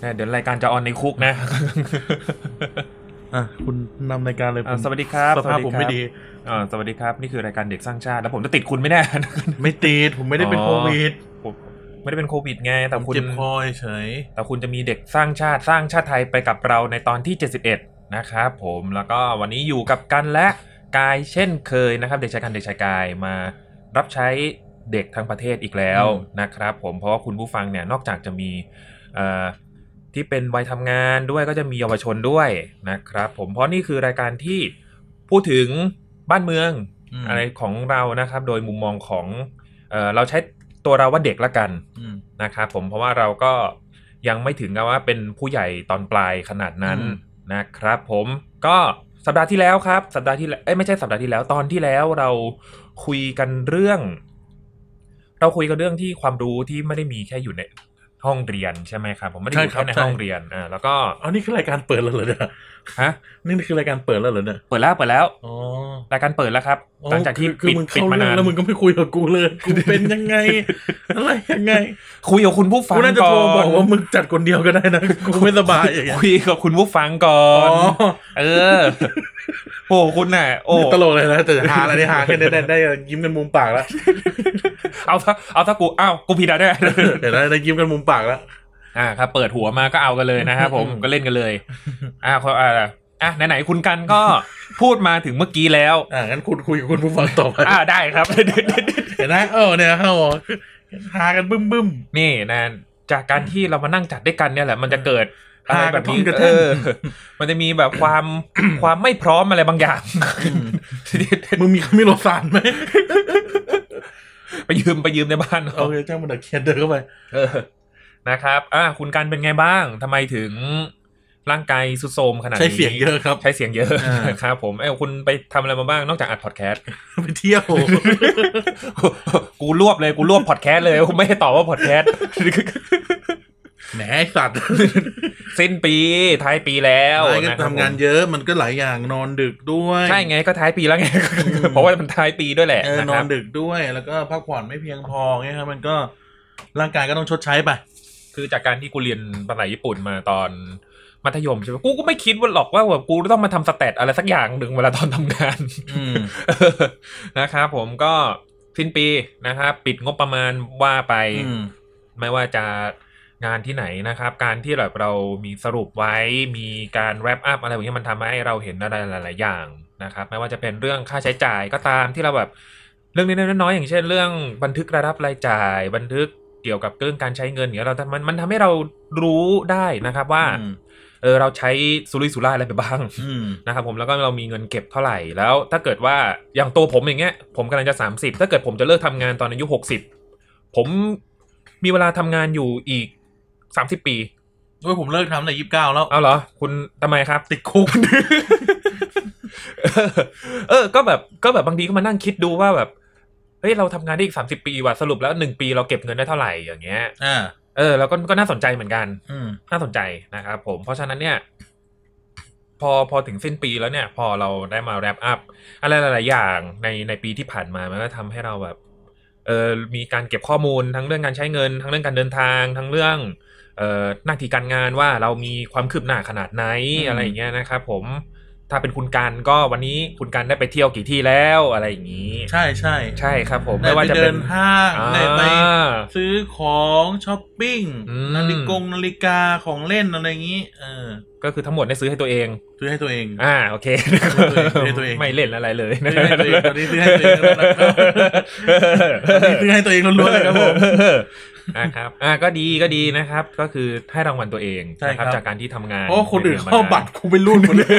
เนี่ยเดี๋ยวรายการจะออนในคุกนะ อะคุณนำรายการเลยผอ่ามสวัสดีครับสภาพวัสผมครับไม่ดีอ่าสวัสดีครับ นี่คือรายการเด็กสร้างชาติ แล้วผมจะติดคุณไม่แน่ไม่ติดผมไม่ได้เป็นอ๋อโควิดผมไม่ได้เป็นโควิดไง แต่ผมคุณเจ็บคอเฉย แต่คุณจะมีเด็กสร้างชาติสร้างชาติไทยไปกับเราในตอนที่ 71 นะครับผมแล้วก็วันนี้อยู่กับกันและกายเช่นเคยนะครับ เด็กชายกันเด็กชายกายมารับใช้เด็กทั้งประเทศอีกแล้วนะครับ ผมเพราะว่าคุณผู้ฟังเนี่ยนอกจากจะมีเอ่อ ที่เป็นวัยทำงานด้วยก็จะมีเยาวชนด้วยนะครับ ผมเพราะนี่คือรายการที่พูดถึงบ้านเมืองมอะไรของเรานะครับ โดยมุมมองของเอ่อเราใช้ตัวเราว่าเด็กละกันอืมนะครับผมเพราะว่าเราก็ยังไม่ถึงกับว่าเป็นผู้ใหญ่ตอนปลายขนาดนั้นอืมนะครับ ผมก็สัปดาห์ที่แล้วครับ สัปดาห์ที่แล้วเอ้ยไม่ใช่สัปดาห์ที่แล้วตอนที่แล้วเราคุยกันเรื่อง เราคุยกันเรื่องที่ความรู้ที่ไม่ได้มีแค่อยู่ใน ห้องเรียนใช่ไหมครับผมไม่ได้อยู่แค่ในห้องเรียนอ่าแล้วก็เอานี่คือรายการเปิดแล้วเหรอเนี่ยฮะนี่คือรายการเปิดแล้วเหรอเนี่ยเปิดแล้วเปิดแล้วอ๋อรายการเปิดแล้วครับหลังจากที่คือปิดมึงปิดเข้ามาเรื่อนางนแล้วมึงก็ไม่คุยกับกูเลยกูเป็นยังไงอะไรยังไง คุยกับคุณผู้ฟังกูน่าจะก่อโทรบอกนว่ามึงจัดคนเดียวก็ได้นะกูไม่สบายอย่างเงี้ยคุยกับคุณผู้ฟังก่ออ๋นอเออโอ้คุณน่ะโอ้ตลกเลยนะแต่หาอะไรได้หาแค่ได้ได้ได้ยิ้มกันมุมปากแล้วเอาถ้าเอาถ้ากูอ้าวกูผิดอะเนี่ยเดี๋ยวได้ได้ยิ้มกันมุมปากแล้ว อ่าครับเปิดหัวมาก็เอากันเลยนะครับผมอืมก็เล่นกันเลย อ่าเขาอ่าอะไหนๆคุณกันก็พูดมาถึงเมื่อกี้แล้ว อ่างั้นคุณคุยกับคุณผู้ฟังต่อไปอ่าได้ครับเห็นไหมเออเนี่ยเขาบอกหากันบึ้มบึ้มนี่นะจากการที่เรามานั่งจัดด้วยกันเนี่ยแหละมันจะเกิดอะไรแบบนี้หากระท่อนกระแท่เอนอมันจะมีแบบความความไม่พร้อมอะไรบางอย่างมึงมีมีโลซานไหมไปยืมไปยืมในบ้านโอเคจ้างมันเดเคียนเดินเข้าไปเออ นะครับอ่าคุณกันเป็นไงบ้างทำไมถึงร่างกายสุดโทรมขนาดนี้ ใช้เสียงเยอะครับ ใช้เสียงเยอะอ่าครับผมเอ้ยคุณไปทำอะไรมาบ้างนอกจากอัดพอดแคสต์ไปเที่ยว กูรวบเลยกูรวบพอดแคสต์เลยกูไม่ให้ตอบว่าพอดแคสต์แหนไอ้สัตว์สิ้นปีท้ายปีแล้วไม่ก็นะครับทำงานเยอะมันก็หลายอย่างนอนดึกด้วย ใช่ไงก็ท้ายปีแล้วไง เพราะว่ามันท้ายปีด้วยแหละเออนะนคอรันบดึกด้วย แล้วก็พักผ่อนไม่เพียงพอเงี้ยครับมันก็ร่างกายก็ต้องชดใช้ไป คือจากการที่กูเรียนภาษาญี่ปุ่นมาตอนมัธยมใช่ไหมกูก็ไม่คิดว่าหรอกว่าแบบกูต้องมาทำสแตทอะไรสักอย่างหนึ่งเวลาตอนทำงานอืมนะครับผมก็สิ้นปีนะครับปิดงบประมาณว่าไปอืมไม่ว่าจะงานที่ไหนนะครับ การที่แบบเรามีสรุปไว้มีการแรปอัพอะไรแบบนี้มันทำให้เราเห็นอะไรหลาย ๆ อย่างนะครับ ไม่ว่าจะเป็นเรื่องค่าใช้จ่ายก็ตามที่เราแบบ เรื่องเล็กๆน้อยๆอย่างเช่น เรื่องบันทึกรายรับรายจ่าย บันทึก เกี่ยวกับเรื่องการใช้เงินอย่างเงี้ยเรา มันมันทำให้เรารู้ได้นะครับว่าอืมเออเราใช้สุรุ่ยสุร่ายอะไรไปบ้างอืมนะครับผมแล้วก็เรามีเงินเก็บเท่าไหร่แล้ว ถ้าเกิดว่าอย่างตัวผมอย่างเงี้ย ผมกำลังจะ 30 ถ้าเกิดผมจะเลิกทำงานตอนอายุ 60 ผมมีเวลาทำงานอยู่อีก 30 ปีโอ้ยผมเลิกทำในยี่สิบเก้าแล้วเอาเหรอ คุณทำไมครับ ติดคุกเออ ก็แบบก็แบบบางทีก็มานั่งคิดดูว่าแบบเฮ้ยเราทำงานได้อีก30ปีว่ะสรุปแล้วหนึ่งปีเราเก็บเงินได้เท่าไหร่อย่างเงี้ยอ่าเออแล้วก็ก็น่าสนใจเหมือนกันอืมน่าสนใจนะครับผมเพราะฉะนั้นเนี่ย พอพอถึงสิ้นปีแล้วเนี่ย พอเราได้มาแรปอัพอะไรหลาย ๆ อย่างในในปีที่ผ่านมามันก็ทำให้เราแบบเออมีการเก็บข้อมูลทั้งเรื่องการใช้เงิน ทั้งเรื่องการเดินทาง ทั้งเรื่องเอ่อหน้าที่การงานว่าเรามีความคืบหน้าขนาดไหนอืมอะไรอย่างเงี้ยนะครับผม ถ้าเป็นคุณกันก็วันนี้คุณกันได้ไปเที่ยวกี่ที่แล้วอะไรอย่างนี้ ใช่ใช่ใช่ครับผมได้ไม่ว่าไปจะเดิเป็นนห้างอ่าได้ไปซื้อของช้อปปิ้งอืมนาฬิกงนาฬิกาของเล่นอะไรอย่างนี้เออก็คือทั้งหมดได้ซื้อให้ตัวเอง ซื้อให้ตัวเอง อ่าโอเคซื้อให้ตัวเองไม่เล่นอะไรเลยซื้อให้ตัวเองตอนนี้ซื้อให้ตัวเองแล้วนะครับตอนนี้ซื้อให้ตัวเองล้วนๆเลยครับผม นะครับอ่าก็ดีก็ดีนะครับ ก็คือให้รางวัลตัวเองใช่นะคครัรับบจากการที่ทำงานเพราะว่าคนอื่นหยเข้าบัตรกูไปรุ่นหมดเลย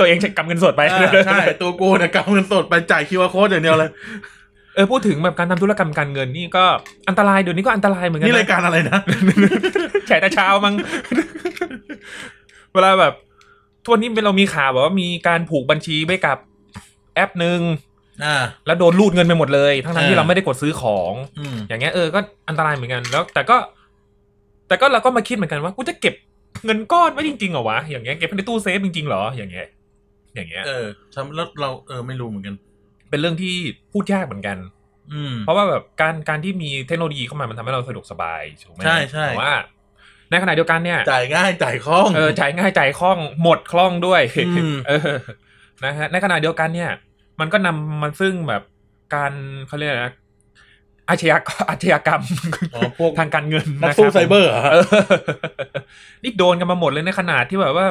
ตัวเองใช้กำเงินสดไปอ่าใช่ตัวกูเนี่ยกำเงินสดไปจ่ายคิวอาร์โค้ดอย่างเดียวเลยเออพูดถึงแบบการทำธุรกรรมการเงินนี่ก็อันตรายเดี๋ยวนี้ก็อันตรายเหมือนกันนี่นะรายการอะไรนะแฉแต่เช้ามั้งเวลาแบบทุกวันนี้เรามีข่าวแบบว่ามีการผูกบัญชีไว้กับแอปหนึ่งอ่า แล้วโดนลูดเงินไปหมดเลยทั้งๆที่เออเราไม่ได้กดซื้อของอืมอย่างเงี้ยเออก็อันตรายเหมือนกันแล้ว แต่ก็ แต่ก็เราก็มาคิดเหมือนกันว่ากูจะเก็บเงินก้อนไว้จริงๆเหรอวะอย่างเงี้ยเก็บไว้ในตู้เซฟจริงๆเหรออย่างเงี้ยอย่างเงี้ยเออทำแล้วเราเออไม่รู้เหมือนกัน เป็นเรื่องที่พูดยากเหมือนกัน อืม เพราะว่าแบบการการที่มีเทคโนโลยีเข้ามามันทำให้เราสะดวกสบายถูกไหมใช่ใช่แต่ว่า ในขณะเดียวกันเนี่ย จ่ายง่ายจ่ายคล่องเออจ่ายง่ายจ่ายคล่องหมดคล่องด้วยอืมเออนะฮะในขณะเดียวกันเนี่ย มันก็นำมันซึ่งแบบการเขาเรียกอะไรนะอาชญากรอาชญากรรมอ๋อพวกทางการเงินนักนะคสู้รับไซเบอร์เหรอฮะเออนี่โดนกันมาหมดเลยในขนาดที่แบบว่า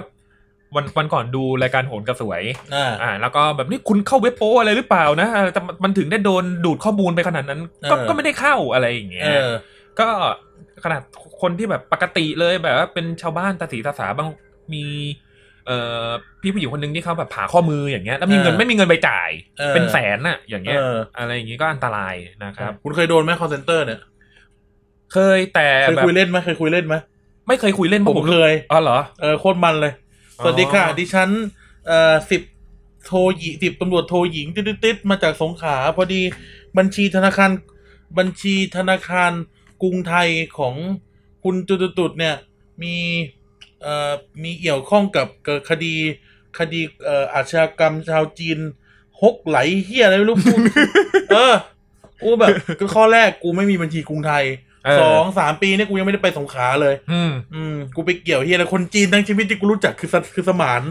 วันวันก่อนดูรายการโหนกระแสอ่าอ่าแล้วก็แบบนี้คุณเข้าเว็บโป๊อะไรหรือเปล่านะเออแต่มันมันถึงได้โดนดูดข้อมูลไปขนาดนั้น ก็เออก็ไม่ได้เข้าอะไรอย่างเงี้เอยอก็ขนาดคนที่แบบปกติเลยแบบว่าเป็นชาวบ้านตาสีตาสาบางมี เอ่อพี่ผู้หญิงคนหนึ่งที่เขาแบบผ่าข้อมืออย่างเงี้ยแล้วมีเงินเออไม่มีเงินไปจ่ายเออเป็นแสนน่ะ อย่างเงี้ยเอออะไรอย่างงี้ก็อันตรายนะครับ คุณเคยโดนไหม call center เนี่ย เคยแต่เคยแบบคุยเล่นไหมเคยคุยเล่นไหมไม่เคยคุยเล่นเพผราะมผมเคยอ๋อเหรอเออโคตรมันเลยอ๋อสวัสดีค่ะ ดิฉันเอ่อสิบโทหญิงสิบตำรวจโทหญิงติดๆๆมาจากสงขลาพอดีบัญชีธนาคารบัญชีธนาคารกรุงไทยของคุณตุดๆๆเนี่ย มีเอ่อ มีเกี่ยวข้องกับเกิดคดีคดีเอ่ออาชญากรรมชาวจีนฮกไหลเฮียอะไรไม่รู้พูดเออกูแบบก็ข้อแรกกูไม่มีบัญชีกรุงไทยเออสองสามปีเนี่ยกูยังไม่ได้ไปสงขลาเลย อืมอืมกูไปเกี่ยวเหี้ยแล้วคนจีนทั้งชีวิตที่กูรู้จักคือสคือสมาน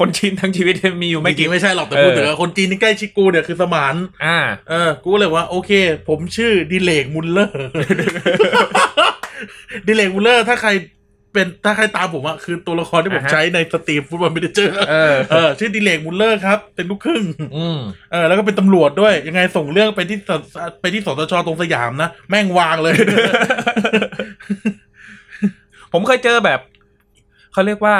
คนจีนทั้งชีวิตมีอยู่ไม่ไม่กี่กี่ไม่ใช่หรอกแต่เออพูดถึงว่าคนจีนที่ใกล้ชิดกูเนี่ยคือสมานอ่า เออ กูก็เลยว่า โอเค ผมชื่อดิเลกมุลเลอร์ดิเลกมุลเลอร์ถ้าใครเป็นถ้าใครตามผมอะคือตัวละครที่ผมอ่าฮะใช้ใน stream ฟุตบอลไม่ได้เจอเออเออชื่อดิเลกมุลเลอร์ครับ เป็นลูกครึ่งอืมเออแล้วก็เป็นตำรวจด้วย ยังไงส่งเรื่องไปที่สไปที่สตชตรงสยามนะ แม่งวางเลย ผมเคยเจอแบบ เขาเรียกว่า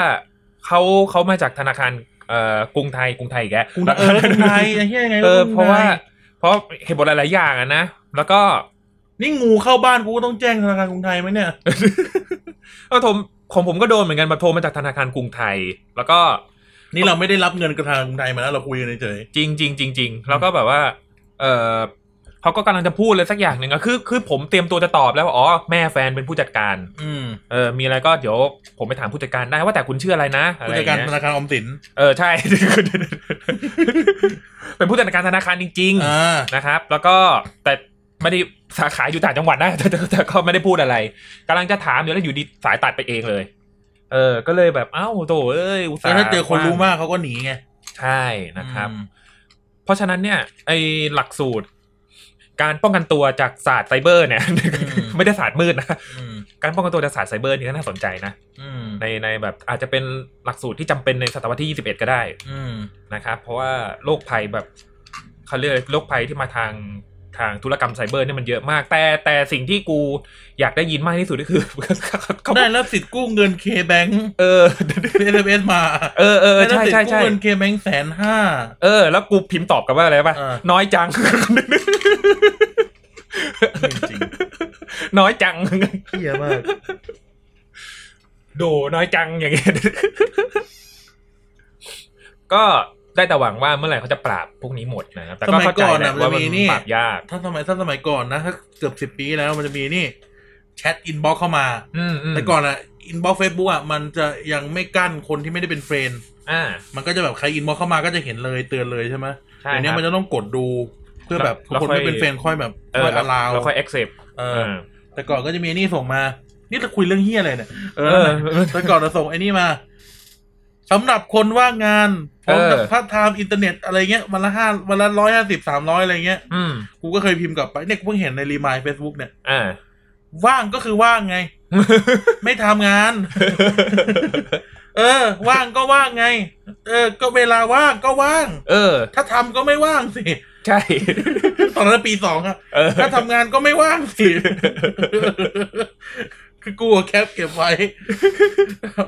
เขาเขามาจากธนาคารเอ่อกรุงไทยกรุงไทยอีกแกกรุงไทยเออกรุงไทยไอ้เหี้ยยังไงเออกงไทยเพราะว่า เพราะเหตุผลหลายๆอย่างอะนะแล้วก็นี่งูเข้าบ้านกูก็ต้องแจ้งธนาคารกรุงไทยไหมเนี่ยก็โทรของผมก็โดนเหมือนกันแบบโทรมาจากธนาคารกรุงไทย แล้วก็นี่เราไม่ได้รับเงินกระทางกรุงไทยมาแล้วเราคุยกันเฉยจริงจริงจริงจริงแล้วก็แบบว่า เออ เขาก็กำลังจะพูดเลยสักอย่างหนึ่งอะคือคือผมเตรียมตัวจะตอบแล้วว่าอ๋อแม่แฟนเป็นผู้จัดการๆอืมเออมีอะไรก็เดี๋ยวผมไปถามผู้จัดการได้ว่าแต่คุณชื่ออะไรนะอะไรผู้อจัดย่างการเงี้ยธนาคารออมสินเออใช่ เป็นผู้จัดการธนาคารจริง ๆ อ่านะครับ แล้วก็แต่ไม่ได้สาขาอยู่ต่างจังหวัดนะแต่แต่แต่ก็ไม่ได้พูดอะไรกำลังจะถามอยู่แล้วอยู่ดีสายตัดไปเองเลย เออ ก็เลยแบบเอ้าโตเอ้ยอุตส่าแล้วห์ถ้าเจอคนรู้มากเขาก็หนีไงใช่นะครับ อืมเพราะฉะนั้นเนี่ยไอหลักสูตร การป้องกันตัวจากศาสตร์ไซเบอร์เนี่ย ไม่ได้ศาสตร์มืดนะอืมการป้องกันตัวจากศาสตร์ไซเบอร์นี่ก็น่าสนใจนะอืมในในแบบอาจจะเป็นหลักสูตรที่จำเป็นในศตวรรษที่ 21 ก็ได้อืมนะครับเพราะว่าโรคภัยแบบเขาเรียกโรคภัยที่มาทาง ทางธุรกรรมไซเบอร์เนี่ยมันเยอะมาก แต่แต่สิ่งที่กูอยากได้ยินมากที่สุดก็คือเขาได้รับสิทธิ์กู้เงิน KBank เออ SMS มา เออเออได้รับใช่สิทใช่ธิ์กู้ใช่เงิน KBank แสนห้าเออ แล้วกูพิมพ์ตอบกลับว่าอะไรป่ะอ่าน้อยจังจริงน้อยจังเหี้ยมาก โดน้อยจังอย่างเงี้ยก็ ได้แต่หวังว่าเมื่อไหร่เขาจะปราบพวกนี้หมดนะครับแต่สก็มัยเข้าใจก่อนแหละนะมันว่าจะมันมีนี่ปราบยากถ้าสมัยถ้าสมัยก่อนนะถ้าเกือบสิบปีแล้วมันจะมีนี่ chat inbox เข้ามาอืมอืมแต่ก่อนอะ inbox Facebook อะมันจะยังไม่กั้นคนที่ไม่ได้เป็น friend อ่า มันก็จะแบบใคร inbox เข้ามาก็จะเห็นเลยเตือนเลยใช่ไหมใช่เดี๋ยวนี้ครับมันจะต้องกดดูเพื่อแบบแล้วคนค่อยไม่เป็น friend ค่อยแบบเอค่ออยแล้ว allow แล้วค่อย accept เอเอออ แต่ก่อนก็จะมีนี่ส่งมา นี่เราคุยเรื่องเหี้ยอะไรเนี่ยเอเอออแต่ก่อนเราส่งไอ้นี่มา สำหรับคนว่างงานพร้อมกับเออพาร์ทไทม์อินเทอร์เน็ตอะไรเงี้ยวันละห้าวันละร้อยห้าสิบสามร้อยอะไรเงี้ยอืมกูก็เคยพิมพ์กลับไปเนี่ยกูเพิ่งเห็นใน remind Facebook เนี่ยอ่าว่างก็คือว่างไง ไม่ทำงาน เออ ว่างก็ว่างไง เออ ก็เวลาว่างก็ว่าง เออ ถ้าทำก็ไม่ว่างสิ ใช่ ตอนนั้นปีสองอะเออถ้าทำงานก็ไม่ว่างสิ คือกูอะแคปเก็บไว้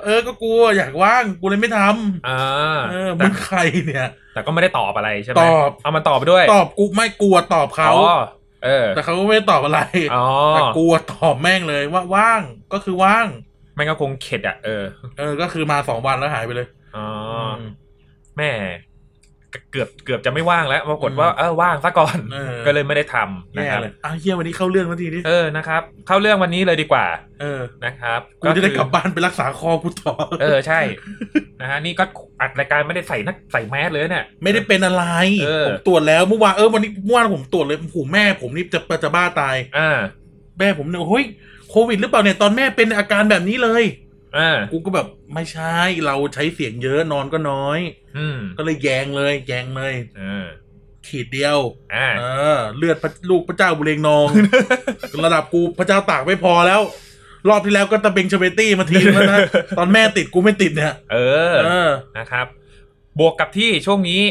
เออก็กูอะอยากว่างกูเลยไม่ทอ่าำเออแต่มึงใครเนี่ย แต่ก็ไม่ได้ตอบอะไรใช่ไหมตอบเอามันตอบไปด้วย ตอบกูไม่กลัวตอบเขาอ๋อเออ แต่เขาก็ไม่ได้ตอบอะไรอ๋อแต่กูอะตอบแม่งเลยว่าว่างก็คือว่างแม่งก็คงเข็ดอะเออ เออ ก็คือมาสองวันแล้วหายไปเลย อ๋อมแม่ เกือบเกือบจะไม่ว่างแล้วปรากฏว่าเออว่างซะก่อนเออก็เลยไม่ได้ทำนะแย่ครับเลยอ้าวเฮียวันนี้เข้าเรื่องแล้วทีนี้เออนะครับ เข้าเรื่องวันนี้เลยดีกว่า เออนะครับกูจะได้คืกลับบ้านไปรักษาคอกูต่อเออใช่นะฮะนี่ก็อัดรายการไม่ได้ใส่นักใส่แมสเลยเนี่ยไม่ได้เป็นอะไรเออผมตรวจแล้วเมื่อวานเออวันนี้เมื่อวานผมตรวจเลยโอ้โหแม่ผมนี่จะจะบ้าตายอ่าแม่ผมเนี่ยเฮ้ยโควิดหรือเปล่าเนี่ยตอนแม่เป็นอาการแบบนี้เลยอ่า กูก็แบบไม่ใช่เราใช้เสียงเยอะนอนก็น้อย อืมก็เลยแยงเลยแยงเลยเออขีดเดียวอ่าเออ เลือดพระลูกพระเจ้าบุเรงนอง ระดับกูพระเจ้าตากไม่พอแล้ว รอบที่แล้วก็ตะเบงเชเวตี้มาทีนึงแล้วนะตอนแม่ติดกูไม่ติดเนี่ยเออเออนะครับ บวกกับที่ช่วงนี้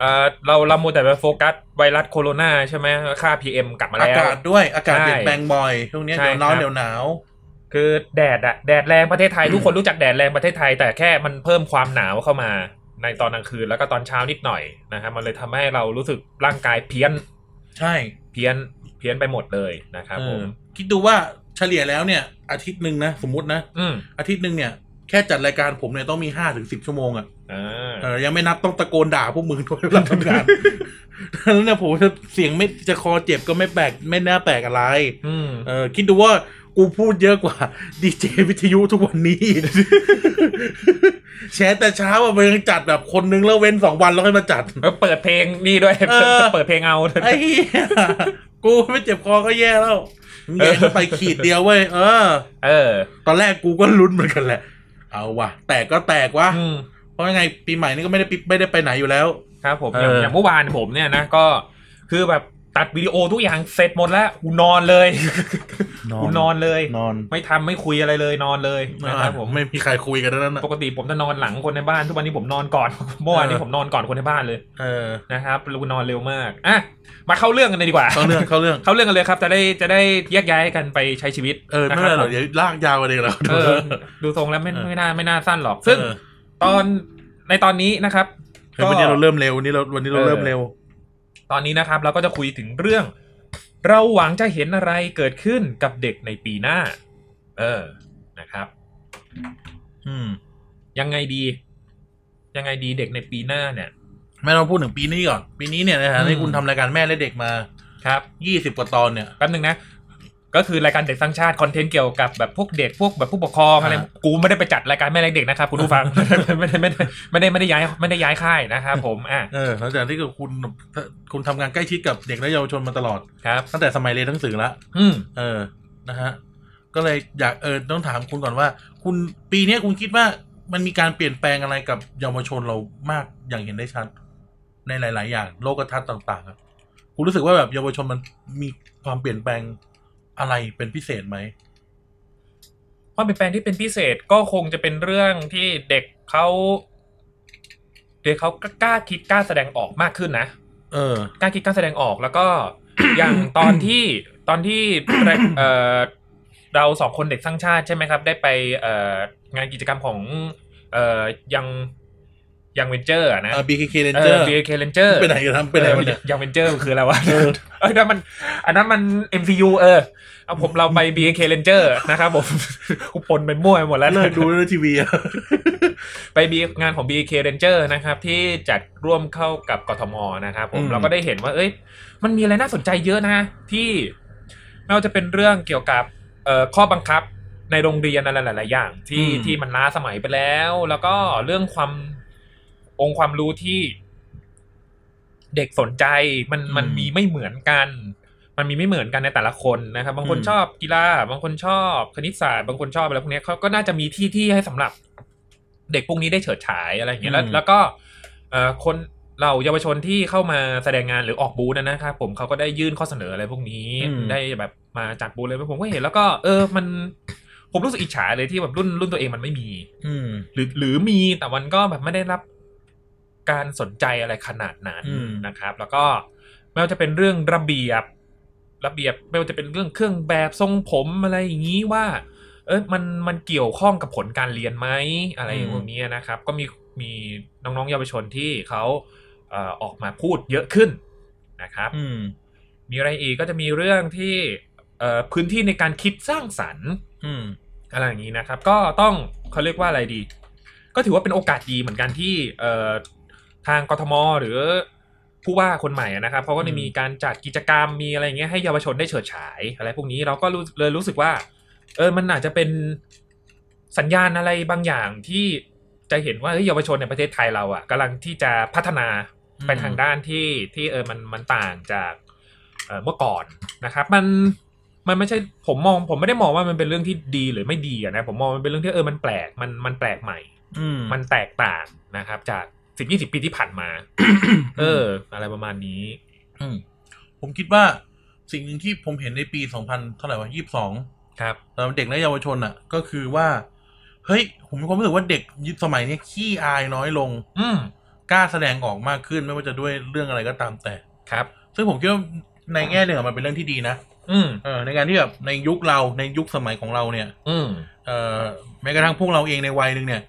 เอ่อเราเราโมวแต่ไปโฟกัสไวรัสโคโรนาใช่ไหมค่า PM กลับมาอาแล้วกาศด้วยอากาศใช่เปลี่ยนแปลงบ่อยช่วงนี้ใช่เดี๋ยวหนาวครับเดี๋ยวหนาว คือแดดอะแดดแรงประเทศไทยทุกคนรู้จักแดดแรงประเทศไทย แต่แค่มันเพิ่มความหนาวเข้ามาในตอนกลางคืนแล้วก็ตอนเช้านิดหน่อยนะครับมันเลยทำให้เรารู้สึกร่างกายเพี้ยน ใช่ เพี้ยนเพี้ยนไปหมดเลยนะครับเอผอมคิดดูว่าเฉลี่ยแล้วเนี่ย อาทิตย์หนึ่งนะสมมตินะอืมอาทิตย์หนึ่งเนี่ยแค่จัดรายการผมเนี่ยต้องมีห้าถึงสิบชั่วโมงอะอ่าเออยังไม่นับต้องตะโกนด่าพวกมึงด้วยเวลาทำงานแล้วเนี่ยผมจะเสียงไม่จะคอเจ็บก็ไม่แปลกไม่น่าแปลกอะไรอืมเออคิดดูว่า กูพูดเยอะกว่า ดีเจวิทยุทุกวันนี้ แชร์แต่เช้าอะมันยังจัดแบบคนนึงแล้วเว้นสองวันแล้วค่อยมาจัด แล้วเปิดเพลงนี่ด้วยเออ เปิดเพลงเอา ไอ้เหี้ยกูไม่เจ็บคอก็แย่แล้วมึงแย่เข้าไปขีดเดียวเว้ยเออ เออตอนแรกกูก็ลุ้นเหมือนกันแหละ เอาว่ะ แตกก็แตกวะ อืม เพราะยังไงปีใหม่นี้ก็ไม่ได้ปิไม่ได้ไปไหนอยู่แล้ว ครับผมเอออย่างอย่างเมื่อวานผมเนี่ยนะก็คือแบบ ตัดวิดีโอทุกอย่างเสร็จหมดแล้วกูนอนเลยนอนกูนอนเลย นอนไม่ทำไม่คุยอะไรเลยนอนเลยนะครับผมไม่มีใครคุยกันแล้วนะปกติผมจะนอนหลังคนในบ้านทุกวันนี้ผมนอนก่อนเมื่อวานนี้ผมนอนก่อนคนในบ้านเลย เออนะครับกูนอนเร็วมากอะมาเข้าเรื่องกันเลยดีกว่าเข้าเรื่องเข้าเรื่องเข้าเรื่องกันเลยครับ จะได้จะได้แยกย้ายกันไปใช้ชีวิตเออไม่นะคเป็นรัไรหรอกผมเดี๋ยวลากยาวกันเองแล้วเออดูทรงแล้วไม่เออไม่น่าไม่น่าสั้นหรอก ซึ่งเออตอนในตอนนี้นะครับเฮ้ยวันนี้เราเริ่มเร็ววันนี้เราวันนี้เราเออเริ่มเร็ว ตอนนี้นะครับเราก็จะคุยถึงเรื่อง เราหวังจะเห็นอะไรเกิดขึ้นกับเด็กในปีหน้า เออนะครับ อืม ยังไงดี ยังไงดีเด็กในปีหน้าเนี่ยไม่ต้องพูดถึงปีนี้ก่อน ปีนี้เนี่ยนะฮะอืมที่คุณทำรายการแม่และเด็กมาครับยี่สิบกว่าตอนเนี่ยแป๊บนึงนะ ก็คือรายการเด็กสร้างชาติคอนเทนต์เกี่ยวกับแบบพวกเด็กพวกแบบผู้ปกครองอะไรอ่ากูไม่ได้ไปจัดรายการแม่และเด็กนะครับคุณผู้ฟังไม่ได้ไม่ได้ไม่ได้ไม่ได้ย้ายไม่ได้ย้ายค่ายนะครับผมอะเออหลังจากที่คุณคุณทำงานใกล้ชิดกับเด็กและเยาวชนมาตลอดครับตั้งแต่สมัยเรียนหนังสือละอืมเออนะฮะก็เลยอยากเออต้องถามคุณก่อนว่า คุณปีเนี้ยคุณคิดว่ามันมีการเปลี่ยนแปลงอะไรกับเยาวชนเรามากอย่างเห็นได้ชัดในหลาย ๆ อย่าง โลกทัศน์ต่าง ๆ ครับ คุณรู้สึกว่าแบบเยาวชนมันมีความเปลี่ยนแปลง อะไรเป็นพิเศษไหมความเปลี่ยนแปลงที่เป็นพิเศษก็คงจะเป็นเรื่องที่เด็กเขาเด็กเขากล้าคิดกล้าแสดงออกมากขึ้นนะเออกล้าคิดกล้าแสดงออกแล้วก็อย่างตอนที่ตอนที่เอ่อเราสองคนเด็กสร้างชาติใช่ไหมครับ ได้ไปเอ่องานกิจกรรมของเอ่อยัง ยังเวนเจอร์นะเออ BKK เอ Ranger อ BK Ranger ไปไหนกันทำไปไหนมาเนี่ยยังเวนเจอร์คืออะไรวะเออเอ้ยนั่นมัน อันนั้นมัน MCU เออเอาผมเราไป BK Ranger นะครับผมกูปนเป็นมั่วไปหมดแล้วเลิกดูแล้วทีวีอะไปบีงานของ BK Ranger นะครับ ที่จัดร่วมเข้ากับกทมนะครับผมอืมเราก็ได้เห็นว่า เอ้ย มันมีอะไรน่าสนใจเยอะนะ ที่ไม่ว่าจะเป็นเรื่องเกี่ยวกับเอ่อข้อบังคับในโรงเรียนอะไรหลาย ๆ อย่าง ที่ที่มันล้าสมัยไปแล้ว แล้วก็เรื่องความ องค์ความรู้ที่เด็กสนใจมันมันมีไม่เหมือนกัน มันมีไม่เหมือนกันในแต่ละคนนะครับ บางคนชอบกีฬาบางคนชอบคณิตศาสตร์บางคนชอบอะไรพวกเนี้ยเขาก็น่าจะมีที่ที่ให้สำหรับเด็กพวกนี้ได้เฉิดฉายอะไรอย่างเงี้ยแล้วอืมแล้วก็เอ่อคนเราเยาวชนที่เข้ามาแสดงงานหรือออกบูธนะนะครับผมเขาก็ได้ยื่นข้อเสนออะไรพวกนี้อืมได้แบบมาจัดบูธเลยผมก็เห็นแล้วก็เออมันผมรู้สึกอิจฉาเลยที่แบบรุ่นรุ่นตัวเองมันไม่มี อืมหรือหรือมีแต่มันก็แบบไม่ได้รับ การสนใจอะไรขนาดนั้นอืมนะครับ แล้วก็ไม่ว่าจะเป็นเรื่องระเบียบ ระเบียบไม่ว่าจะเป็นเรื่องเครื่องแบบทรงผมอะไรอย่างนี้ว่า เออมันมันเกี่ยวข้องกับผลการเรียนไหมอะไรอย่างพวกนี้นะครับ ก็มีมีน้องๆเยาวชนที่เขาเอ่อออกมาพูดเยอะขึ้นนะครับอืมมีอะไรอีกก็จะมีเรื่องที่เอ่อพื้นที่ในการคิดสร้างสรรค์อืมอะไรอย่างนี้นะครับ ก็ต้องเขาเรียกว่าอะไรดี ก็ถือว่าเป็นโอกาสดีเหมือนกันที่เอ่อ ทางกทมหรือผู้ว่าคนใหม่อะนะครับเขาก็จะมีการจัดกิจกรรมมีอะไรอย่างเงี้ยให้เยาวชนได้เฉิดฉาย อะไรพวกนี้เราก็รู้เลยรู้สึกว่า เออมันอาจจะเป็นสัญญาณอะไรบางอย่างที่จะเห็นว่าเฮ้ยเยาวชนในประเทศไทยเราอะกำลังที่จะพัฒนาอืมไปทางด้านที่ที่เออมันมันต่างจากเอ่อเมื่อก่อนนะครับ มันมันไม่ใช่ผมมอง ผมไม่ได้มองว่ามันเป็นเรื่องที่ดีหรือไม่ดีอะนะผมมองมันเป็นเรื่องที่เออมันแปลกมันมันแปลกใหม่อืมมันแตกต่างนะครับ จาก สิบยี่สิบปีที่ผ่านมา เออ อะไรประมาณนี้ อืมผมคิดว่าสิ่งหนึ่งที่ผมเห็นในปีสองพันเท่าไหร่วะยี่สิบสองครับสำหรับเด็กและเยาวชนอะ ก็คือว่า เฮ้ย ผมมีความรู้สึกว่าเด็กยุคสมัยเนี้ยขี้อายน้อยลง อืมกล้าแสดงออกมากขึ้นไม่ว่าจะด้วยเรื่องอะไรก็ตามแต่ครับ ซึ่งผมคิดว่าในแง่หนึ่งอะมันเป็นเรื่องที่ดีนะอืมเออ ในการที่แบบในยุคเราในยุคสมัยของเราเนี่ย อืมเออแม้กระทั่งพวกเราเองในวัยหนึ่งเนี่ย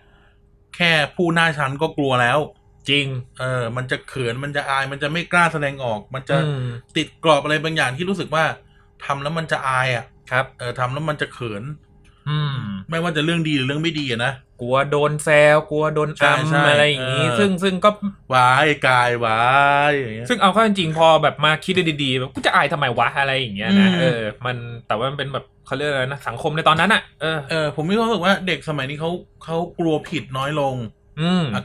แค่ผู้หน้าชั้นก็กลัวแล้ว จริง เออ มันจะเขิน มันจะอาย มันจะไม่กล้าแสดงออก มันจะอืมติดกรอบอะไรบางอย่างที่รู้สึกว่าทำแล้วมันจะอายอะ ครับ เออทำแล้วมันจะเขิน อืม ไม่ว่าจะเรื่องดีหรือเรื่องไม่ดีอะนะ กลัวโดนแซว กลัวโดนใช่อัมใช่อะไรอย่างนี้เออซึ่งซึ่งก็วายกายวายอย่างเงี้ย ซึ่งเอาเข้าจริงๆพอแบบมาคิดดูดีๆแบบกูจะอายทำไมวะอะไรอย่างเงี้ยนะอืมเออ มัน แต่ว่ามันเป็นแบบเขาเรียกอะไรนะ สังคมในตอนนั้นอะ เออ เออ ผมมีความรู้สึกว่าเด็กสมัยนี้เขาเขากลัวผิดน้อยลงอืมอะ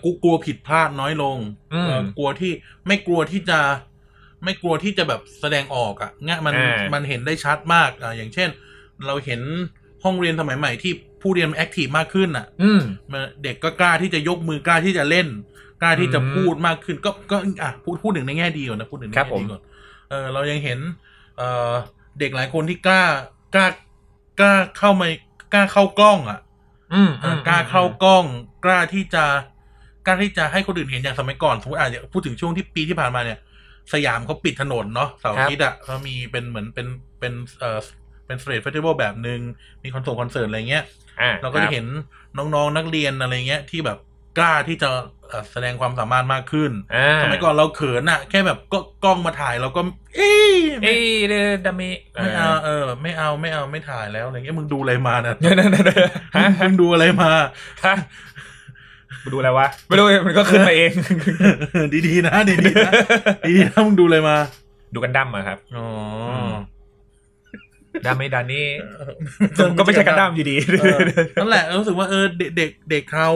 กูกลัวผิดพลาดน้อยลงอืมเออกลัวที่ไม่กลัวที่จะ ไม่กลัวที่จะแบบแสดงออกอะเงี้ยมันอ่ามัมันเห็นได้ชัดมากอะอย่างเช่น เราเห็นห้องเรียนสมัยใหม่ที่ผู้เรียน active มากขึ้นอะอืมมันเด็กก็กล้าที่จะยกมือกล้าที่จะเล่น กล้าที่จะอืมพูดมากขึ้น ก็ก็อะพูดพูดถึงในแง่ดีก่อนนะพูดถึงในครับแง่ผมดีก่อนเออเรายังเห็น เออเด็กหลายคนที่กล้ากล้ากล้าเข้ามา กล้าเข้ากล้องอะ อืมเออกล้าเข้ากล้อง กล้าที่จะกล้าที่จะให้คนอื่นเห็นอย่างสมัยก่อนสมมติอาจจะพูดถึงช่วงที่ปีที่ผ่านมาเนี่ย สยามเขาปิดถนนเนาะเสาร์อาทิตย์อะเขามีเป็นเหมือนเป็นเป็นเอ่อเป็น street festival แบบหนึ่งมีคอนเสิร์ตคอนเสิร์ตอะไรเงี้ยอ่าเราก็จะเห็นน้องๆนักเรียนอะไรเงี้ยที่แบบ กล้าที่จะเอ่อแสดงความสามารถมากขึ้นอ่าสมัยก่อนเราเขินอะแค่แบบก็กล้องมาถ่ายเราก็ เอ้ยเอ้ยเดอดามิไม่เอาเออ ไม่เอาไม่เอาไม่ถ่ายแล้วอะไรเงี้ยมึงดูอะไรมานะเดี๋ยวเดี๋ยวเดี๋ยวเดี๋ยวฮะมึงดูอะไรมาฮะมาดูอะไรวะไม่รู้มันก็ขึ้นมาเอง ดีๆนะดีๆนะดีๆนะมึงดูอะไรมา ดูกันดั้มอะครับอ๋อ ดามิดานี่ก็ไม่ใช่กันดั้มอยู่ดีเออนั่นแหละรู้สึกว่าเออเด็กเด็กเด็กเขา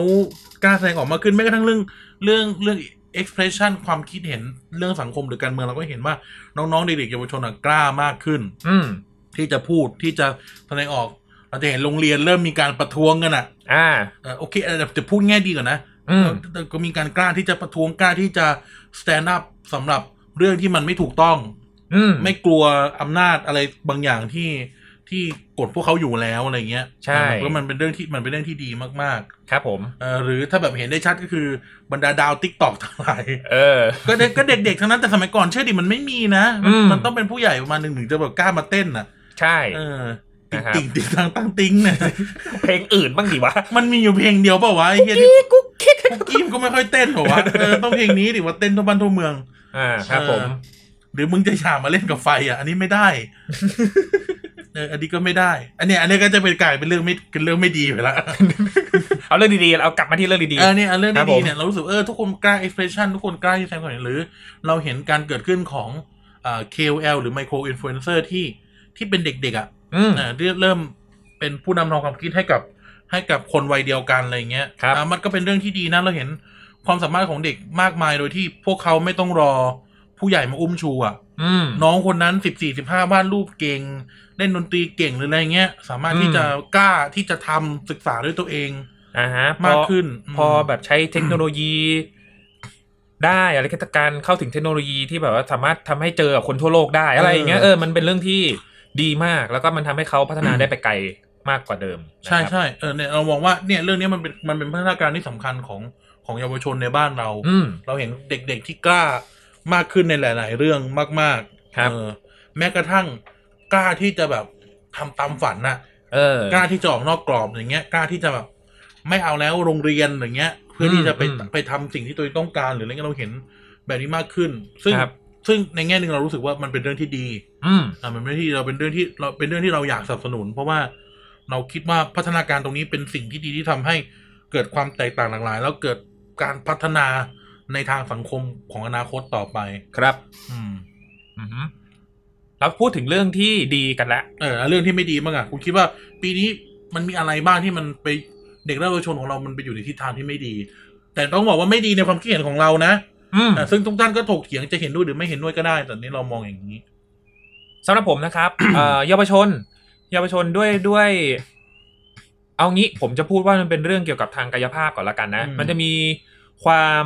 กล้าแสดงออกมากขึ้นแม้กระทั่งเรื่องเรื่องเรื่อง expression ความคิดเห็นเรื่องสังคมหรือการเมืองเราก็เห็นว่า น้องๆเด็กๆเยาวชนอะกล้ามากขึ้น อืมที่จะพูดที่จะแสดงออกเราจะเห็นโรงเรียนเริ่มมีการประท้วงกันอะ อ่าเออโอเคเออแต่จะพูดแง่ดีก่อนนะอืมเออแต่ก็มีการกล้าที่จะประท้วงกล้าที่จะ stand up สำหรับเรื่องที่มันไม่ถูกต้องอืม ไม่กลัวอำนาจอะไรบางอย่างที่ที่กดพวกเขาอยู่แล้วอะไรเงี้ยใช่เพราะมันเป็นเรื่องที่มันเป็นเรื่องที่ดีมากครับผมๆเออหรือถ้าแบบเห็นได้ชัดก็คือบรรดาดาว TikTok ทั้งหลายเออ ก็เด็กก็เด็กๆทั้งนั้นแต่สมัยก่อนเชื่อดิมันไม่มีนะ มันอืมมันต้องเป็นผู้ใหญ่ประมาณหนึ่งถึงจะแบบกล้ามาเต้นอะ ใช่เออนะครับติ่งติ่งตังตังติงเนี่ยเพลงอื่นบ้างดิวะ มันมีอยู่เพลงเดียวเปล่าวะไอ้เหี้ยที่กุ๊กคิกคุกกี้มนก็ไม่ค่อยเต้นเหรอวะเออต้องเพลงนี้ดิว่าเต้นทั่วบ้านทั่วเมืองอ่าครับผม หรือมึงจะฉามาเล่นกับไฟอะ อันนี้ไม่ได้เอออันนี้ก็ไม่ได้ อันเนี้ยอันนี้ก็จะเป็นกลายเป็นเรื่องไม่เป็นเรื่องไม่ดีไปละเอาเรื่องดีๆ เอากลับมาที่เรื่องดีเออเนี่ยอันเรื่องครับดีผๆมเนี่ยเรารู้สึกเออทุกคนกล้า expression ทุกคนกล้าที่แสดงความเห็นหรือ เราเห็นการเกิดขึ้นของอ่า KOL หรือ micro influencer ที่ที่เป็นเด็กๆอะๆอืมอ่าเริ่มเริ่มเป็นผู้นำทางความคิดให้กับให้กับคนวัยเดียวกันอะไรเงี้ยครับอ่ามันก็เป็นเรื่องที่ดีนะเราเห็นความสามารถของเด็กมากมายโดยที่พวกเขาไม่ต้องรอ ผู้ใหญ่มาอุ้มชูอะอืมน้องคนนั้นสิบสี่สิบห้าวาดรูปเก่ง เล่นดนตรีเก่งหรืออะไรเงี้ย สามารถอืมที่จะกล้าที่จะทำศึกษาด้วยตัวเองอ่าฮะพอมากขึ้น พอแบบใช้เทคโนโลยีได้อะไรก็การเข้าถึงเทคโนโลยีที่แบบว่าสามารถทำให้เจอกับคนทั่วโลกได้ อะไรอย่างเงี้ยเออมันเป็นเรื่องที่ดีมากแล้วก็มันทำให้เขาพัฒนาได้ไปไกลมากกว่าเดิม ใช่นะครับใช่เออเนี่ยเรามองว่าเนี่ยเรื่องนี้มันเป็นมันเป็นพัฒนาการที่สำคัญของของเยาวชนในบ้านเราอืมเราเห็นเด็กๆที่กล้า มากขึ้นในหลาย ๆ เรื่องมากๆครับ เออแม้กระทั่งกล้าที่จะแบบทำตามฝันน่ะ เออ กล้าที่จะออกนอกกรอบอย่างเงี้ย กล้าที่จะแบบไม่เอาแล้วโรงเรียนอย่างเงี้ย เพื่อที่จะไปอืมไปทำสิ่งที่ตัวเองต้องการหรืออะไรเงี้ยเราเห็นแบบนี้มากขึ้น ซึ่งครับ ซึ่งในแง่หนึ่งเรารู้สึกว่ามันเป็นเรื่องที่ดีอืม อ่ามันเป็นเรื่องที่เราเป็นเรื่องที่เราเป็นเรื่องที่เราอยากสนับสนุน เพราะว่าเราคิดว่าพัฒนาการตรงนี้เป็นสิ่งที่ดีที่ทำให้เกิดความแตกต่างหลากหลาย แล้วเกิดการพัฒนา ในทางสังคมของอนาคตต่อไปครับ อืมอือฮึเราพูดถึงเรื่องที่ดีกันแล้วเออแล้วเรื่องที่ไม่ดีบ้างอะคุณคิดว่า ปีนี้มันมีอะไรบ้างที่มันไปเด็กและเยาวชนของเรามันไปอยู่ในทิศทางที่ไม่ดี แต่ต้องบอกว่าไม่ดีในความคิดเห็นของเรานะอืมอะซึ่งทุกท่านก็ถกเถียงจะเห็นด้วยหรือไม่เห็นด้วยก็ได้ แต่นี่เรามองอย่างนี้สำหรับผมนะครับเอ่อเยาวชน เยาวชนด้วยด้วย เอางี้ผมจะพูดว่ามันเป็นเรื่องเกี่ยวกับทางกายภาพก่อนละกันนะอืมมันจะมีความ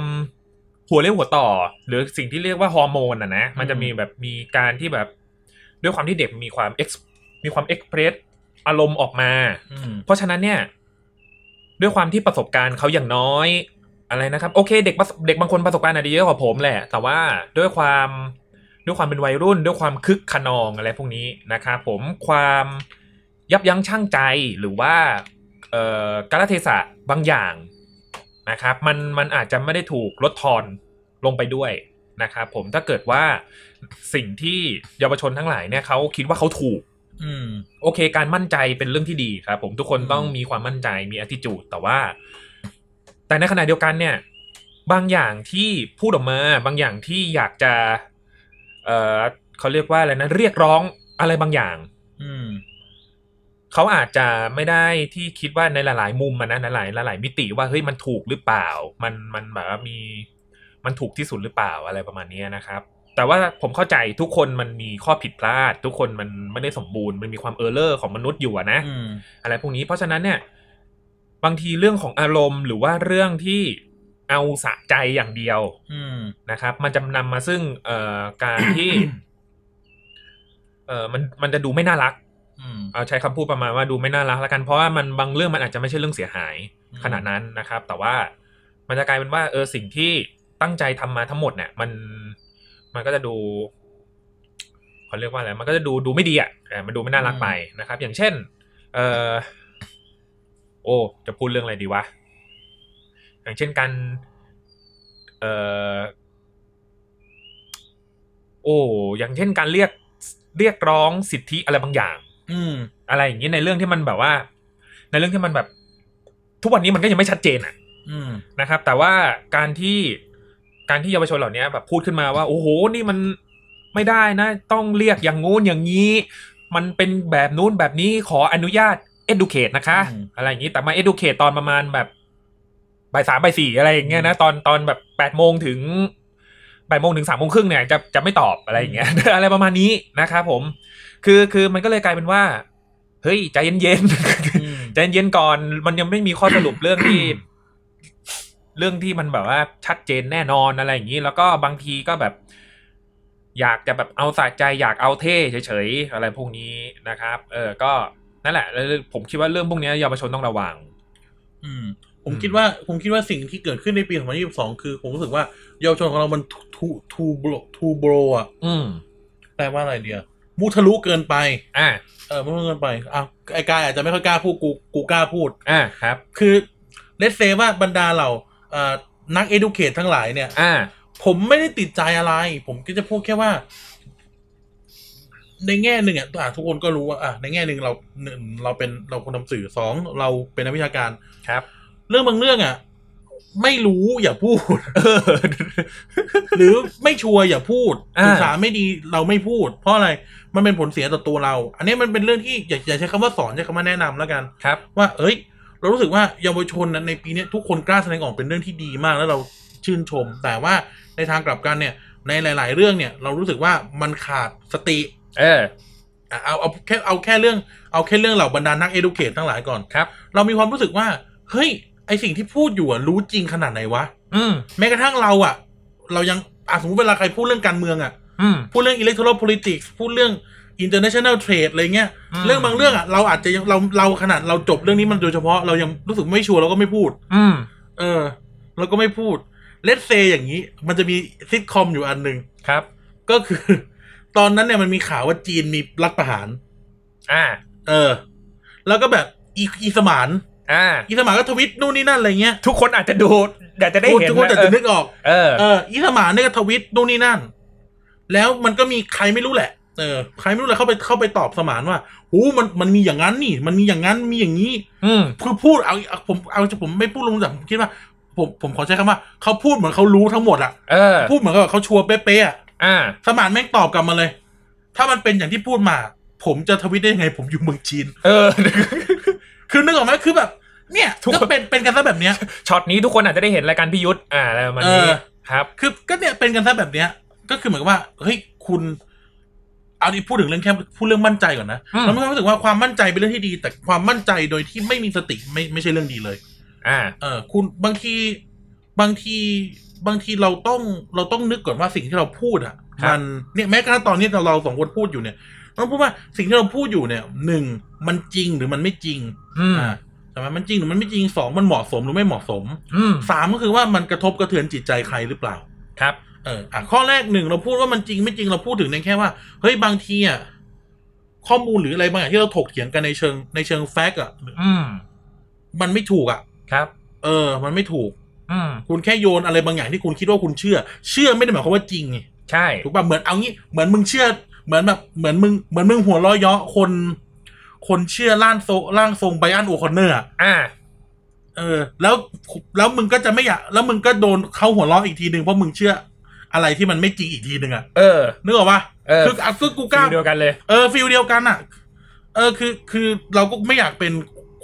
หัวเรียวหัวต่อ หรือสิ่งที่เรียกว่าฮอร์โมนอะนะมันจะมีแบบมีการที่แบบ ด้วยความที่เด็กมีความเอ็กมีความเอ็กเพรสอารมณ์ออกมาอืมเพราะฉะนั้นเนี่ย ด้วยความที่ประสบการณ์เขาอย่างน้อย อะไรนะครับ โอเค เด็กประสเด็กบางคนประสบการณ์อาจจะเยอะกว่าผมแหละ แต่ว่าด้วยความด้วยความเป็นวัยรุ่น ด้วยความคึกขนองอะไรพวกนี้นะครับผมความยับยั้งชั่งใจหรือว่าเอ่อกาลเทศะบางอย่าง นะครับมันมันอาจจะไม่ได้ถูกลดทอนลงไปด้วยนะครับผมถ้าเกิดว่าสิ่งที่เยาวชนทั้งหลายเนี่ยเขาคิดว่าเขาถูกอืมโอเค การมั่นใจเป็นเรื่องที่ดีครับ ผมทุกคนอืมต้องมีความมั่นใจมี attitude แต่ว่า แต่ในขณะเดียวกันเนี่ย บางอย่างที่พูดออกมา บางอย่างที่อยากจะ เออเขาเรียกว่าอะไรนะเรียกร้องอะไรบางอย่าง อืม เขาอาจจะไม่ได้ที่คิดว่าในหลาย ๆ มุมมันนะหลาย ๆ หลาย ๆ มิติว่าเฮ้ยมันถูกหรือเปล่า มันมันแบบว่ามีมันถูกที่สุดหรือเปล่าอะไรประมาณนี้นะครับ แต่ว่าผมเข้าใจทุกคนมันมีข้อผิดพลาด ทุกคนมันไม่ได้สมบูรณ์มันมีความเออร์เลอร์ของมนุษย์อยู่อะนะอืมอะไรพวกนี้เพราะฉะนั้นเนี่ย บางทีเรื่องของอารมณ์หรือว่าเรื่องที่เอาสะใจอย่างเดียวอืมนะครับ มันจะนำมาซึ่งเอ่อการที่ เอ่อมันมันจะดูไม่น่ารักอืม เอาใช้คำพูดประมาณว่าดูไม่น่ารักแล้วกัน เพราะว่ามันบางเรื่องมันอาจจะไม่ใช่เรื่องเสียหายอืมขนาดนั้นนะครับ แต่ว่ามันจะกลายเป็นว่าเออสิ่งที่ตั้งใจทำมาทั้งหมดเนี่ย มันมันก็จะดูเขาเรียกว่าอะไรมันก็จะดูดูไม่ดีอะเออมันดูไม่น่ารักไปนะครับ อย่างเช่น เออโอ้จะพูดเรื่องอะไรดีวะอย่างเช่นการเออโอ้อย่างเช่นการเรียกเรียกร้องสิทธิอะไรบางอย่าง อืม อะไรอย่างนี้ในเรื่องที่มันแบบว่า ในเรื่องที่มันแบบ ทุกวันนี้มันก็ยังไม่ชัดเจนอะอืมนะครับ แต่ว่าการที่การที่เยาวชนเหล่านี้แบบพูดขึ้นมาว่า โอ้โห นี่มันไม่ได้นะ ต้องเรียกอย่างงู้นอย่างนี้ มันเป็นแบบนู้นแบบนี้ขออนุญาต educate นะคะอืมอะไรอย่างนี้แต่มา educate ตอนประมาณแบบบ่ายสามบ่ายสี่อะไรอย่างเงี้ยนะตอนตอนแบบแปดโมงถึงบ่ายโมงถึงสามโมงครึ่งเนี่ยจะจะไม่ตอบอะไรอย่างเงี้ยอะไรประมาณนี้นะครับผม คือคือมันก็เลยกลายเป็นว่า เฮ้ยใจเย็นๆอืมใจเย็นๆก่อน มันยังไม่มีข้อสรุปเรื่องที่ เรื่องที่มันแบบว่าชัดเจนแน่นอนอะไรอย่างนี้ แล้วก็บางทีก็แบบ อยากจะแบบเอาสะใจอยากเอาเท่เฉยๆอะไรพวกนี้นะครับ เออ ก็นั่นแหละแล้วผมคิดว่าเรื่องพวกนี้เยาวชนต้องระวัง อืมผมอืมคิดว่าผมคิดว่าสิ่งที่เกิดขึ้นในปี 2022 คือ ผมรู้สึกว่าเยาวชนของเรามัน too too bold too bold อะอืมแปลว่าอะไรเดียว มุทะลุเกินไปอ่าเออมุทะลุเกินไปอะไอ้กายอาจจะไม่ค่อยกล้าพูดกูกูกล้าพูดอ่าครับ คือ let's say ว่าบรรดาเหล่าเอ่อนัก educate ทั้งหลายเนี่ย อ่า ผมไม่ได้ติดใจอะไร ผมก็จะพูดแค่ว่า ในแง่หนึ่งอะอะทุกคนก็รู้ว่าอะในแง่หนึ่งเราหนึ่งเราเป็นเราคนทำสื่อสองเราเป็นนักวิชาการครับ เรื่องบางเรื่องอะ ไม่รู้อย่าพูดเออหรือไม่ชัวร์อย่าพูดอ่าศึกษาไม่ดีเราไม่พูด เพราะอะไรมันเป็นผลเสียต่อตัวเรา อันนี้มันเป็นเรื่องที่อย่าอย่าใช้คำว่าสอนใช้คำว่าแนะนำแล้วกันครับ ว่า เอ้ย เรารู้สึกว่าเยาวชนนะในปีเนี้ยทุกคนกล้าแสดงออกเป็นเรื่องที่ดีมากแล้วเราชื่นชม แต่ว่าในทางกลับกันเนี่ย ในหลาย ๆ เรื่องเนี่ย เรารู้สึกว่ามันขาดสติ เอออะเอาเอาแค่เอาแค่เรื่อง เอาแค่เรื่องเหล่าบรรดานักเอดูเคททั้งหลายก่อนครับ เรามีความรู้สึกว่าเฮ้ย ไอสิ่งที่พูดอยู่อะรู้จริงขนาดไหนวะอืมแม้กระทั่งเราอะเรายังอะสมมติเวลาใครพูดเรื่องการเมืองอะอืมพูดเรื่อง electoral politics พูดเรื่อง international trade อะไรเงี้ย อืม เรื่องบางเรื่องอะเราอาจจะยังเราเราขนาดเราจบเรื่องนี้มันโดยเฉพาะเรายังรู้สึกไม่ชัวร์เราก็ไม่พูด อืมเออเราก็ไม่พูดเลตเซอย่างนี้ มันจะมีซิทคอมอยู่อันหนึ่งครับ ก็คือ ตอนนั้นเนี่ยมันมีข่าวว่าจีนมีรัฐประหาร อ่า เออ แล้วก็แบบอีอีสมาน อ่าอีสมานก็ทวิตนู่นนี่นั่นอะไรเงี้ยทุกคนอาจจะดูอยากจะได้เห็นทุกคนแต่จะนึกออกเออเอออีสมานเนี่ยก็ทวิตนู่นนี่นั่น แล้วมันก็มีใครไม่รู้แหละเออใครไม่รู้แหละเข้าไปเข้าไปตอบสมานว่าหูมันมันมีอย่างนั้นนี่ มันมีอย่างนั้นมีอย่างนี้ อืมคือพูดเอาเอาผมเอาผมไม่พูดลงจากผมคิดว่า ผมผมขอใช้คำว่าเขาพูดเหมือนเขารู้ทั้งหมดอะเออพูดเหมือนกับเขาชัวร์เป๊ะๆอะอ่าสมานแม่งตอบกลับมาเลย ถ้ามันเป็นอย่างที่พูดมา ผมจะทวิตได้ยังไง ผมอยู่เมืองจีน เออ คือนึกออกไหมคือแบบ เนี่ยทุกคนก็เป็นเป็นกันซะแบบเนี้ยช็อตนี้ทุกคนอาจจะได้เห็นรายการพิยุทธ์อ่าอะไรประมาณนี้เออครับ คือก็เนี่ยเป็นกันซะแบบเนี้ย ก็คือเหมือนกับว่าเฮ้ยคุณเอาดิพูดถึงเรื่องแค่พูดเรื่องมั่นใจก่อนนะอืมแล้วมีความรู้สึกว่าความมั่นใจเป็นเรื่องที่ดี แต่ความมั่นใจโดยที่ไม่มีสติไม่ไม่ใช่เรื่องดีเลย อ่า เออ คุณบางทีบางทีบางทีเราต้องเราต้องนึกก่อนว่าสิ่งที่เราพูดอะครับมันเนี่ยแม้กระทั่งตอนนี้เราเราสองคนพูดอยู่เนี่ย เราพูดว่าสิ่งที่เราพูดอยู่เนี่ยหนึ่งมันจริงหรือมันไม่จริงอืมอ่าใช่ไหมมันจริงหรือมันไม่จริงสองมันเหมาะสมหรือไม่เหมาะสมอืมสามก็คือว่ามันกระทบกระเทือนจิตใจใครหรือเปล่าครับเอออะข้อแรกหนึ่งเราพูดว่ามันจริงไม่จริงเราพูดถึงในแค่ว่าเฮ้ยบางทีอะข้อมูลหรืออะไรบางอย่างที่เราถกเถียงกันในเชิงในเชิงแฟกต์อะอืมมันไม่ถูกอะครับ เออ มันไม่ถูกอืมคุณแค่โยนอะไรบางอย่างที่คุณคิดว่าคุณเชื่อ เชื่อไม่ได้หมายความว่าจริงไงใช่ถูกป่ะเหมือนเอางี้เหมือนมึงเชื่อ เหมือนแบบเหมือนมึงเหมือนมึงหัวเราะเยาะคน คนเชื่อร่างโซร่างทรง Brian O'Conner อะอ่าเออ แล้วแล้วมึงก็จะไม่อยากแล้วมึงก็โดนเขาหัวเราะอีกทีหนึ่งเพราะมึงเชื่ออะไรที่มันไม่จริงอีกทีหนึ่งอะเออนึกออกปะเออคืออะคือกูกล้า feel เดียวกันเลยเออ feel เดียวกันอะเออคือคือเราก็ไม่อยากเป็น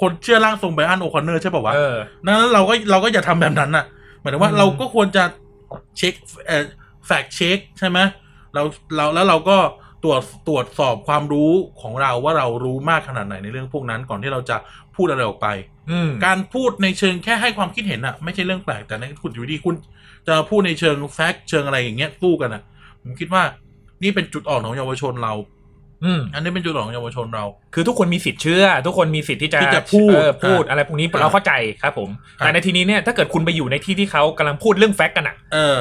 คนเชื่อร่างทรง Brian O'Conner ใช่ป่าวะเออนั้นเราก็เราก็อย่าทำแบบนั้นน่ะหมายถึงว่าอืมเราก็ควรจะเช็คเอ่อ fact check ใช่ไหมเราเราแล้วเราก็ ตรวจตรวจสอบความรู้ของเราว่าเรารู้มากขนาดไหนในเรื่องพวกนั้นก่อนที่เราจะพูดอะไรออกไป อืมการพูดในเชิงแค่ให้ความคิดเห็นอะไม่ใช่เรื่องแปลกแต่ในคุณอยู่ดีคุณ จะพูดในเชิง fact เชิงอะไรอย่างเงี้ยสู้กันอะผมคิดว่านี่เป็นจุดอ่อนของเยาวชนเรา อืม อันนี้เป็นจุดอ่อนของเยาวชนเรา คือทุกคนมีสิทธิ์เชื่อ ทุกคนมีสิทธิ์ที่จะที่จะพูดเออพูด อะอะไรพวกนี้อะเราเข้าใจครับผมอะแต่ในทีนี้เนี่ยถ้าเกิดคุณไปอยู่ในที่ที่เขากำลังพูดเรื่องแฟกต์กันอะเออ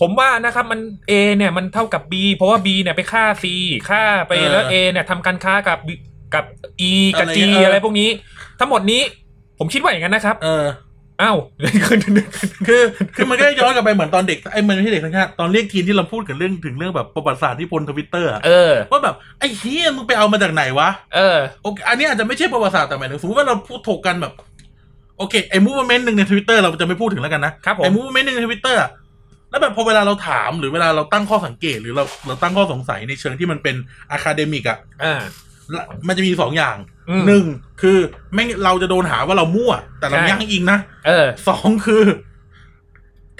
ผมว่านะครับมัน A เนี่ยมันเท่ากับ B เพราะว่า B เนี่ยไปฆ่า C ฆ่าไปเออแล้ว A เนี่ยทำการค้ากับ B กับ E กับอะไร G เงี้ยเออออะไรพวกนี้ ทั้งหมดนี้ผมคิดว่าอย่างนั้นนะครับ เอออ้าวคือคือมันก็ย้อนกลับไปเหมือนตอนเด็กไอ้มันไม่ใช่เด็กทั้งชาติตอนเรียกทีนที่เราพูดกันเรื่องถึงเรื่องแบบประวัติศาสตร์นิพนธ์อะเออว่าแบบไอ้เหี้ยมึงไปเอามาจากไหนวะเออโอเคอันนี้อาจจะไม่ใช่ประวัติศาสตร์แต่หมายถึงสมมติว่าเราพูดถกกันแบบ โอเคไอ้ movement หนึ่งในทวิตเตอร์เราจะไม่พูดถึงแล้วกันนะครับผมไอ้ movement หนึ่งในทวิตเตอร์ แล้วแบบพอเวลาเราถามหรือเวลาเราตั้งข้อสังเกตหรือเราเราตั้งข้อสงสัยในเชิงที่มันเป็น academic อะอ่าละมันจะมีสองอย่างอืมหนึ่งคือแม่งเราจะโดนหาว่าเรามั่ว แต่เราใช่ยั่งอิงนะเออสองคือ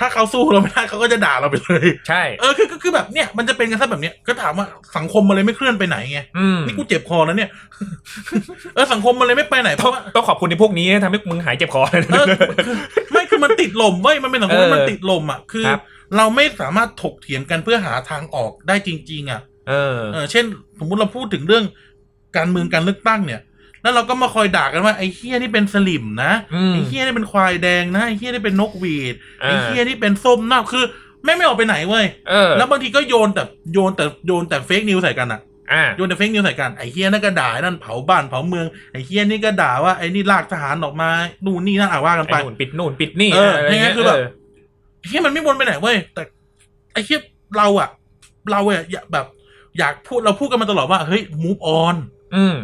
ถ้าเขาสู้เราไม่ได้เขาก็จะด่าเราไปเลย ใช่เออคือคือคือแบบเนี้ยมันจะเป็นกันซะแบบเนี้ยก็ถามว่าสังคมมันเลยไม่เคลื่อนไปไหนไงอืมนี่กูเจ็บคอแล้วเนี่ยเออสังคมมันเลยไม่ไปไหนเพต้องราะว่าต้องขอบคุณในพวกนี้ทำให้มึงหายเจ็บคอเลยนะเออคือไม่คือมันติดลมเว้ยมันเป็นสังคมที่เออมันติดลมอะคือครับ เราไม่สามารถถกเถียงกันเพื่อหาทางออกได้จริง ๆ อะ เออเออ เช่น สมมติเราพูดถึงเรื่องการเมืองการเลือกตั้งเนี่ย แล้วเราก็มาคอยด่ากันว่าไอ้เฮียนี่เป็นสลิมนะอืมไอ้เฮียนี่เป็นควายแดงนะไอ้เฮียนี่เป็นนกหวีดอ่าไอ้เฮียนี่เป็นส้มหน้าคือแม่งไม่ออกไปไหนเว้ยเออแล้วบางทีก็โยนแต่โยนแต่โยนแต่เฟกนิวใส่กันอะอ่าโยนแต่เฟกนิวใส่กันไอ้เฮียนั่นก็ด่าไอ้นั่นเผาบ้านเผาเมืองไอ้เฮียนี่ก็ด่าว่าไอ้นี่ลากทหารออกมานู่นนี่นั่นอะว่ากันไอ้ไปนู่นปิดนู่นปิดนี่เอออะไรอย่างเงี้เงี้ยยคือแบบ เออไอ้เฮียมันไม่วนไปไหนเว้ยแต่ไอ้เฮียเราอะเราอะอยากแบบ อยากพูดเราพูดกันมาตลอดว่าเฮ้ย move on อืม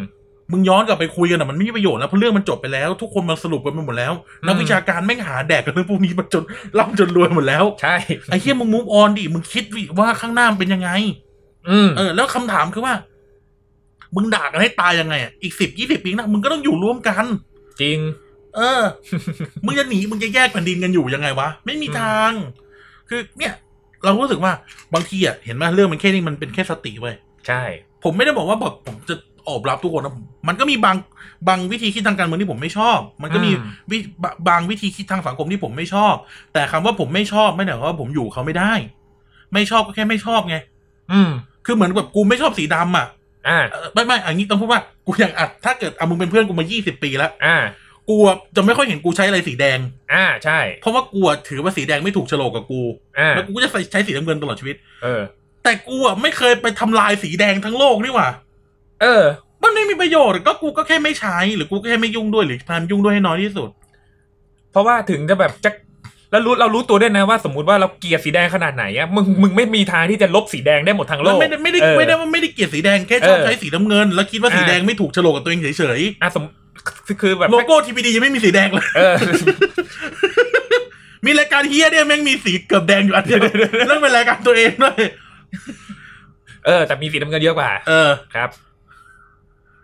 มึงย้อนกลับไปคุยกันอะมันไม่มีประโยชน์แล้วเพราะเรื่องมันจบไปแล้ว ทุกคนมันสรุปกันไปหมดแล้วนักอืมวิชาการแม่งหาแดกกันเรื่องพวกนี้มาจนร่ำจนรวยหมดแล้วใช่ไอ้เฮียมึง move on ดิมึงคิดวิว่าข้างหน้ามันเป็นยังไงอืมเออ แล้วคำถามคือว่า มึงด่ากันให้ตายยังไงอะอีกสิบยี่สิบปีหนะมึงก็ต้องอยู่ร่วมกัน จริง เออ มึงจะหนีมึงจะแยกแผ่นดินกันอยู่ยังไงวะ ไม่มีทาง คือเนี่ย เรารู้สึกว่าบางทีอะเห็นไหมเรื่องมันแค่นี้มันเป็นแค่สติเว้ยใช่ ผมไม่ได้บอกว่าแบบผมจะออบรับทุกคนนะผมมันก็มีบางบางวิธีคิดทางการเมืองที่ผมไม่ชอบ มันก็มีอืมวิบะบางวิธีคิดทางสังคมที่ผมไม่ชอบ แต่คำว่าผมไม่ชอบไม่ได้หมายความว่าผมอยู่เขาไม่ได้ ไม่ชอบก็แค่ไม่ชอบไง อืม คือเหมือนแบบกูไม่ชอบสีดำอะอ่าเออไม่ไม่อันนี้ต้องพูดว่ากูอย่างอัดถ้าเกิดอะมึงเป็นเพื่อนกูมา20ปีแล้วอ่า กูอะจะไม่ค่อยเห็นกูใช้อะไรสีแดง อ่าใช่ เพราะว่ากูอะถือว่าสีแดงไม่ถูกโฉลกกับกูอ่าแล้วกูก็จะใส่ใช้สีน้ำเงินตลอดชีวิต เออ แต่กูอะไม่เคยไปทำลายสีแดงทั้งโลกนี่หว่า เออ มันไม่มีประโยชน์ก็กูก็แค่ไม่ใช้ หรือกูก็แค่ไม่ยุ่งด้วยหรือพยายามยุ่งด้วยให้น้อยที่สุด เพราะว่าถึงจะแบบจะแล้วรู้เรารู้ตัวด้วยนะว่าสมมติว่าเราเกลียดสีแดงขนาดไหนอะมึงมึงไม่มีทางที่จะลบสีแดงได้หมดทั้งโลแล้วกไม่ได้ไม่ได้เออไม่ได้ว่าไม่ได้เกลียดสีแดงแค่ชอบเออใช้สีน้ำเงิน แล้วคิดว่าสีอ่าแดงไม่ถูกโฉลกกับตัวเองเฉยอะสม คือแบบๆโลโก้ทีพีดียังไม่มีสีแดงเลยเออมีรายการเฮียเนี่ยแม่งมีสีเกือบแดงอยู่อันเดียวแล้วเป็นรายการตัวเองด้วยเออ แต่มีสีน้ำเงินเยอะกว่า เออครับ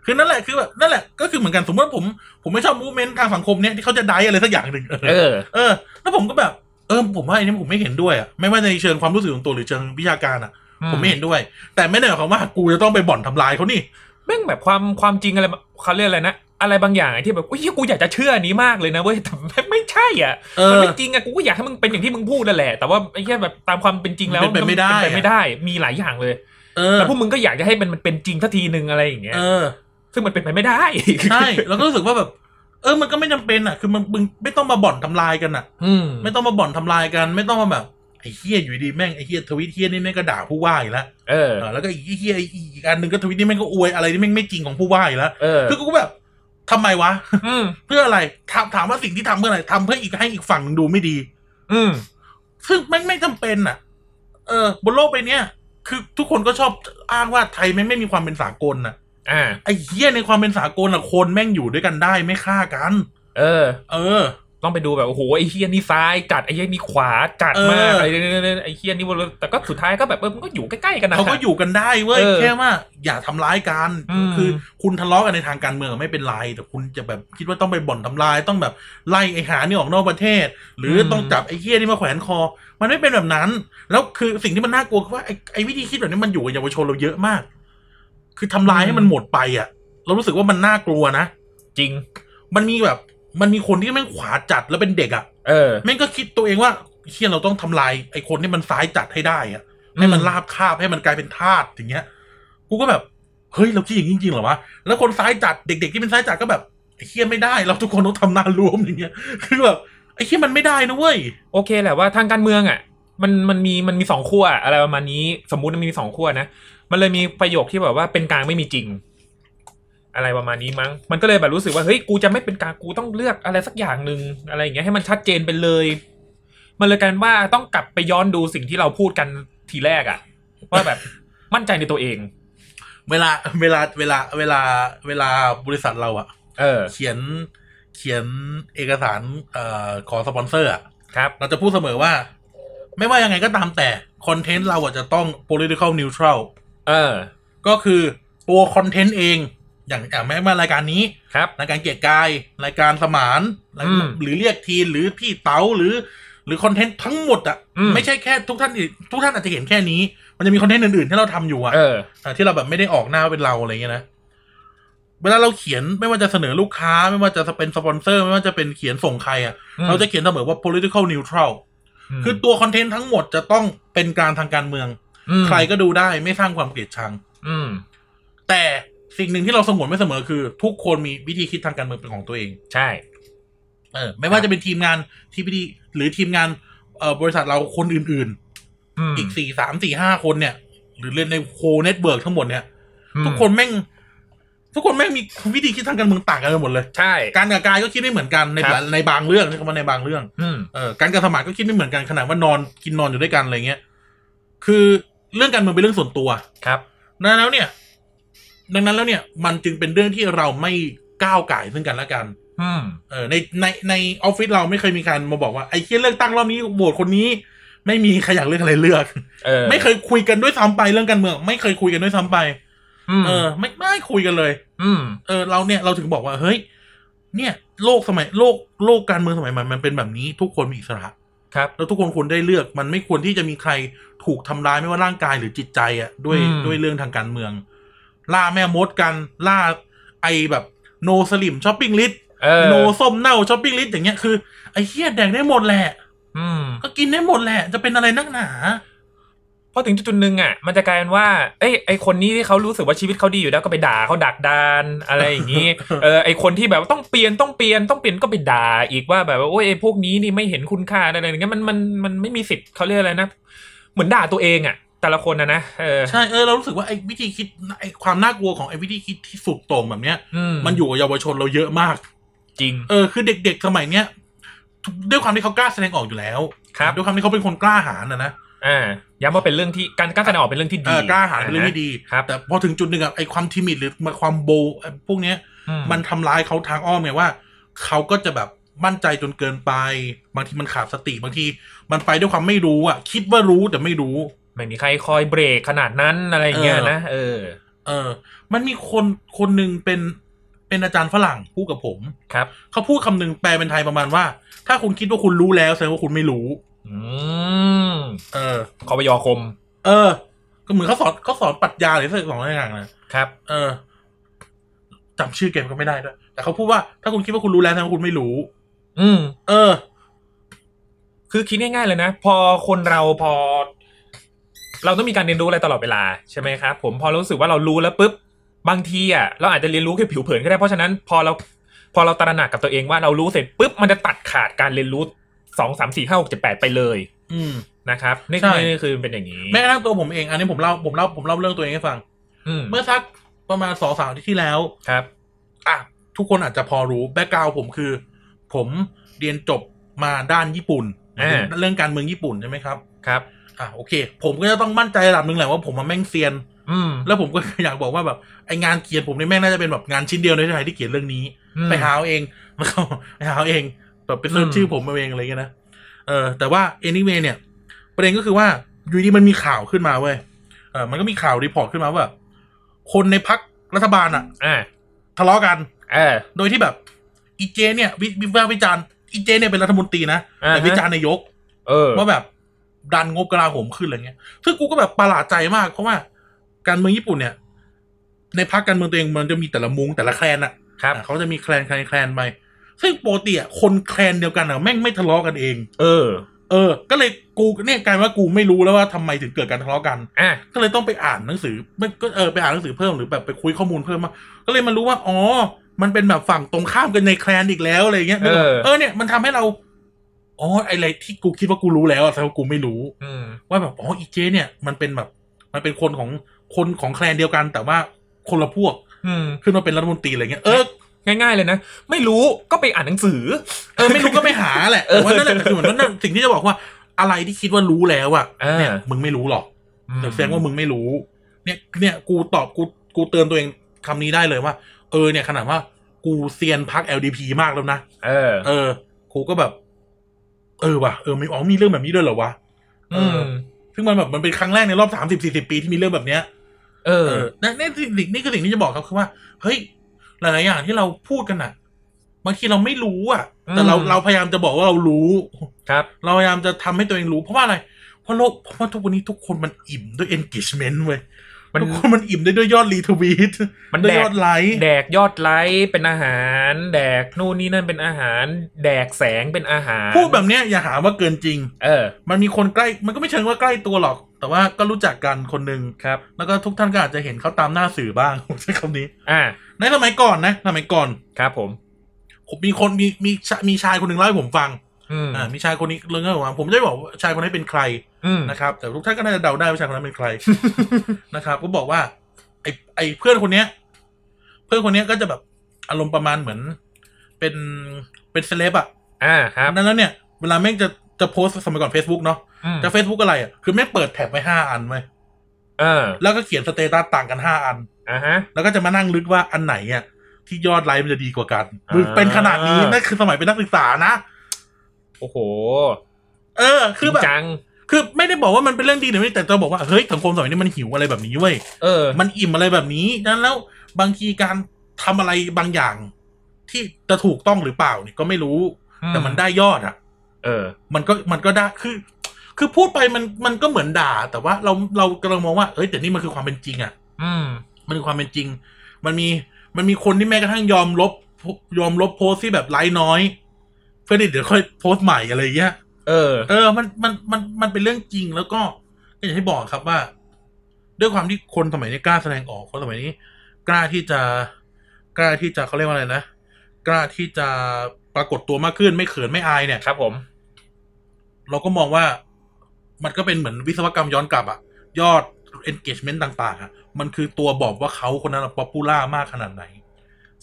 คือนั่นแหละคือแบบนั่นแหละก็คือเหมือนกันสมมติว่าผม ผมไม่ชอบมูเมนต์ทางสังคมเนี้ยที่เขาจะได้อะไรสักอย่างหนึ่งเออเออแล้วผมก็แบบ เออ ผมว่าไอ้นี่ผมไม่เห็นด้วยอะไม่ว่าในเชิงความรู้สึกของตัวหรือเชิงวิชาการอะ ผมไม่เห็นด้วย แต่ไม่ได้หมายความว่ากูจะต้องไปบ่อนทำลายเขานี่แม่งแบบความความจริงอะไรเขาเรียกอะไรนะ อะไรบางอย่างไอ้ที่แบบอุ้ยกูอยากจะเชื่ออันนี้มากเลยนะเว้ยแต่ไม่ไม่ใช่อะเอมันอไม่จริงอะกูก็อยากให้มึงเป็นอย่างที่มึงพูดนั่นแหละแต่ว่าไอ้แค่แบบตามความเป็นจริงแล้วมันเป็นไปไม่ได้นเป็นไปไม่ได้ มีหลายอย่างเลยเออแต่พวกมึงก็อยากจะให้มันมันเป็นจริงทันทีหนึ่งอะไรอย่างเงี้ยเออซึ่งมันเป็นไปไม่ได้ใช่แล้วก็รู้สึกว่าแบบเออ มันก็ไม่จำเป็นอะ คือมันมึงไม่ต้องมาบ่อนทำลายกันอะ อืม ไม่ต้องมาบ่อนทำลายกัน ไม่ต้องมาแบบไอ้เฮียอยู่ดีแม่งไอ้เฮียทวิตเฮียนี่แม่งก็ด่าผู้ว่าอีกแล้ว เออเออแล้วก็อีกเฮียอีกอันหนึ่งก็ทวิตนี่แม่งก็อวยอะไรที่แม่งไม่จริงของผู้ว่าอีกแล้ว เออ คือกูก็แบบ ทำไมวะอืมเพื่ออะไรถามถามว่าสิ่งที่ทำเพื่ออะไรทำเพื่ออีกให้อีกฝั่งหนึ่งดูไม่ดี อืมซึ่งแม่งไม่จำเป็นอะ เออบนโลกใบเนี้ยคือทุกคนก็ชอบอ้างว่าไทยแม่งไม่มีความเป็นสากลน่ะอ่าไอ้เหี้ยในความเป็นสากลอะคนแม่งอยู่ด้วยกันได้ไม่ฆ่ากัน เออ เออ ต้องไปดูแบบโอ้โหไอ้เฮียนี่ซ้ายจัดไอ้เฮียนี่ขวาจัดมากเออไอ้ไอ้เฮียนี่วนแต่ก็สุดท้ายก็แบบเออมันก็อยู่ใกล้ๆกันนะเขาก็อยู่กันได้เว้ยเออแค่ว่าอย่าทำร้ายกันอืมคือคุณทะเลาะกันในทางการเมืองไม่เป็นไรแต่คุณจะแบบคิดว่าต้องไปบ่อนทำลาย ต้องแบบไล่ไอ้หานี่ออกนอกประเทศ หรือต้องจับไอ้เหี้ยนี่มาแขวนคอ มันไม่เป็นแบบนั้น แล้วคือสิ่งที่มันน่ากลัวคือว่าไอ้ไอ้วิธีคิดแบบนี้มันอยู่กับเยาวชนเราเยอะมาก คือทำลายให้มันหมดไปอะ เรารู้สึกว่ามันน่ากลัวนะจริง มันมีแบบ มันมีคนที่แม่งขวาจัดแล้วเป็นเด็กอะเออ แม่งก็คิดตัวเองว่าเฮียเราต้องทำลายไอ้คนที่มันซ้ายจัดให้ได้อะให้มันลาบคาบให้มันกลายเป็นทาสอย่างเงี้ย กูก็แบบเฮ้ยเราคิดอย่างนี้จริงๆเหรอวะแล้วคนซ้ายจัดเด็ก ๆ ที่เป็นซ้ายจัดก็แบบไอ้เฮียไม่ได้ เราทุกคนต้องทำงานรวมอย่างเงี้ยคือแบบไอ้เฮียมันไม่ได้นะเว้ยโอเคแหละว่าทางการเมืองอะ มันมันมีมันมีสองขั้วอะไรประมาณนี้ สมมุติมันมีสองขั้วนะมันเลยมีประโยคที่แบบว่าเป็นกลางไม่มีจริง อะไรประมาณนี้มั้ง มันก็เลยแบบรู้สึกว่าเฮ้ยกูจะไม่เป็นกลางกูต้องเลือกอะไรสักอย่างหนึ่งอะไรอย่างเงี้ยให้มันชัดเจนไปเลย มันเลยกลายเป็นว่าต้องกลับไปย้อนดูสิ่งที่เราพูดกันทีแรกอะว่าแบบมั่นใจในตัวเอง เวลาเวลาเวลาเวลาเวลาบริษัทเราอะเออ เขียนเขียนเอกสารเอ่อขอสปอนเซอร์อะครับ เราจะพูดเสมอว่า ไม่ว่ายังไงก็ตามแต่ content เราอะจะต้อง political neutral เออ ก็คือตัว content เอง อย่างอย่างแม้ว่ารายการนี้ครับรายการเกียรติกายรายการสมานรายอืมหรือเรียกทีนหรือพี่เต๋าหรือ หรือ content ทั้งหมดอะอืมไม่ใช่แค่ทุกท่านทุกท่านอาจจะเห็นแค่นี้ มันจะมี content อื่นๆที่เราทำอยู่อะเอออะที่เราแบบไม่ได้ออกหน้าว่าเป็นเราอะไรเงี้ยนะเวลาเราเขียนไม่ว่าจะเสนอลูกค้า ไม่ว่าจะเป็นสปอนเซอร์ ไม่ว่าจะเป็นเขียนส่งใครอะอืมเราจะเขียนเสมอว่า political neutral คือตัว content ทั้งหมดจะต้องเป็นกลางทางการเมืองใครก็ดูได้ไม่สร้างความเกลียดชังอืมแต่ สิ่งหนึ่งที่เราสงวนไว้เสมอคือ ทุกคนมีวิธีคิดทางการเมืองเป็นของตัวเอง ใช่ เออ ไม่ว่าจะเป็นทีมงาน TPD หรือทีมงานเอ่อบริษัทเราคนอื่นอืมๆอีกสี่สามสี่ห้าคนเนี่ย หรือเรียนในโคเน็ตเบิร์กทั้งหมดเนี่ยอืมทุกคนแม่ง ทุกคนแม่งมีวิธีคิดทางการเมืองต่างกันไปหมดเลย ใช่ การกับกายก็คิดไม่เหมือนกันในครับ ในบางเรื่องใช้คำว่าในบางเรื่อง อืม เออการกับสมัครก็คิดไม่เหมือนกันขนาดว่านอนกินนอนอยู่ด้วยกันอะไรเงี้ย คือเรื่องการเมืองเป็นเรื่องส่วนตัว ครับ ดังนั้นแล้วเนี่ย ดังนั้นแล้วเนี่ย มันจึงเป็นเรื่องที่เราไม่ก้าวไก่ายซึ่งกันและกันอืมเออในในในออฟฟิศเราไม่เคยมีการมาบอกว่าไอ้เคียเลือกตั้งรอบนี้โหวตคนนี้ ไม่มีใครอยากเลือกอะไรเลือกเออไม่เคยคุยกันด้วยซ้ำไปเรื่องการเมือง ไม่เคยคุยกันด้วยซ้ำไปอืมเออ ไม่ไม่คุยกันเลย อืมเออ เราเนี่ยเราถึงบอกว่าเฮ้ย เนี่ย โลกสมัยโลกโลกการเมืองสมัยใหม่มันเป็นแบบนี้ทุกคนมีอิสระ ครับ แล้วทุกคนควรได้เลือกมันไม่ควรที่จะมีใครถูกทำร้ายไม่ว่าร่างกายหรือจิตใจอะด้วยอืมด้วยเรื่องทางการเมือง ล่าแม่มดกันล่าไอแบบ no สลิ่ม shopping list เออ no ส้มเน่า shopping list อย่างเงี้ยคือไอ้เหี้ยแดกได้หมดแหละอืมก็กินได้หมดแหละ จะเป็นอะไรนักหนาพอถึงจุดๆหนึ่งอะ มันจะกลายเป็นว่า เอ้ยไอคนนี้ที่เขารู้สึกว่าชีวิตเขาดีอยู่แล้วก็ไปด่าเขาดักดานอะไรอย่างนี้ เออไอคนที่แบบว่าต้องเปลี่ยนต้องเปลี่ยนต้องเปลี่ยนก็ไปด่าอีกว่าแบบว่าโอ้ยไอพวกนี้นี่ไม่เห็นคุณค่าอะไรอย่างเงี้ยมันมันมันไม่มีสิทธิ์เขาเรียกอะไรนะ เหมือนด่าตัวเองอะ แต่ละคนนะนะเออใช่เออเรารู้สึกว่าไอ้วิธีคิดไอ้ความน่ากลัวของไอ้วิธีคิดที่สุดโต่งแบบเนี้ยอืมมันอยู่กับเยาวชนเราเยอะมาก จริง เออคือเด็กๆสมัยเนี้ยด้วยความที่เขากล้าแสดงออกอยู่แล้วครับด้วยความที่เขาเป็นคนกล้าหาญนะนะอ่าย้ำว่าเป็นเรื่องที่การการแสดงออกเป็นเรื่องที่เอดีอกล้าหาญเป็นเรื่องที่ดีครับแต่พอถึงจุดหนึ่งอะไอ้ความทิมิดหรือความโบว์ไอ้พวกเนี้ยอืมันทำร้ายเขาทางอ้อมไงว่าเขาก็จะแบบมั่นใจจนเกินไป บางทีมันขาดสติบางที มันไปด้วยความไม่รู้อะ คิดว่ารู้แต่ไม่รู้ ไม่มีใครคอยเบรกขนาดนั้นอะไรอย่างเงี้ยเออนะเออ เออ มันมีคนคนหนึ่งเป็นเป็นอาจารย์ฝรั่งพูดกับผมครับเขาพูดคำหนึ่งแปลเป็นไทยประมาณว่า ถ้าคุณคิดว่าคุณรู้แล้วแสดงว่าคุณไม่รู้ อืมเออคอปยอคม เออ ก็เหมือนเขาสอนเขาสอนปรัชญาหรือสักสองอย่างนะครับ เออจำชื่อเกมก็ไม่ได้ด้วยแต่เขาพูดว่าถ้าคุณคิดว่าคุณรู้แล้วแสดงว่าคุณไม่รู้ อืม เออ คือคิดง่ายๆเลยนะ พอคนเราพอ เราต้องมีการเรียนรู้อะไรตลอดเวลาใช่ไหมครับผมพอเรารู้สึกว่าเรารู้แล้วปุ๊บบางทีอะเราอาจจะเรียนรู้แค่ผิวเผินก็ได้เพราะฉะนั้นพอเราพอเราตระหนักกับตัวเองว่าเรารู้เสร็จปุ๊บมันจะตัดขาดการเรียนรู้สองสามสี่ห้าหกเจ็ดแปดไปเลย อืมนะครับนี่ใช่นี่คือเป็นอย่างนี้แม้กระทั่งตัวผมเองอันนี้ผมเล่าผมเล่าผมเล่าเรื่องตัวเองให้ฟังอืมเมื่อสักประมาณสองสามอาทิตย์ที่แล้วครับ อะทุกคนอาจจะพอรู้แบ็กกราวผมคือ ผมเรียนจบมาด้านญี่ปุ่นอ่าเรื่องการเมืองญี่ปุ่นใช่ไหมครับ ครับ อะโอเค ผมก็จะต้องมั่นใจระดับหนึ่งแหละว่าผมมาแม่งเซียน อืม แล้วผมก็อยากบอกว่าแบบไองานเขียนผมเนี่ยแม่งน่าจะเป็นแบบงานชิ้นเดียวในไทยที่เขียนเรื่องนี้ อืม ไปหาเอาเองแล้วก็ไปหาเอาเองแบบไป search อืม ชื่อผมมาเองอะไรเงี้ยนะเออแต่ว่า anyway เนี่ย ประเด็นก็คือว่าอยู่ดีมันมีข่าวขึ้นมาเว้ยเออมันก็มีข่าว report ขึ้นมาว่าแบบคนในพรรครัฐบาลอะอ่าทะเลาะกัน เออ โดยที่แบบอีเจ เนี่ยวิวิพากษ์วิจารณ์อีเจเนี่ยเป็นรัฐมนตรีนะอ่าฮะ แต่วิจารณ์นายก เออว่าแบบ ดันงบกลาโหมขึ้นอะไรเงี้ยซึ่งกูก็แบบประหลาดใจมาก เพราะว่าการเมืองญี่ปุ่นเนี่ย ในพรรคการเมืองตัวเองมันจะมีแต่ละมุงแต่ละแคลนอะครับอะเขาจะมีแคลนแคลนแคลนไปซึ่งปกติอะคนแคลนเดียวกันอะแม่งไม่ทะเลาะกันเอง เออ เออ ก็เลยกูเนี่ยกลายว่ากูไม่รู้แล้วว่าทำไมถึงเกิดการทะเลาะกันอะก็เลยต้องไปอ่านหนังสือไม่ก็เออไปอ่านหนังสือเพิ่มหรือแบบไปคุยข้อมูลเพิ่มมาก็เลยมารู้ว่าอ๋อมันเป็นแบบฝั่งตรงข้ามกันในแคลนอีกแล้วอะไรเงี้ยเออเออเนี่ยมันทำให้เรา อ๋อไออะไรที่กูคิดว่ากูรู้แล้วอะแต่ว่ากูไม่รู้ อืม ว่าแบบอ๋ออีเจ เนี่ยมันเป็นแบบ มันเป็นคนของคนของแคลนเดียวกัน แต่ว่าคนละพวกอืม ขึ้นมาเป็นรัฐมนตรีอะไรเงี้ยเออง่ายๆเลยนะ ไม่รู้ก็ไปอ่านหนังสือ เออไม่รู้ก็ไม่หาแหละแต่ว่านั่นแหละคือเหมือนนั่นสิ่งที่จะบอกว่าอะไรที่คิดว่ารู้แล้วอะเออ เนี่ยมึงไม่รู้หรอกอืมแต่แสดงว่ามึงไม่รู้ เนี่ยเนี่ยกูตอบกูกูเตือนตัวเองคำนี้ได้เลยว่า เออเนี่ยขนาดว่ากูเซียนพัก LDP มากแล้วนะ เออ เออ กูก็แบบ เออว่ะเออมีอ๋อมีเรื่องแบบนี้ด้วยเหรอวะเออือมซึ่งมันแบบมันเป็นครั้งแรกในรอบสามสิบสี่สิบปีที่มีเรื่องแบบเนี้ยเออเออนั่นนี่สิ่งนี่คือสิ่งที่จะบอกครับคือว่าเฮ้ยหลายๆอย่างที่เราพูดกันอะบางทีเราไม่รู้อะแต่เราอืมเราพยายามจะบอกว่าเรารู้ครับ เราพยายามจะทำให้ตัวเองรู้เพราะว่าอะไร เพราะโลกเพราะว่าทุกวันนี้ทุกคนมันอิ่มด้วย engagement เว้ยมัน ทุกคนมันอิ่มได้ด้วยยอดรีทวีตมันด้วยแดกยอดไลค์แดกยอดไลค์เป็นอาหาร แดกนู่นนี่นั่นเป็นอาหาร แดกแสงเป็นอาหาร พูดแบบเนี้ยอย่าหาว่าเกินจริง เออ มันมีคนใกล้มันก็ไม่เชิงว่าใกล้ตัวหรอก แต่ว่าก็รู้จักกันคนหนึ่งครับ แล้วก็ทุกท่านก็อาจจะเห็นเขาตามหน้าสื่อบ้างผมใช้คำนี้ อ่า ในสมัยก่อนนะสมัยก่อนครับผม ผมมีคนมีมีชามีชายคนหนึ่งเล่าให้ผมฟัง อืมอ่ามีชายคนนี้เรื่องเล่าให้ผมฟังผมจะไม่บอกว่าชายคนนี้เป็นใครอืมนะครับ แต่ทุกท่านก็น่าจะเดาได้ว่าชายคนนั้นเป็นใครนะครับ ก็บอกว่า ไอไอเพื่อนคนเนี้ย เพื่อนคนเนี้ยก็จะแบบอารมณ์ประมาณเหมือน เป็นเป็นเซเลบอะอ่าครับนั้นแล้วเนี่ย เวลาแม่งจะจะโพสต์สมัยก่อน Facebook เนาะอืมจะ Facebook อะไรอะคือแม่งเปิด tab ไว้ห้าอันเว้ยเออ แล้วก็เขียน status ต่างกันห้าอันอ่าฮะ แล้วก็จะมานั่งลุ้นว่าอันไหนอะที่ยอดไลค์มันจะดีกว่ากันอ่ามึมึงเป็นขนาดนี้นั่นคือสมัยเป็นนักศึกษานะ โอ้โห เออ คือแบบจริงจัง คือไม่ได้บอกว่ามันเป็นเรื่องดีหรือไม่แต่จะบอกว่าเฮ้ยสังคมสมัยนี้มันหิวอะไรแบบนี้เว้ยเออ มันอิ่มอะไรแบบนี้นั้นแล้วบางทีการทำอะไรบางอย่าง ที่จะถูกต้องหรือเปล่าเนี่ยก็ไม่รู้ แต่มันได้ยอดอะ เออ มันก็มันก็ได้คือ คือพูดไปมันมันก็เหมือนด่า แต่ว่าเราเรากำลังมองว่าเฮ้ยแต่นี่มันคือความเป็นจริง อะ อืม มันคือความเป็นจริง มันมีมันมีคนที่แม้กระทั่งยอมลบยอมลบโพสต์ที่แบบไลค์น้อยเพื่อที่เดี๋ยวค่อยโพสต์ใหม่อะไรอย่างเงี้ย เออ เออ มัน มัน มัน มันเป็นเรื่องจริงแล้วก็ก็อย่างที่บอกครับว่า ด้วยความที่คนสมัยนี้กล้าแสดงออก คนสมัยนี้ กล้าที่จะ กล้าที่จะเขาเรียกว่าอะไรนะ กล้าที่จะปรากฏตัวมากขึ้นไม่เขินไม่อายเนี่ยครับ ผม เราก็มองว่า มันก็เป็นเหมือนวิศวกรรมย้อนกลับอะยอด engagement ต่าง ๆอะมันคือตัวบอกว่าเขาคนนั้น popular มากขนาดไหน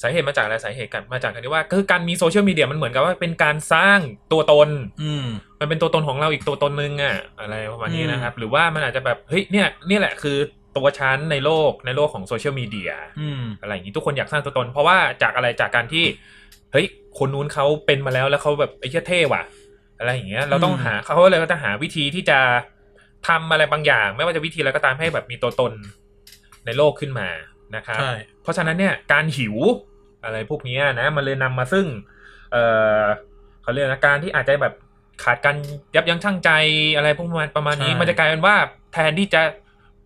สาเหตุมาจากอะไรสาเหตุกันมาจากการที่ว่าคือการมี social media มันเหมือนกับว่าเป็นการสร้างตัวตน อืมมันเป็นตัวตนของเราอีกตัวตนนึงอะอะไรประมาณนี้อืมนะครับ หรือว่ามันอาจจะแบบเฮ้ยเนี่ยนี่แหละคือตัวฉันในโลกในโลกของ social media อืมอะไรอย่างนี้ทุกคนอยากสร้างตัวตน เพราะว่าจากอะไรจากการที่เฮ้ยคนนู้นเขาเป็นมาแล้วแล้วเขาแบบไอ้เหี้ยเท่ว่ะ อะไรอย่างเงี้ย เราต้องอืมหาเขาเลยก็จะหาวิธีที่จะทำอะไรบางอย่าง ไม่ว่าจะวิธีอะไรก็ตามให้แบบมีตัวตนในโลกขึ้นมา นะครับใช่เพราะฉะนั้นเนี่ยการหิวอะไรพวกเนี้ยนะมันเลยนำมาซึ่ง เออเขาเรียกนะการที่อาจจะแบบขาดการยับยั้งชั่งใจอะไรพวกประมาณประมาณนี้ใช่มันจะกลายเป็นว่าแทนที่จะ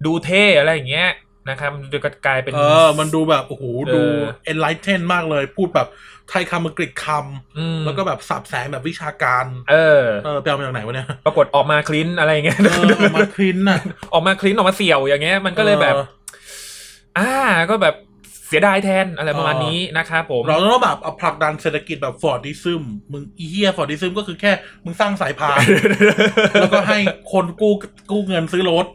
ดูเท่อะไรอย่างเงี้ยนะครับมันจะกลายเป็น เออ มันดูแบบโอ้โหเออดู enlighten มากเลย พูดแบบไทยคำอังกฤษคมำแล้วก็แบบสับแสงแบบวิชาการ เออเออไปเอามาจากไหนวะเนี่ยปรากฏออกมา cringe อะไรอย่างเงี้ยเออออกมา cringe น่ะออกมา cringe ออกมาเสี่ยวอย่างเงี้ยมันก็เลยแบบ อออ่าก็แบบเสียดายแทนอะไรประมาณนี้นะครับผม เราต้องแบบเอาผลักดันเศรษฐกิจแบบ Fordism มึงไอ้เหี้ย Fordism ก็คือแค่ มึงสร้างสายพาน แล้วก็ให้คนกู้กู้เงินซื้อรถ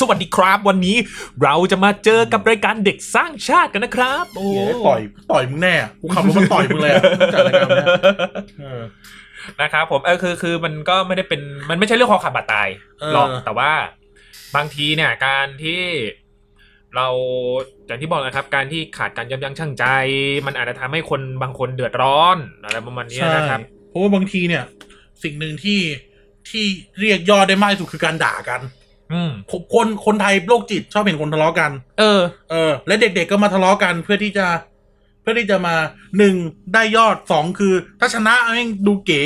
สวัสดีครับวันนี้เราจะมาเจอกับรายการเด็กสร้างชาติกันนะครับ โอ้เหี้ยต่อยต่อยมึงแน่อะกูขับรถมาต่อยมึงเลยอะจัดรายการเนี่ยเออนะครับผมเออคือคือมันก็ไม่ได้เป็นมันไม่ใช่เรื่องความขาดบาดตายเออหรอกแต่ว่า บางทีเนี่ยการที่ เราอย่างที่บอกนะครับ การที่ขาดการยับยั้งชั่งใจ มันอาจจะทำให้คนบางคนเดือดร้อนอะไรประมาณเนี้ยใช่นะครับเพราะว่าบางทีเนี่ย สิ่งหนึ่งที่ที่เรียกยอดได้มากที่สุดคือการด่ากัน อืมคนคนคนไทยโรคจิตชอบเห็นคนทะเลาะกัน เออ เออ และเด็กๆก็มาทะเลาะกันเพื่อที่จะ เพื่อที่จะมาหนึ่งได้ยอดสองคือ ถ้าชนะแม่งดูเก๋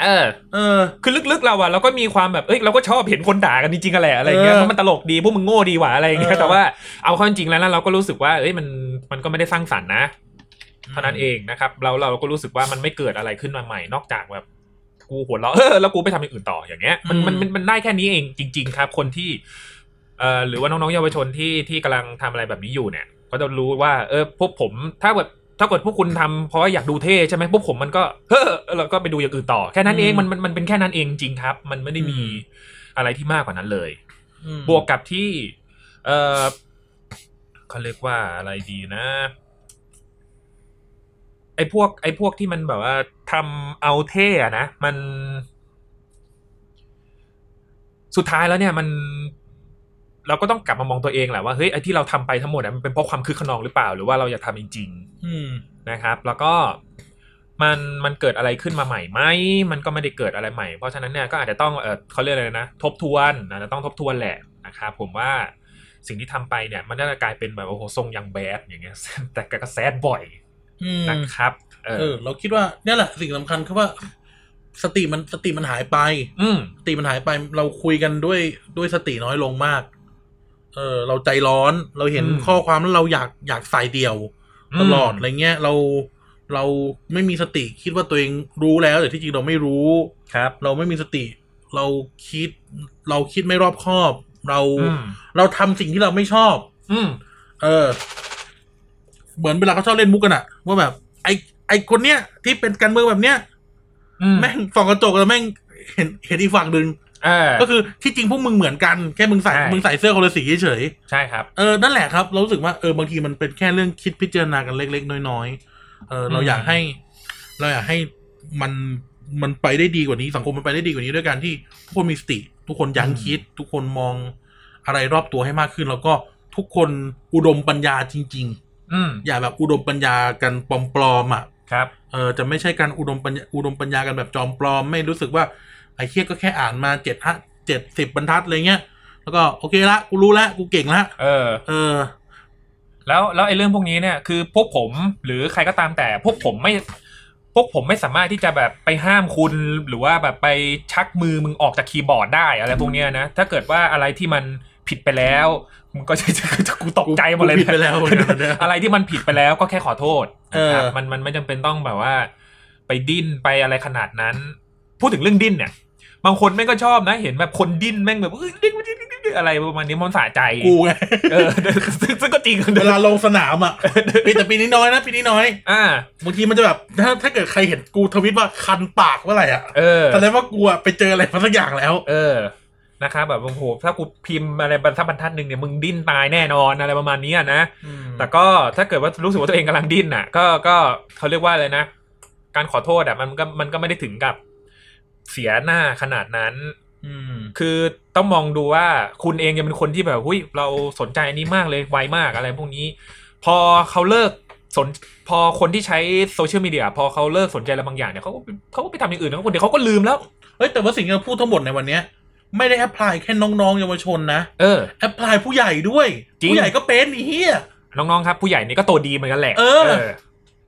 เออเออ คือลึกๆเราอะเราก็มีความแบบเอ้ยเราก็ชอบเห็นคนด่ากันจริงๆกันแหละอะไรเงี้ยเออเพราะมันตลกดีพวกมึงโง่ดีหว่าอะไรเงี้ยเออแต่ว่าเอาเข้าจริงๆแล้วนะเราก็รู้สึกว่าเอ้ยมันมันก็ไม่ได้สร้างสรรค์นะเท่านั้นเองนะครับ เราเราก็รู้สึกว่ามันไม่เกิดอะไรขึ้นมาใหม่นอกจากแบบกูหัวเราะเออแล้วกูไปทำอย่างอื่นต่ออย่างเงี้ยมันมันมันมันได้แค่นี้เองจริง ๆ ครับ คนที่เอ่อหรือว่าน้องๆเยาวชนที่ที่กำลังทำอะไรแบบนี้อยู่เนี่ย ก็จะรู้ว่า เออพวกผมถ้าแบบ ถ้าเกิดพวกคุณทำเพราะว่าอยากดูเท่ใช่ไหมพวกผมมันก็เฮ้อเราก็ไปดูอย่างอื่นต่อแค่นั้นเองมันมันมันเป็นแค่นั้นเองจริงครับ มันไม่ได้มีอะไรที่มากกว่านั้นเลยอืมบวกกับที่ เออเขาเรียกว่าอะไรดีนะ ไอ้พวก ไอ้พวกที่มันแบบว่าทำเอาเท่อะนะมัน สุดท้ายแล้วเนี่ยมัน เราก็ต้องกลับมามองตัวเองแหละว่าเฮ้ยไอ้ที่เราทำไปทั้งหมดอะมันเป็นเพราะความคึกขนองหรือเปล่า หรือว่าเราอยากทำจริงอืมๆนะครับ แล้วก็มันมันเกิดอะไรขึ้นมาใหม่ไหมมันก็ไม่ได้เกิดอะไรใหม่ เพราะฉะนั้นเนี่ยก็อาจจะต้องเออเขาเรียกอะไรนะ ทบทวนอาจจะต้องทบทวนแหละนะครับผมว่าสิ่งที่ทำไปเนี่ยมันน่าจะกลายเป็นแบบโอ้โหทรงยังแบดอย่างเงี้ยแต่ก็แซดบ่อยอืมนะครับเอเอออ เราคิดว่าเนี่ยแหละสิ่งสำคัญคือว่าสติมันสติมันหายไป อืมสติมันหายไปเราคุยกันด้วยด้วยสติน้อยลงมาก เออเราใจร้อนเราเห็นอืมข้อความแล้วเราอยากอยากใส่เดี่ยวตลอดมอะไรเงี้ยเราเราไม่มีสติคิดว่าตัวเองรู้แล้ว แต่ที่จริงเราไม่รู้ครับ เราไม่มีสติ เราคิด เราคิดไม่รอบคอบ เราอืมเราทำสิ่งที่เราไม่ชอบ อืมเออ เหมือนเวลาเขาชอบเล่นมุกกันอะว่าแบบ ไอไอคนเนี้ยที่เป็นการเมืองแบบเนี้ยอืมแม่งส่องกระจกแล้วแม่งเห็นเห็นอีกฝั่งหนึ่งเออ ก็คือที่จริงพวกมึงเหมือนกันแค่มึงใส่ใช่มึงใส่เสื้อคนละสีเฉยใช่ครับๆเออนั่นแหละครับ เรารู้สึกว่าเออบางทีมันเป็นแค่เรื่องคิดพิจารณากันเล็ก ๆ น้อยๆเออเราอืมอยากให้ เราอยากให้มันมันไปได้ดีกว่านี้สังคมมันไปได้ดีกว่านี้ด้วยการที่ทุกคนมีสติ ทุกคนยั้งคิด ทุกคนมองอะไรรอบตัวให้มากขึ้น แล้วก็ทุกคนอุดมปัญญาจริงอืมๆอย่าแบบอุดมปัญญากันปลอมๆอะครับเออจะไม่ใช่การอุดมปัญญาอุดมปัญญากันแบบจอมปลอม ไม่รู้สึกว่า ไอ้เคียก็แค่อ่านมาเจ็ดห้าเจ็ดสิบบรรทัดอะไรเงี้ย แล้วก็โอเคละกูรู้ละกูเก่งละเออ เออ แล้วแล้วไอ้เรื่องพวกนี้เนี่ยคือพวกผมหรือใครก็ตามแต่พวกผมไม่พวกผมไม่สามารถที่จะแบบไปห้ามคุณหรือว่าแบบไปชักมือมึงออกจากคีย์บอร์ดได้อะไรพวกเนี้ยนะ ถ้าเกิดว่าอะไรที่มันผิดไปแล้วมึงก็จะจะจะกูตกใจหมดเลยกูผิดไปแล้วเหมือนกันเนี่ยอะไรที่มันผิดไปแล้วก็แค่ขอโทษนะครับเออมันมันไม่จำเป็นต้องแบบว่า ไปดิ้นไปอะไรขนาดนั้น พูดถึงเรื่องดิ้นเนี่ย บางคนแม่งก็ชอบนะ เห็นแบบคนดิ้นแม่งแบบเอ้ยดิ้นดิ้นดิ้นดิ้นอะไรประมาณนี้มันสะใจกูไงเออซึ่งซึ่งก็จริงเวลาลงสนามอะปีแต่ปีนี้น้อยนะปีนี้น้อย อ่าบางทีมันจะแบบถ้าถ้าเกิดใครเห็นกูทวิตว่าคันปากเมื่อไหร่อะเออแสดงว่ากูอะไปเจออะไรมาสักอย่างแล้ว เออนะครับแบบโอ้โหถ้ากูพิมพ์อะไรบรรทัดบรรทัดหนึ่งเนี่ยมึงดิ้นตายแน่นอนอะไรประมาณนี้อะนะแต่ก็ถ้าเกิดว่ารู้สึกว่าตัวเองกำลังดิ้นน่ะ ก็ก็เขาเรียกว่าอะไรนะ การขอโทษอะมันก็มันก็ไม่ได้ถึงกับ เสียหน้าขนาดนั้นอืมคือต้องมองดูว่าคุณเองยังเป็นคนที่แบบหุ้ยเราสนใจอันนี้มากเลยไวมากอะไรพวกนี้ พอเขาเลิกสนพอคนที่ใช้โซเชียลมีเดียพอเขาเลิกสนใจอะไรบางอย่างเนี่ยเขาก็เขาก็ไปทำอย่างอื่นแล้วคนเดียวเขาก็ลืมแล้ว เฮ้ยแต่ว่าสิ่งที่เราพูดทั้งหมดในวันเนี้ย ไม่ได้ apply แค่น้องๆเยาวชนนะเออ apply ผู้ใหญ่ด้วยจริงผู้ใหญ่ก็เป็นไอ้เหี้ยน้องๆครับ ผู้ใหญ่นี่ก็ตัวดีเหมือนกันแหละเออ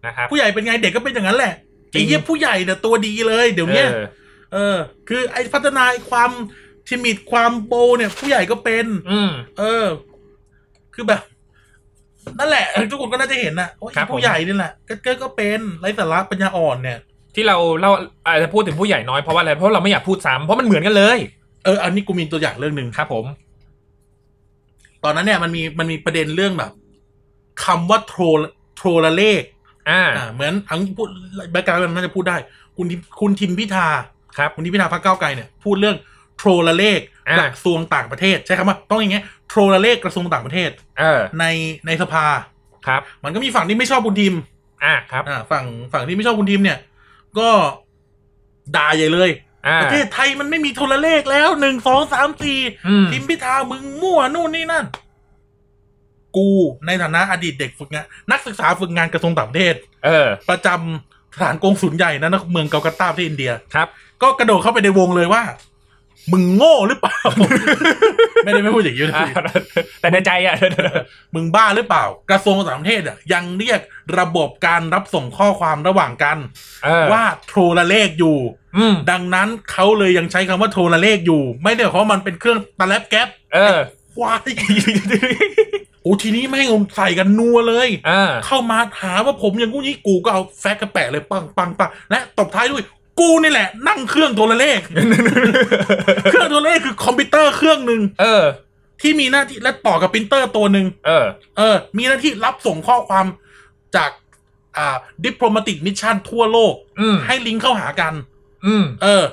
นะครับผู้ใหญ่เป็นไงเด็กก็เป็นอย่างนั้นแหละจริงไอ้เหี้ยผู้ใหญ่เนี่ยตัวดีเลยเดี๋ยวเนี้ยออ เออ คือไอ้พัฒนาไอ้ความทิมิดความโปรเนี่ย ผู้ใหญ่ก็เป็น อืม เออ คือแบบ นั่นแหละเออทุกคนก็น่าจะเห็นนะว่าครัไอ้บผม ผู้ใหญ่นี่แหละก็ก็ก็เป็นไร้สาระปัญญาอ่อนเนี่ย ที่เราเราอาจจะพูดถึงผู้ใหญ่น้อยเพราะว่าอะไรเพราะเราไม่อยากพูดซ้ำเพราะมันเหมือนกันเลยเอออันนี้กูมีตัวอย่างเรื่องหนึ่ง ครับผม ตอนนั้นเนี่ยมันมีมันมีประเด็นเรื่องแบบคำว่าโทรโทรละเลขอ่า อ่าเหมือนอังพูดแบ็กกราวด์มันน่าจะพูดได้ คุณทิมคุณทิมพิธา ครับคุณทิมพิธาพรรคก้าวไกลเนี่ยพูดเรื่องโทรละเลขอ่ากระทรวงต่างประเทศ ใช่คำว่าต้องอย่างเงี้ยโทรละเลขกระทรวงต่างประเทศเออในในสภาครับ มันก็มีฝั่งที่ไม่ชอบคุณทิมอ่าครับอ่าฝั่งฝั่งที่ไม่ชอบคุณทิมเนี่ย ก็ด่าใหญ่เลยอ่าประเทศไทยมันไม่มีโทรเลขแล้วหนึ่งสองสามสี่อืมทิมพิธามึงมั่วนู่นนี่นั่น กูในฐานะอดีตเด็กฝึกงาน นักศึกษาฝึกงานกระทรวงต่างประเทศ เออ ประจำ สถานกงสุลใหญ่นะนะเมืองเกากัตตาประเทศอินเดียครับ ก็กระโดดเข้าไปในวงเลยว่า มึงโง่หรือเปล่า ไม่ได้ไม่พูดอย่างนี้นะอ่าแต่ในใจอะมึงบ้าหรือเปล่า กระทรวงต่างประเทศอะยังเรียกระบบการรับส่งข้อความระหว่างกันเออว่าโทรเลขอยู่อืมดังนั้นเขาเลยยังใช้คำว่าโทรเลขอยู่ ไม่ได้เพราะมันเป็นเครื่องตะแลบแก๊ปเออควาย โอ้ทีนี้แม่งใส่กันนัวเลยอ่าเข้ามาหาว่าผมอย่างงู้นงี้กูก็เอาแฟกกระแปะเลยปังปังปังและตบท้ายด้วยกูนี่แหละ นั่งเครื่องโทรเลข เครื่องโทรเลขคือคอมพิวเตอร์เครื่องหนึ่งเออ ที่มีหน้าที่และต่อกับปรินเตอร์ตัวหนึ่งเออ เออ มีหน้าที่รับส่งข้อความจากอ่า diplomatic mission ทั่วโลกอืมให้ลิงก์เข้าหากัน อืม เออ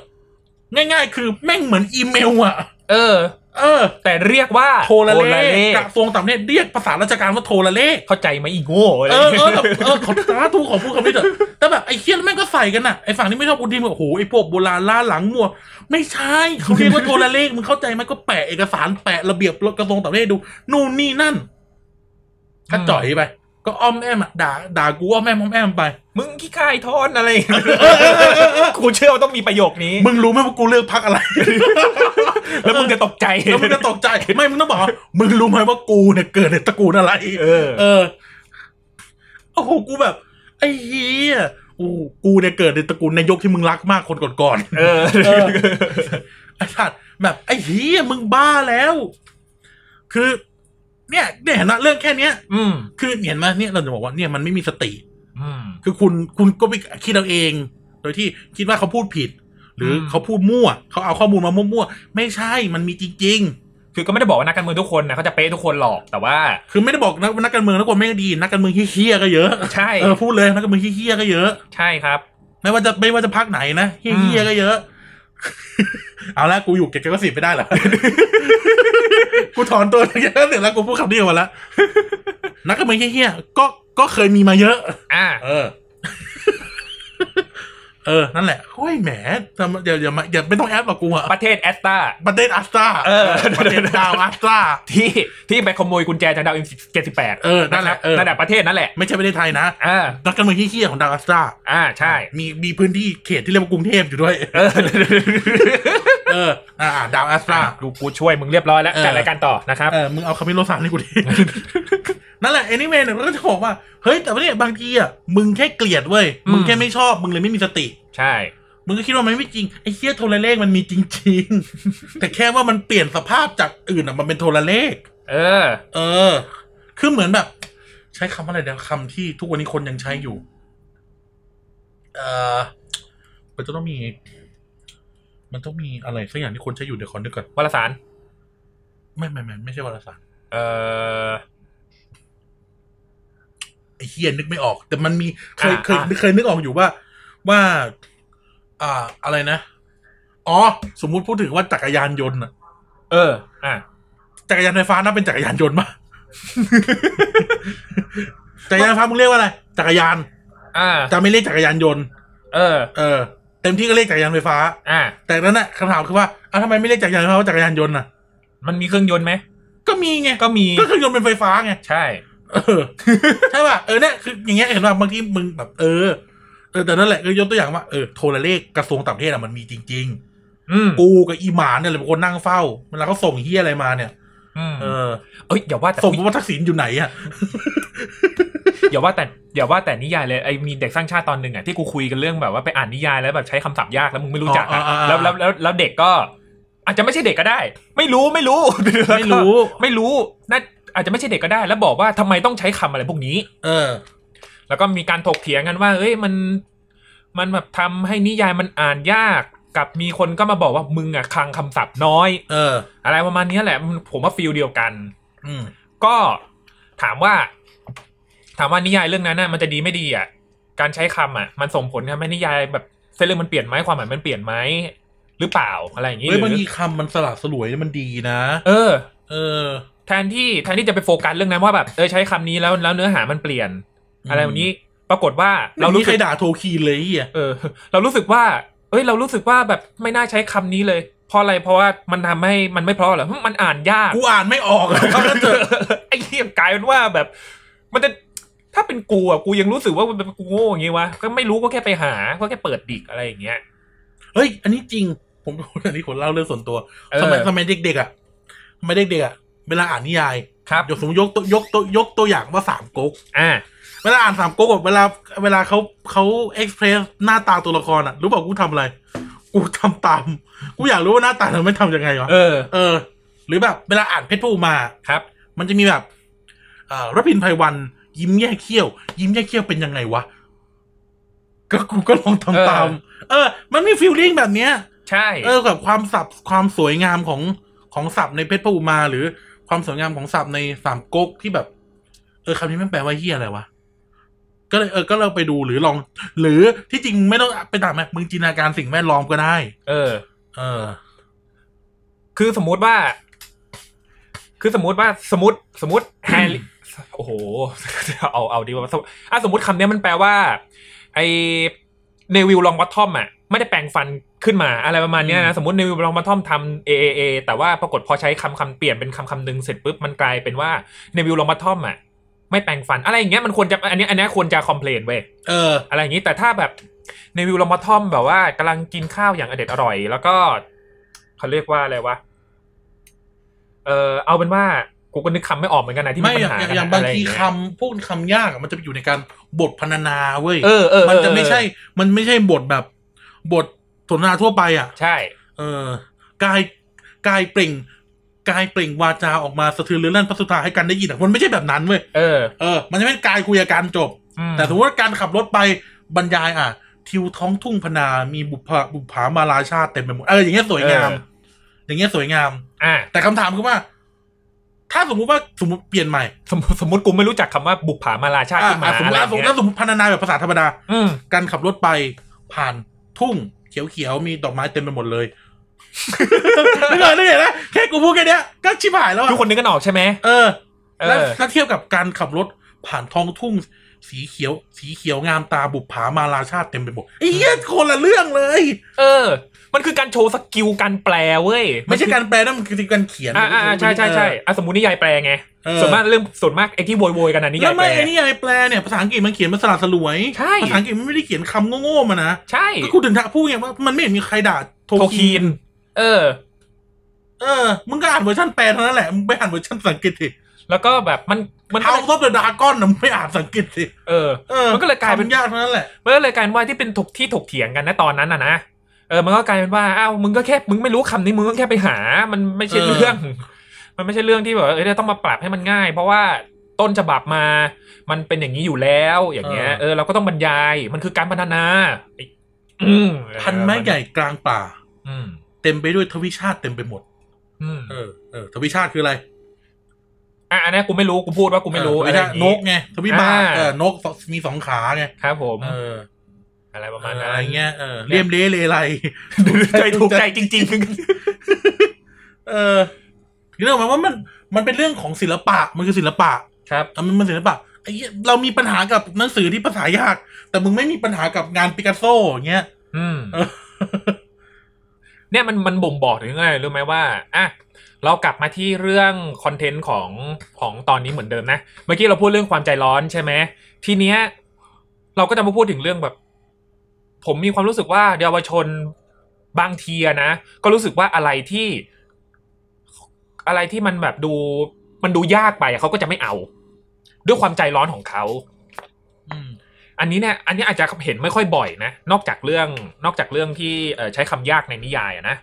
ง่ายๆ คือแม่งเหมือนอีเมลอะเออ เออ แต่เรียกว่าโทรเลขขกระทรวงต่างประเทศเรียกภาษาราชการว่าโทรเลขเข้าใจไหมอีโง่อะไรเออเออแบบเออขอสาธุขอพูดคำนี้เถอะแต่แบบไอ้เหี้ยแม่งก็ใส่กันน่ะไอ้ฝั่งที่ไม่ชอบอุทิมโอ้โหไอ้พวกโบราณล้าหลังมัว ไม่ใช่เขาเรียกว่าโทรเลขมึงเข้าใจไหมก็แปะเอกสารแปะระเบียบกระทรวงต่างประเทศดู นู่นนี่นั่นก็จ่อยไปก็อ้อมแอมอะด่าด่ากูอ้อมแอมอ้อมแอมไป มึงขี้คายทอนอะไรกูเชื่อว่าต้องมีประโยคนี้ มึงรู้ไหมว่ากูเลือกพักอะไร แล้วมึงจะตกใจแล้วมึงจะตกใจไม่มึงต้องบอกว่ามึงรู้ไหมว่ากูเนี่ยเกิดในตระกูลอะไร เออ เออโอ้โหกูแบบไอ้เฮียโอ้โหกูเนี่ยเกิดในตระกูลนายกที่มึงรักมากคนก่อนเออเออๆไอ้สัตว์แบบไอ้เฮียมึงบ้าแล้ว คือ เนี่ยเนี่ยเห็นนะเรื่องแค่เนี้ย อืมคือเห็นไหมเนี่ยเราจะบอกว่าเนี่ยมันไม่มีสติ อืมคือคุณคุณก็ไปคิดเอาเอง โดยที่คิดว่าเขาพูดผิด หรืออมเขาพูดมั่วเขาเอาข้อมูลมามั่วๆไม่ใช่มันมีจริงคือก็ไม่ได้บอกว่านักการเมืองทุกคนนะเขาจะเป๊ะทุกคนหรอกแต่ว่าๆคือไม่ได้บอกนักนักการเมืองนักคนไม่ดีนักการเมืองเฮี้ยๆก็เยอะใช่เออพูดเลยนักการเมืองเฮี้ยๆก็เยอะใช่ครับ ไม่ว่าจะไม่ว่าจะพักไหนนะเฮี้ยๆก็เยอะ เอาละกูอยู่เก็บเก็บก็สิบไม่ได้เหรอกูถอนตัวเก็บก็สิบแล้วกูพูดคำนี้ออกมาแล้วนักการเมืองเฮี้ยๆก็ก็เคยมีมาเยอะ อ่า เออ เออ นั่นแหละเฮ้ยแหมทำเดี๋ยวอย่ามาอย่าไม่ต้องแอปหรอกกูอะประเทศแอสตาประเทศอัสตราเออประเทศดาวอัสตราที่ที่ไปขโมยกุญแจจากดาวอินเจ็ดสิบแปดเออนั่นแหละเออนั่นแหละประเทศนั่นแหละไม่ใช่ประเทศไทยนะอ่านักการเมืองเฮี้ยๆของดาวอัสตราอ่าใช่ มีมีพื้นที่เขตที่เรียกว่ากรุงเทพอยู่ด้วย เออเอออ่าดาวอัสตรากูกูช่วยมึงเรียบร้อยแล้วเออจัดรายการต่อนะครับเออมึงเอาคามิโลซานให้กูดินั่นแหละ anyway เนี่ยเราก็จะบอกว่า เฮ้ย แต่ว่าเนี่ยบางทีอะมึงแค่เกลียดเว้ย มึงแค่ไม่ชอบ มึงเลยไม่มีสติ ใช่ มึงก็คิดว่ามันไม่จริง ไอ้เคียโทรเลขมันมีจริง ๆ แต่แค่ว่ามันเปลี่ยนสภาพจากอื่นอะมันเป็นโทรเลข เออ เออ คือเหมือนแบบ ใช้คำอะไรเดี๋ยวคำที่ทุกวันนี้คนยังใช้อยู่ เออมันจะต้องมี มันต้องมีอะไรสักอย่างที่คนใช้อยู่เดี๋ยวขอนึกก่อนวารสาร ไม่ไม่ไม่ไม่ใช่วารสาร เออไอ้เฮียนึกไม่ออก แต่มันมีเคยอ่าเคยอ่าเคยนึกออกอยู่ว่า ว่า อ่า อะไรนะอ๋อ สมมุติพูดถึงว่าจักรยานยนต์อะเออ อะจักรยานไฟฟ้านับเป็นจักรยานยนต์ปะจักรยานไฟฟ้ามึงเรียกว่าอะไรจักรยาน อ่าจะไม่เรียกจักรยานยนต์ เออ เออ เต็มที่ก็เรียกจักรยานไฟฟ้า อ่า แต่นั้นน่ะคำถามคือว่าอ้าวทำไมไม่เรียกจักรยานไฟฟ้าว่าจักรยานยนต์น่ะ มันมีเครื่องยนต์ไหม ก็มีไง ก็มีก็เครื่องยนต์เป็นไฟฟ้าไง ใช่ เออ ใช่ป่ะ เออเนี่ยคืออย่างเงี้ยเห็นป่ะบางทีมึงแบบเออ เออแต่นั่นแหละก็ยกตัวอย่างว่าเออโทรเลขกระทรวงต่างประเทศอะมันมีจริง อืมๆ กูกับอีหมานเนี่ยแหละเป็นคนนั่งเฝ้าเวลาเขาส่งเฮียอะไรมาเนี่ย อืมเออ เอ้ยอย่าว่าแต่ส่งว่าทักษิณอยู่ไหนอะ อย่าว่าแต่อย่าว่าแต่นิยายเลยไอ้มีเด็กสร้างชาติตอนหนึ่งอะที่กูคุยกันเรื่องแบบว่าไปอ่านนิยายแล้วแบบใช้คำศัพท์ยากแล้วมึงไม่รู้จักอะแล้วแล้วแล้วแล้วเด็กก็ อาจจะไม่ใช่เด็กก็ได้ ไม่รู้ไม่รู้ไม่รู้ ไม่รู้น่าอาจจะไม่ใช่เด็กก็ได้ แล้วบอกว่าทำไมต้องใช้คำอะไรพวกนี้ เออ แล้วก็มีการถกเถียงกันว่า เอ้ยมัน มันแบบทำให้นิยายมันอ่านยากกับมีคนก็มาบอกว่ามึงอะคลังคำศัพท์น้อย เออ อะไรประมาณเนี้ยแหละมันผมว่าฟีลเดียวกัน อืม ก็ถามว่าถามว่านิยายเรื่องนั้นน่ะมันจะดีไม่ดีอะ การใช้คำอะ มันส่งผลทำให้นิยายแบบเส้นเรื่องมันเปลี่ยนไหมความหมายมันเปลี่ยนไหมหรือเปล่าอะไรอย่างนี้เฮ้ยหบางรือทีคำมันสลับสลวยมันดีนะ เออ เออ แทนที่แทนที่จะไปโฟกัสเรื่องนั้นว่าแบบเออใช้คำนี้แล้วแล้วเนื้อหามันเปลี่ยน อะไรแบบนี้ปรากฏว่าเราเรารู้รู้ใคสึรกด่าโทคีนเลยไอ้เฮียเออ เรารู้สึกว่า เอ้ยเรารู้สึกว่าแบบไม่น่าใช้คำนี้เลยเพราะอะไรเพราะว่ามันทำให้มันไม่เพราะเหรอหึมันอ่านยากกูอ่านไม่ออกอะเพราะงั้นเถอะไอ้เหี้ยกลายเป็นว่าแบบ มันจะ ถ้าเป็นกูอะกูยังรู้สึกว่ามันเป็นกูโง่อย่างงี้วะก็ไม่รู้ก็แค่ไปหาก็แค่เปิดดิกอะไรอย่างเงี้ยเฮ้ย อันนี้จริง ผมอันนี้ผมเล่าเรื่องส่วนตัวเออสมัยสมัยเด็กๆอะสมัยเด็กๆอะเวลาอ่านนิยายครับยกสมมติยกตัวยกตัวยกตัวอย่างว่าสามก๊กอ่าเวลาอ่านสามก๊กแบบเวลาเวลาเขาเขาเอ็กเพรสหน้าตาตัวละครอะ รู้เปล่ากูทำอะไร กูทำตาม กูอยากรู้ว่าหน้าตาทำไม่ทำยังไงวะเออเออ หรือแบบเวลาอ่านเพชรผู้มาครับ มันจะมีแบบเอ่อรพินไพวัน ยิ้มแย่เขี้ยว ยิ้มแย่เขี้ยวเป็นยังไงวะ ก็กูก็ลองทำตาม เออ มันมีฟีลลิ่งแบบเนี้ย ใช่ เออกับความสับความสวยงามของของศัพท์ในเพชรพระอุมา หรือความสวยงามของศัพท์ในสามก๊กที่แบบ เออคำนี้มันแปลว่าเฮียอะไรวะก็เลยเออก็เราไปดูหรือลอง หรือที่จริงไม่ต้องไปตามไหมมึงจินตนาการสิ่งแวดล้อมก็ได้ เออ เออ คือสมมุติว่า คือสมมุติว่าสมมติสมมติแฮร์รี่ โอ้โห เอาเอาดีกว่าอะสมมติคำเนี้ยมันแปลว่า ไอ้ Neville Longbottom อะไม่ได้แปลงฟันขึ้นมาอะไรประมาณเนี้ยอืมนะสมมติ Neville Longbottom ทำ AAA แต่ว่าปรากฏพอใช้คำคำเปลี่ยนเป็นคำคำหนึ่งเสร็จปุ๊บมันกลายเป็นว่า Neville Longbottom อะไม่แปลงฟันอะไรอย่างเงี้ยมันควรจะอันเนี้ยอันเนี้ยควรจะ complain เว้ยเอออะไรอย่างนี้แต่ถ้าแบบ Neville Longbottom แบบว่ากำลังกินข้าวอย่างเอร็ดอร่อย แล้วก็เขาเรียกว่าอะไรวะเออเอาเป็นว่า กูก็นึกคำไม่ออกเหมือนกันนะที่มีไม่ปัญอย่างหาอย่างกันอย่างนะบางอะไรทีอย่เย คำพูดคำยากอะมันจะไปอยู่ในการบทพรรณนาเว้ยเออเออมันจะเออไม่ใช่ มันไม่ใช่บทแบบ บทสนทนาทั่วไปอะ ใช่ เออกายกายเปล่งกายเปล่งวาจาออกมาสะเทือนเรือลั่นพระสุธาให้กันได้ยินอะมันไม่ใช่แบบนั้นเว้ยเออเออมันจะเป็นกายคุยกันจบ อืมแต่สมมติว่าการขับรถไปบรรยายอะ ทิวท้องทุ่งพนามีบุพภาบุพผามาลาชาติเต็มไปหมดเอออย่างเงี้ยสวยงามอย่างเงี้ยสวยงาม อ่าแต่คำถามคือว่า ถ้าสมมุติว่าสมมติเปลี่ยนใหม่ สมมติสมมติกูไม่รู้จักคำว่าบุปผามาลาชาติอะขึ้นมาอะสมมอะติไรออะย่างสมมติเงี้ยอะสมมติพรรณนาแบบภาษาธรรมดาอืมการขับรถไปผ่านทุ่งเขียวๆมีดอกไม้เต็มไปหมดเลยนึกออกนึกเห็นนะแค่กูพูดแค่เนี้ยก็ชิบหายแล้วอะทุกคนนึกกันออกใช่ไหมเออเอแล้วอถ้าเทียบกับการขับรถผ่านท้องทุ่ง สีเขียว สีเขียวงามตาบุปผามาลาชาติเต็มไปหมดไอ้เหี้ยคนละเรื่องเลย เออ มันคือการโชว์ skill การแปลเว้ยไม่ใช่การแปลนะมันคือการเขียนอ่าอ่าใช่ใช่ใช่อะสมมตินิยายแปลไงเออส่วนมากเรื่องส่วนมากไอ้ที่โวยโวยๆกันนะนิยายแล้วไม่แปลไอ้นี่ไอ้แปลเนี่ยภาษาอังกฤษมันเขียนมาสละสลวยใช่ภาษาอังกฤษมันไม่ได้เขียนคำโง่ๆมานะใช่ก็กูถึงพูดไงว่ามันไม่เห็นมีใครด่า Tolkien เออ เออ มึงก็อ่านเวอร์ชันแปลเท่านั้นแหละมึงไปอ่านเวอร์ชันภาษาอังกฤษสิแล้วก็แบบมันมันก็ House of the Dragon นะมึงไปอ่านภาษาอังกฤษสิเออเออ มันก็เลยกลายเป็นคำยากเท่านั้นแหละมันก็เลยกลายเป็นว่าที่เป็นถกที่ถกเถียงกันนะตอนนั้นนะนะ เออมันก็กลายเป็นว่าอ้าวมึงก็แค่มึงไม่รู้คำนี้มึงก็แค่ไปหา มันไม่ใช่เออเรื่อง มันไม่ใช่เรื่องที่แบบว่าเออเราต้องมาปรับให้มันง่าย เพราะว่าต้นฉบับมา มันเป็นอย่างนี้อยู่แล้ว อย่างเงี้ยเออเราก็ต้องบรรยายมันคือการพัฒนาไอ้อืมพันไม้ใหญ่กลางป่า อืมเต็มไปด้วยทวิชาติเต็มไปหมดอืมเออเออทวิชาติคืออะไรอะอันนี้กูไม่รู้กูพูดว่ากูไม่รู้เออทอะวิไรอชาติย่างนงี้กไงทวิบาทอ่าเออนกมีสองขาไงครับผมเออ อะไรประเอมาณอนั้อะไรนเงี้ยเออเลี่ยมเละเลไรใจถูกใจจริงเออคือเรื่องมันว่ามันมันเป็นเรื่องของศิลปะมันคือศิลปะๆครับอะมันมันศิลปะไอ้เหี้ยเรามีปัญหากับหนังสือที่ภาษายาก แต่มึงไม่มีปัญหากับงานปิกัสโซอย่างเงี้ย อืมเออเนี่ยมันมันบ่งบอกถึงอะไรรู้ไหมว่าอะเรากลับมาที่เรื่องคอนเทนต์ของของตอนนี้เหมือนเดิมนะ เมื่อกี้เราพูดเรื่องความใจร้อนใช่ไหมทีเนี้ย เราก็จะมาพูดถึงเรื่องแบบ ผมมีความรู้สึกว่าเยาวชนบางทีอะนะ ก็รู้สึกว่าอะไรที่ อะไรที่มันแบบดูมันดูยากไปอะเขาก็จะไม่เอา ด้วยความใจร้อนของเขาอืมอันนี้เนี่ย อันนี้อาจจะเห็นไม่ค่อยบ่อยนะนอกจากเรื่อง นอกจากเรื่องที่เอ่อใช้คำยากในนิยายอะนะ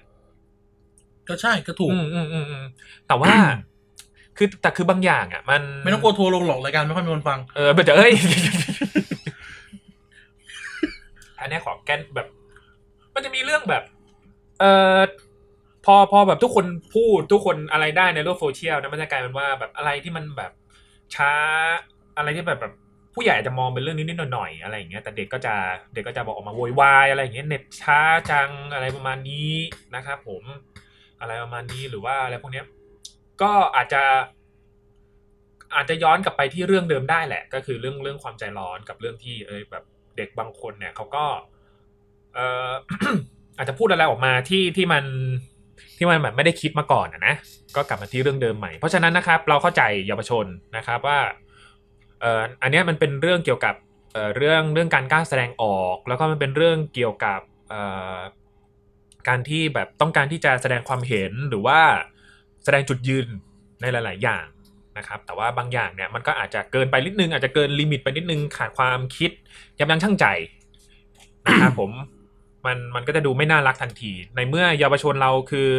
ก็ใช่ก็ถูกอืมอืมอืมอืมแต่ว่า คือแต่คือบางอย่างอะ มันไม่ต้องกลัวทัวร์ลงหรอกรายการไม่ค่อยมีคนฟังเออมันจะเอ้ย อันเนี้ขอแกนแบบ มันจะมีเรื่องแบบ เออพอพอแบบทุกคนพูดทุกคนอะไรได้ในโลกโซเชียลนะมันจะกลายเป็นว่าแบบอะไรที่มันแบบช้าอะไรที่แบบแบบผู้ใหญ่จะมองเป็นเรื่องนิดๆหน่อยๆอะไรอย่างเงี้ยแต่เด็กก็จะเด็กก็จะบอกออกมาโวยวายอะไรอย่างเงี้ยเน็ตช้าจังอะไรประมาณนี้นะครับผมอะไรประมาณนี้หรือว่าอะไรพวกเนี้ย ก็อาจจะ อาจจะย้อนกลับไปที่เรื่องเดิมได้แหละ ก็คือเรื่องเรื่องความใจร้อนกับเรื่องที่เอ้ยแบบ เด็กบางคนเนี่ยเขาก็ เอ่ออาจจะพูดอะไรออกมาที่ที่มันที่มันแบบไม่ได้คิดมาก่อนอะนะ ก็กลับมาที่เรื่องเดิมใหม่ เพราะฉะนั้นนะครับ เราเข้าใจเยาวชนนะครับว่าเอ่ออันนี้มันเป็นเรื่องเกี่ยวกับเอ่อเรื่องเรื่องการกล้าแสดงออก แล้วก็มันเป็นเรื่องเกี่ยวกับเอ่อการที่แบบต้องการที่จะแสดงความเห็นหรือว่าแสดงจุดยืนในหลาย ๆ อย่าง นะครับแต่ว่าบางอย่างเนี่ยมันก็อาจจะเกินไปนิดนึงอาจจะเกินลิมิตไปนิดนึงขาดความคิดยับยั้งชั่งใจนะครับผมมันมันก็จะดูไม่น่ารักทันที ในเมื่อเยาวชนเราคือ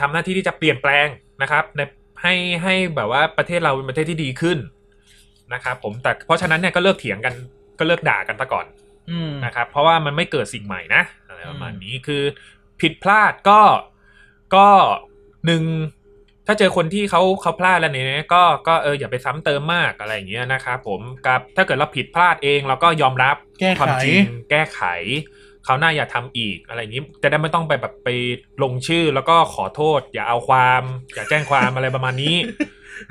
ทำหน้าที่ที่จะเปลี่ยนแปลงนะครับในให้ให้แบบว่าประเทศเราเป็นประเทศที่ดีขึ้นนะครับผมแต่เพราะฉะนั้นเนี่ยก็เลิกเถียงกันก็เลิกด่ากันซะก่อนอืมนะครับ เพราะว่ามันไม่เกิดสิ่งใหม่นะอะไรประมาณนี้คือผิดพลาดก็ก็หนึ่ง ถ้าเจอคนที่เขาเขาพลาดแล้วเนี่ยก็ก็เอออย่าไปซ้ำเติมมากอะไรอย่างเงี้ยนะครับผมกับถ้าเกิดเราผิดพลาดเองเราก็ยอมรับแก้ความไขจริงแก้ไขเขาวหน้าอย่าทำอีกอะไรอย่างนี้ จะได้ไม่ต้องไปแบบไปลงชื่อแล้วก็ขอโทษ อย่าเอาความ อย่าแจ้งความอะไรประมาณนี้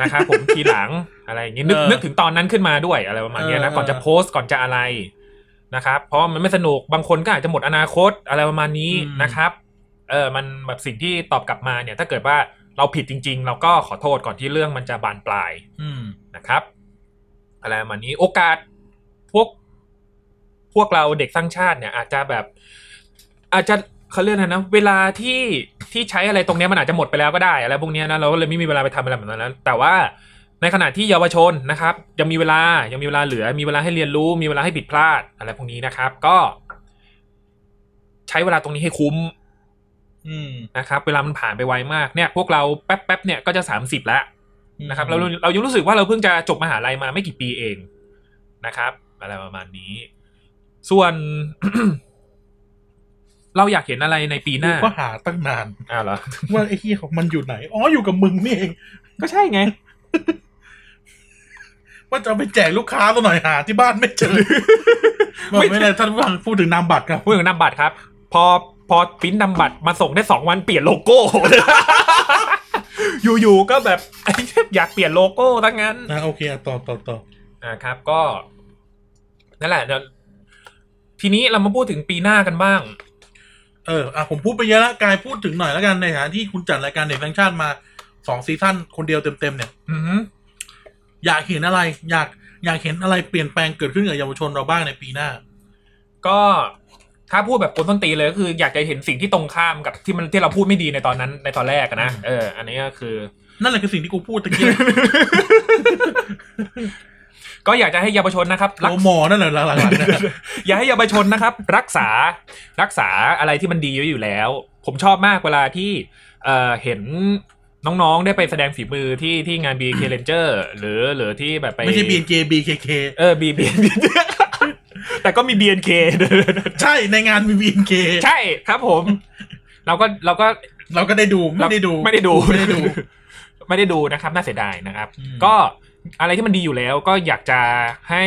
นะครับผมทีหลังอะไรอย่างนี้นึกเออนึกถึงตอนนั้นขึ้นมาด้วยอะไรประมาณเนี้ยนะเออก่อนจะโพสต์ก่อนจะอะไรนะครับเพราะมันไม่สนุกบางคนก็อาจจะหมดอนาคตอะไรประมาณนี้อืมนะครับ เออมันแบบสิ่งที่ตอบกลับมาเนี่ย ถ้าเกิดว่า เราผิดจริง ๆ เราก็ขอโทษก่อนที่เรื่องมันจะบานปลายอืมนะครับ อะไรประมาณนี้โอกาสพวก พวกเราเด็กสร้างชาติเนี่ย อาจจะแบบ อาจจะเขาเรียกอะไรนะเวลาที่ที่ใช้อะไรตรงเนี้ยมันอาจจะหมดไปแล้วก็ได้อะไรพวกเนี้ยนะเราก็เลยไม่มีเวลาไปทำอะไรแบบนั้นนะแต่ว่าในขณะที่เยาวชนนะครับ ยังมีเวลายังมีเวลาเหลือ มีเวลาให้เรียนรู้ มีเวลาให้ผิดพลาดอะไรพวกนี้นะครับ ก็ ใช้เวลาตรงนี้ให้คุ้มอืม นะครับเวลามันผ่านไปไวมากเนี่ยพวกเราแป๊บแป๊บๆเนี่ยก็จะสามสิบแล้วนะครับเราเรายังรู้สึกว่าเราเพิ่งจะจบมหาลัยมาไม่กี่ปีเองนะครับ อะไรประมาณนี้ ส่วน เราอยากเห็นอะไรในปีหน้ากูก็หาตั้งนานอ้าวเหรอว่าไอ้เหี้ยของมันอยู่ไหนอ๋ออยู่กับมึงนี่เอง ก็ใช่ไงว่าจะเอาไปแจกลูกค้าตัวหน่อยหาที่บ้านไม่เจอไม่ไม่ไม่เลยท่านผู้ฟังพูดถึงนามบัตรครับพูดถึงนำบัตรครับ พอ พอปริ้นนำบัตรมาส่งได้สองวันเปลี่ยนโลโก้อยู่ๆก็แบบอยากเปลี่ยนโลโก้ทั้งนั้นนะโอเคอะต่อต่อต่อนะครับ ก็นั่นแหละเดี๋ยวทีนี้เรามาพูดถึงปีหน้ากันบ้าง เอออะผมพูดไปเยอะแล้วกายพูดถึงหน่อยแล้วกันในฐานะที่คุณจัดรายการเด็กแห่งชาติมาสองซีซั่นคนเดียวเต็มๆเนี่ย อือหืออยากเห็นอะไร อยากอยากเห็นอะไรเปลี่ยนแปลงเกิดขึ้นกับเยาวชนเราบ้างในปีหน้า ก็ ถ้าพูดแบบกลต้นตีนเลยก็คืออยากจะเห็นสิ่งที่ตรงข้ามกับที่มันที่เราพูดไม่ดีในตอนนั้นในตอนแรกอะนะอืมเออ อันนี้ก็คือ นั่นแหละคือสิ่งที่กูพูดตะกี้ ก็อยากจะให้เยาวชนนะครับรัโลกหมอนั่นแหละหลังๆเนี่ยอยากให้เยาวชนนะครับ รักษารักษาอะไรที่มันดีไว้อยู่แล้ว ผมชอบมากเวลาที่เอ่อเห็นน้องๆ ได้ไปแสดงฝีมือที่ที่งาน BK Ranger หรือหรือที่แบบไปไม่ใช่ BNK BKK เออ B B แต่ก็มี BNK ด้วยใช่ในงานมี BNK ใช่ครับผม เราก็เราก็เราก็ได้ดูไม่ได้ดูไม่ได้ดูไม่ได้ดู ไม่ได้ดูนะครับ น่าเสียดายนะครับอืมก็อะไรที่มันดีอยู่แล้วก็อยากจะให้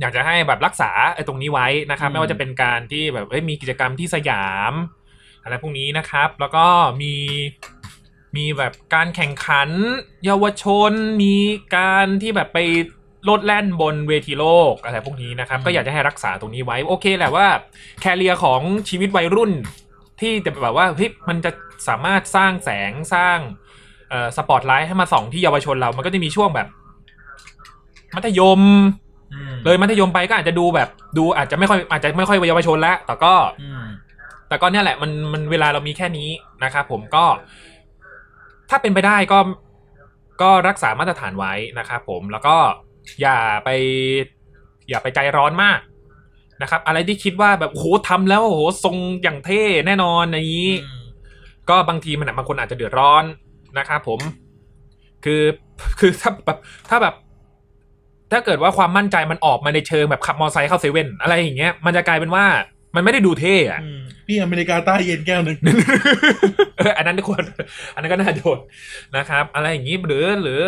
อยากจะให้แบบรักษาไอ้ตรงนี้ไว้นะครับ ไม่ว่าจะเป็นการที่แบบเอ้ยมีกิจกรรมที่สยาม อะไรพวกนี้นะครับ แล้วก็มีมีแบบการแข่งขัน เยาวชนมีการที่แบบไป โลดแล่นบนเวทีโลกอะไรพวกนี้นะครับ ก็อยากจะให้รักษาตรงนี้ไว้ โอเคแหละว่าแคเรียของชีวิตวัยรุ่น ที่จะแบบว่าเฮ้ยมันจะสามารถสร้างแสงสร้างเอ่อสปอตไลท์ให้มาส่องที่เยาวชนเรา มันก็จะมีช่วงแบบ มัธยมอืมเลยมัธยมไปก็อาจจะดูแบบ ดูอาจจะไม่ค่อยอาจจะไม่ค่อยเยาวชนแล้วแต่ก็อืมแต่ก็เนี่ยแหละมันมันเวลาเรามีแค่นี้นะครับผมก็ ถ้าเป็นไปได้ก็ก็รักษามาตรฐานไว้นะครับผมแล้วก็ อย่าไป อย่าไปใจร้อนมากนะครับ อะไรที่คิดว่าแบบโอ้โหทำแล้วโอ้โหทรงอย่างเท่แน่นอนอย่างนี้อืมก็บางทีมันอะบางคนอาจจะเดือดร้อนนะครับผม คือคือถ้าแบบถ้าแบบ ถ้าเกิดว่าความมั่นใจมันออกมาในเชิงแบบขับมอเตอร์ไซค์เข้าเซเว่นอะไรอย่างเงี้ยมันจะกลายเป็นว่ามันไม่ได้ดูเท่อะอืมพี่อเมริกาใต้เย็นแก้วหนึ่งเอออันนั้นควรอันนั้นก็น่าโดนนะครับ อะไรอย่างนี้หรือหรือ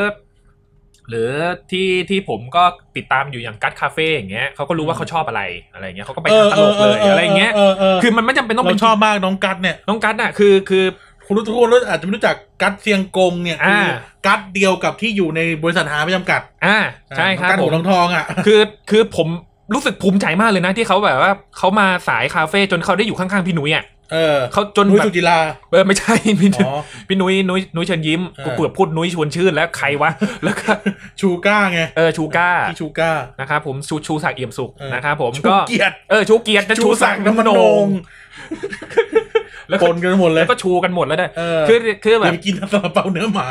หรือที่ที่ผมก็ติดตามอยู่อย่างกัดคาเฟ่อย่างเงี้ยเขาก็รู้ว่าเขาชอบอะไรอะไรอย่างเงี้ยเขาก็ไปทางตลกเลยอะไรอย่างเงี้ยเออเออคือมันไม่จำเป็นต้องเราเป็นชอบมากน้องกัดเนี่ยน้องกัดน่ะคือคือคุณรู้ทุกคนรู้อาจจะไม่รู้จักกัดเซียงกงเนี่ยคืออ่ากัดเดียวกับที่อยู่ในบริษัทหาไม่จำกัด อ่าใช่ครับกัดผหัวมทองทองอะคือคือผมรู้สึกภูมิใจมากเลยนะที่เขาแบบว่าเขามาสายคาเฟ่จนเขาได้อยู่ข้างๆพี่นุ้ยอะ เออเขาจนนุ้ยแบบสุจิราเออไม่ใช่พี่อ๋อพี่นุ้ยนุ้ยนุ้ยเชิญยิ้มเออกูเกือบพูดนุ้ยชวนชื่นแล้วใครวะแล้วก็ชูก้าไงเออชูก้าพี่ชูก้านะครับผมชูชูศักดิ์เอี่ยมสุขเออนะครับผมชูก็เกียรติเออชูเกียรติและชูศักดิ์น้ำมันโหนงแล้วปนกันหมดเลยแล้วก็ชูกันหมดแล้วเนี่ยเออคือคือแบอย่าบไปกินซาลาเปาเนื้อหมา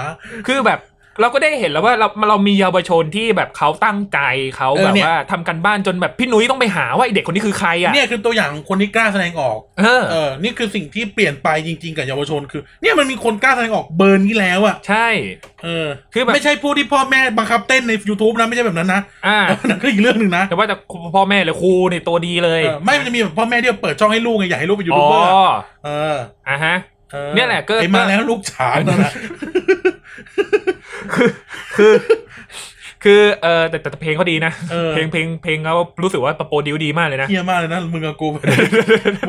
คือแบบ เราก็ได้เห็นแล้วว่าเราเรามีเยาวชนที่แบบเขาตั้งใจเขาเออแบบเนี่ย ว่าทำกันบ้านจนแบบพี่นุ้ยต้องไปหาว่าไอเด็กคนนี้คือใครอะเนี่ยคือตัวอย่างคนที่กล้าแสดงออกเออ เออนี่คือสิ่งที่เปลี่ยนไปจริง ๆ กับเยาวชนคือ เนี่ยมันมีคนกล้าแสดงออกเบิร์นนี้แล้วอะใช่ เออคือแบบ ไม่ใช่ผู้ที่พ่อแม่บังคับเต้นใน YouTube นะไม่ใช่แบบนั้นนะอ่านั่นก็อีกเรื่องหนึ่งนะแต่ว่าแต่พ่อแม่เลยครูนี่ตัวดีเลยเออไม่มันจะมีแบบพ่อแม่ที่เปิดช่องให้ลูกไงอยากให้ลูกเป็นยูอ๋ทูอบเบอร์อะเอออะฮะ ออเนี่ยแหละก็ ไอ้มาแล้วลูกฉางนั่นนะ คือ คือเออแต่แต่แต่เพลงเขาดีนะเออเพลงเพลงเพลงเขารู้สึกว่าโปรดิวดีมากเลยนะเฮียมากเลยนะมึงกับกูมึ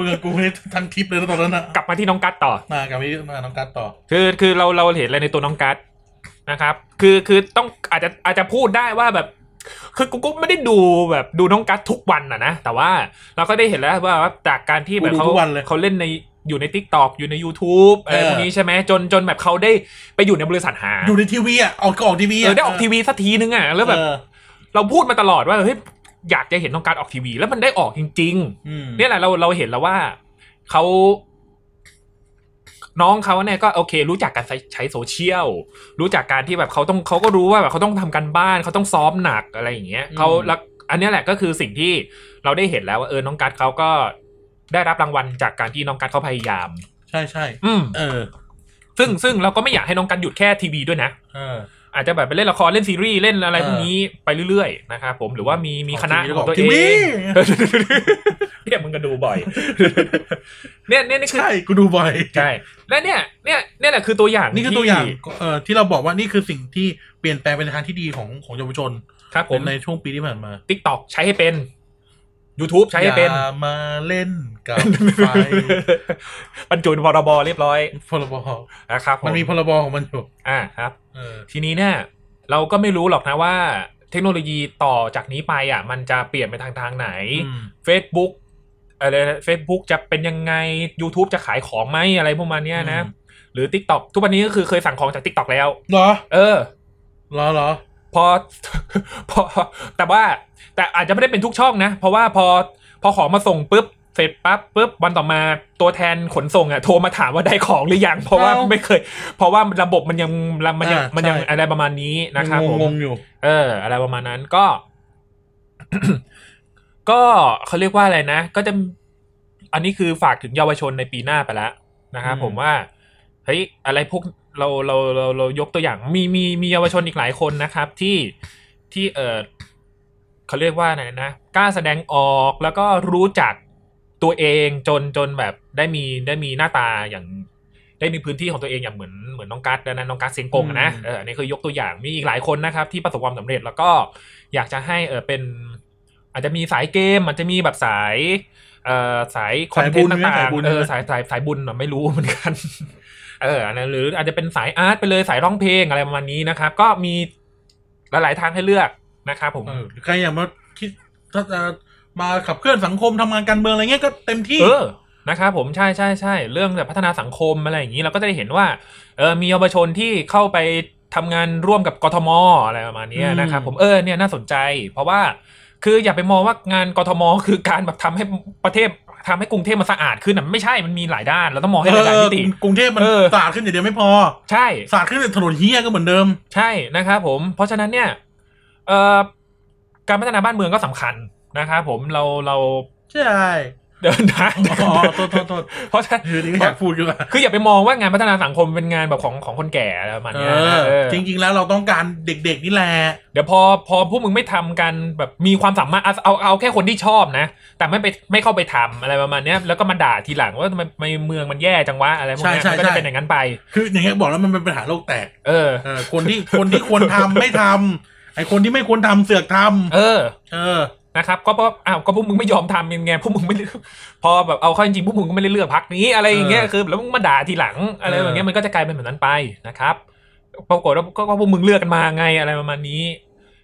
งกับกูให้ทั้งคลิปเลยนะตอนนั้นนะกลับมาที่น้องกัดต่อมากับพี่มาน้องกัดต่อ คือคือเราเราเห็นอะไรในตัวน้องกัดนะครับ คือคือต้องอาจจะอาจจะพูดได้ว่าแบบคือกูก็ไม่ได้ดูแบบดูน้องกัดทุกวันอะนะ แต่ว่าเราก็ได้เห็นแล้วว่าว่าจากการที่แบบกูดูเขาทุกวันเลยเขาเล่นใน อยู่ใน TikTok อยู่ใน YouTube อะไรเออพวกนี้ใช่ไหมจนจนแบบเขาได้ไปอยู่ในบริษัทหา อยู่ในทีวีอะออกออกทีวีเออได้ออกทีวีสักทีนึงอะแล้วแบบเออเราพูดมาตลอดว่าเฮ้ยอยากจะเห็นน้องการ์ดออกทีวี แล้วมันได้ออกจริงอืมๆเนี่ยแหละเราเราเห็นแล้วว่าเขาน้องเขาเนี่ยก็โอเค รู้จักการใช้ใช้โซเชียล รู้จักการที่แบบเขาต้องเขาก็รู้ว่าแบบเขาต้องทำการบ้านเขาต้องซ้อมหนักอะไรอย่างเงี้ยเขาแล้วอันเนี้ยแหละก็คือสิ่งที่เราได้เห็นแล้วว่าเออน้องการดเขาก็ ได้รับรางวัลจากการที่น้องการดเขาพยายาม ใช่ใช่อืมเออ ซึ่งซึ่งเราก็ไม่อยากให้น้องการดหยุดแค่ทีวีด้วยนะเออ อาจจะแบบไปเล่นละครเล่นซีรีส์เล่นอะไรพวกนี้ไปเรื่อยๆนะครับผมหรือว่ามีมีคณะของตัวเอทีวี งเนี่ยมึงก็ดูบ่อย เนี่ยเนี่ยนี่คือ ใช่กูดูบ่อย ใช่ และเนี่ย เนี่ยเนี่ยแหละคือตัวอย่างนี่คือตัวอย่างเอ่อที่เราบอกว่านี่คือสิ่งที่เปลี่ยนแปลงไปในทางที่ดีของของเยาวชนครับผมในช่วงปีที่ผ่านมาทิกตอกใช้ให้เป็น YouTube ใช้ให้เป็นอย่ามาเล่นกับไฟบรรจุในพรบเรียบร้อยพรบนะครับผมันมีพรบของมันอยู่อ่าครับเออทีนี้เนี่ยเราก็ไม่รู้หรอกนะว่าเทคโนโลยีต่อจากนี้ไปอะ มันจะเปลี่ยนไปทางทางไหนอืม Facebook อะไรเฟซบุ๊กจะเป็นยังไง YouTube จะขายของไหมอะไรพวกมันเนี้ยนะอืมหรือ TikTok ทุกวันนี้ก็คือเคยสั่งของจาก TikTok แล้ว เหรอ เออ เหรอเหรอพอพอแต่ว่า แต่อาจจะไม่ได้เป็นทุกช่องนะ เพราะว่าพอพอของมาส่งปุ๊บเสร็จปั๊บปุ๊บวันต่อมาตัวแทนขนส่งอะโทรมาถามว่าได้ของหรือยังเพราะว่าเอ้าไม่เคย เพราะว่าระบบมันยังมันยังอ่ามันยังใช่อะไรประมาณนี้นะครับงผมงงๆอยู่ เออ อะไรประมาณนั้นก็ ก็เขาเรียกว่าอะไรนะ ก็จะ อันนี้คือฝากถึงเยาวชนในปีหน้าไปแล้วนะครับอืมผมว่าเฮ้ยอะไรพวกเราเราเราเรายกตัวอย่าง มีมีมีเยาวชนอีกหลายคนนะครับ ที่ที่เออ เขาเรียกว่าไงนะกล้าแสดงออกแล้วก็รู้จักตัวเองจนจนแบบได้มีได้มีหน้าตาอย่างได้มีพื้นที่ของตัวเองอย่างเหมือนเหมือนน้องกัสนะน้องกัสเซียงกงอะนะอืมเอออันนี้คือยกตัวอย่างมีอีกหลายคนนะครับ ที่ประสบความสำเร็จแล้วก็อยากจะให้เออเป็น อาจจะมีสายเกมอาจจะมีแบบสายเอ่อสายคอนเทนต์สายบุญไหมต่าสางยบุญๆเออไหมสายสายสายบุญอะไม่รู้เหมือนกัน เอออันนั้นหรืออาจจะเป็นสายอาร์ตไปเลยสายร้องเพลงอะไรประมาณนี้นะครับ ก็มีหลายๆทางให้เลือก นะครับผมเออใครอยากมาคิดถ้าจะมาขับเคลื่อนสังคมทำงานการเมืองอะไรเงี้ยก็เต็มที่ เออนะครับผมใช่ใช่ใช่เรื่องแบบพัฒนาสังคมอะไรอย่างนี้เราก็จะได้เห็นว่าเออมีเยาวชนที่เข้าไปทำงานร่วมกับกทมอะไรประมาณเนี้ยนะครับผมเออเนี่ยน่าสนใจ เพราะว่าคืออย่าไปมองว่างานกทม คือการแบบทำให้ประเทศทำให้กรุงเทพมันสะอาดขึ้นนะไม่ใช่มันมีหลายด้านเราต้องมองให้หลายๆมิติกรุงเทพมันเออสะอาดขึ้นอย่างเดียวไม่พอ ใช่สะอาดขึ้นแต่ถนนเฮียก็เหมือนเดิม ใช่นะครับผมเพราะฉะนั้นเนี่ย เอ่อการพัฒนาบ้านเมืองก็สำคัญนะครับผมเราเราใช่เดินทางอ๋อโทษโทษโทษเพราะฉะนั้นอยู่ดีก็อยากพูดอยู่อะคืออย่าไปมองว่างานพัฒนาสังคมเป็นงานแบบของของคนแก่อะไรประมาณเอเนี้ยนะอเออจริง ๆ แล้วเราต้องการเด็ก ๆ นี่แหละ เดี๋ยวพอพอพวกมึงไม่ทำกันแบบมีความสามารถเอาเอาเอาแค่คนที่ชอบนะ แต่ไม่ไปไม่เข้าไปทำอะไรประมาณเนี้ยแล้วก็มาด่าทีหลังว่าทำไมทำไมเมืองมันแย่จังวะอะไรพวกเนี้ยใช่มันก็ใช่จะเป็นอย่างนั้นไป คืออย่างเงี้ยบอกแล้วมันเป็นปัญหาโลกแตก เออเออคนที่คนที่ควรทำไม่ทำ ไอคนที่ไม่ควรทำเสือกทำเออ เออนะครับก็เพราะอ้าวก็พวกมึงไม่ยอมทำยังไงพวกมึงไม่ได้พอแบบเอาเข้าจริงๆพวกมึงก็ไม่ได้เลือกพักนี้อะไรอย่างเงี้ยเออคือแล้วมึงมาด่าทีหลังอะไรเออออย่างเงี้ยมันก็จะกลายเป็นแบบนั้นไปนะครับปรากฏว่าก็ก็พวกมึงเลือกกันมาไงอะไรประมาณนี้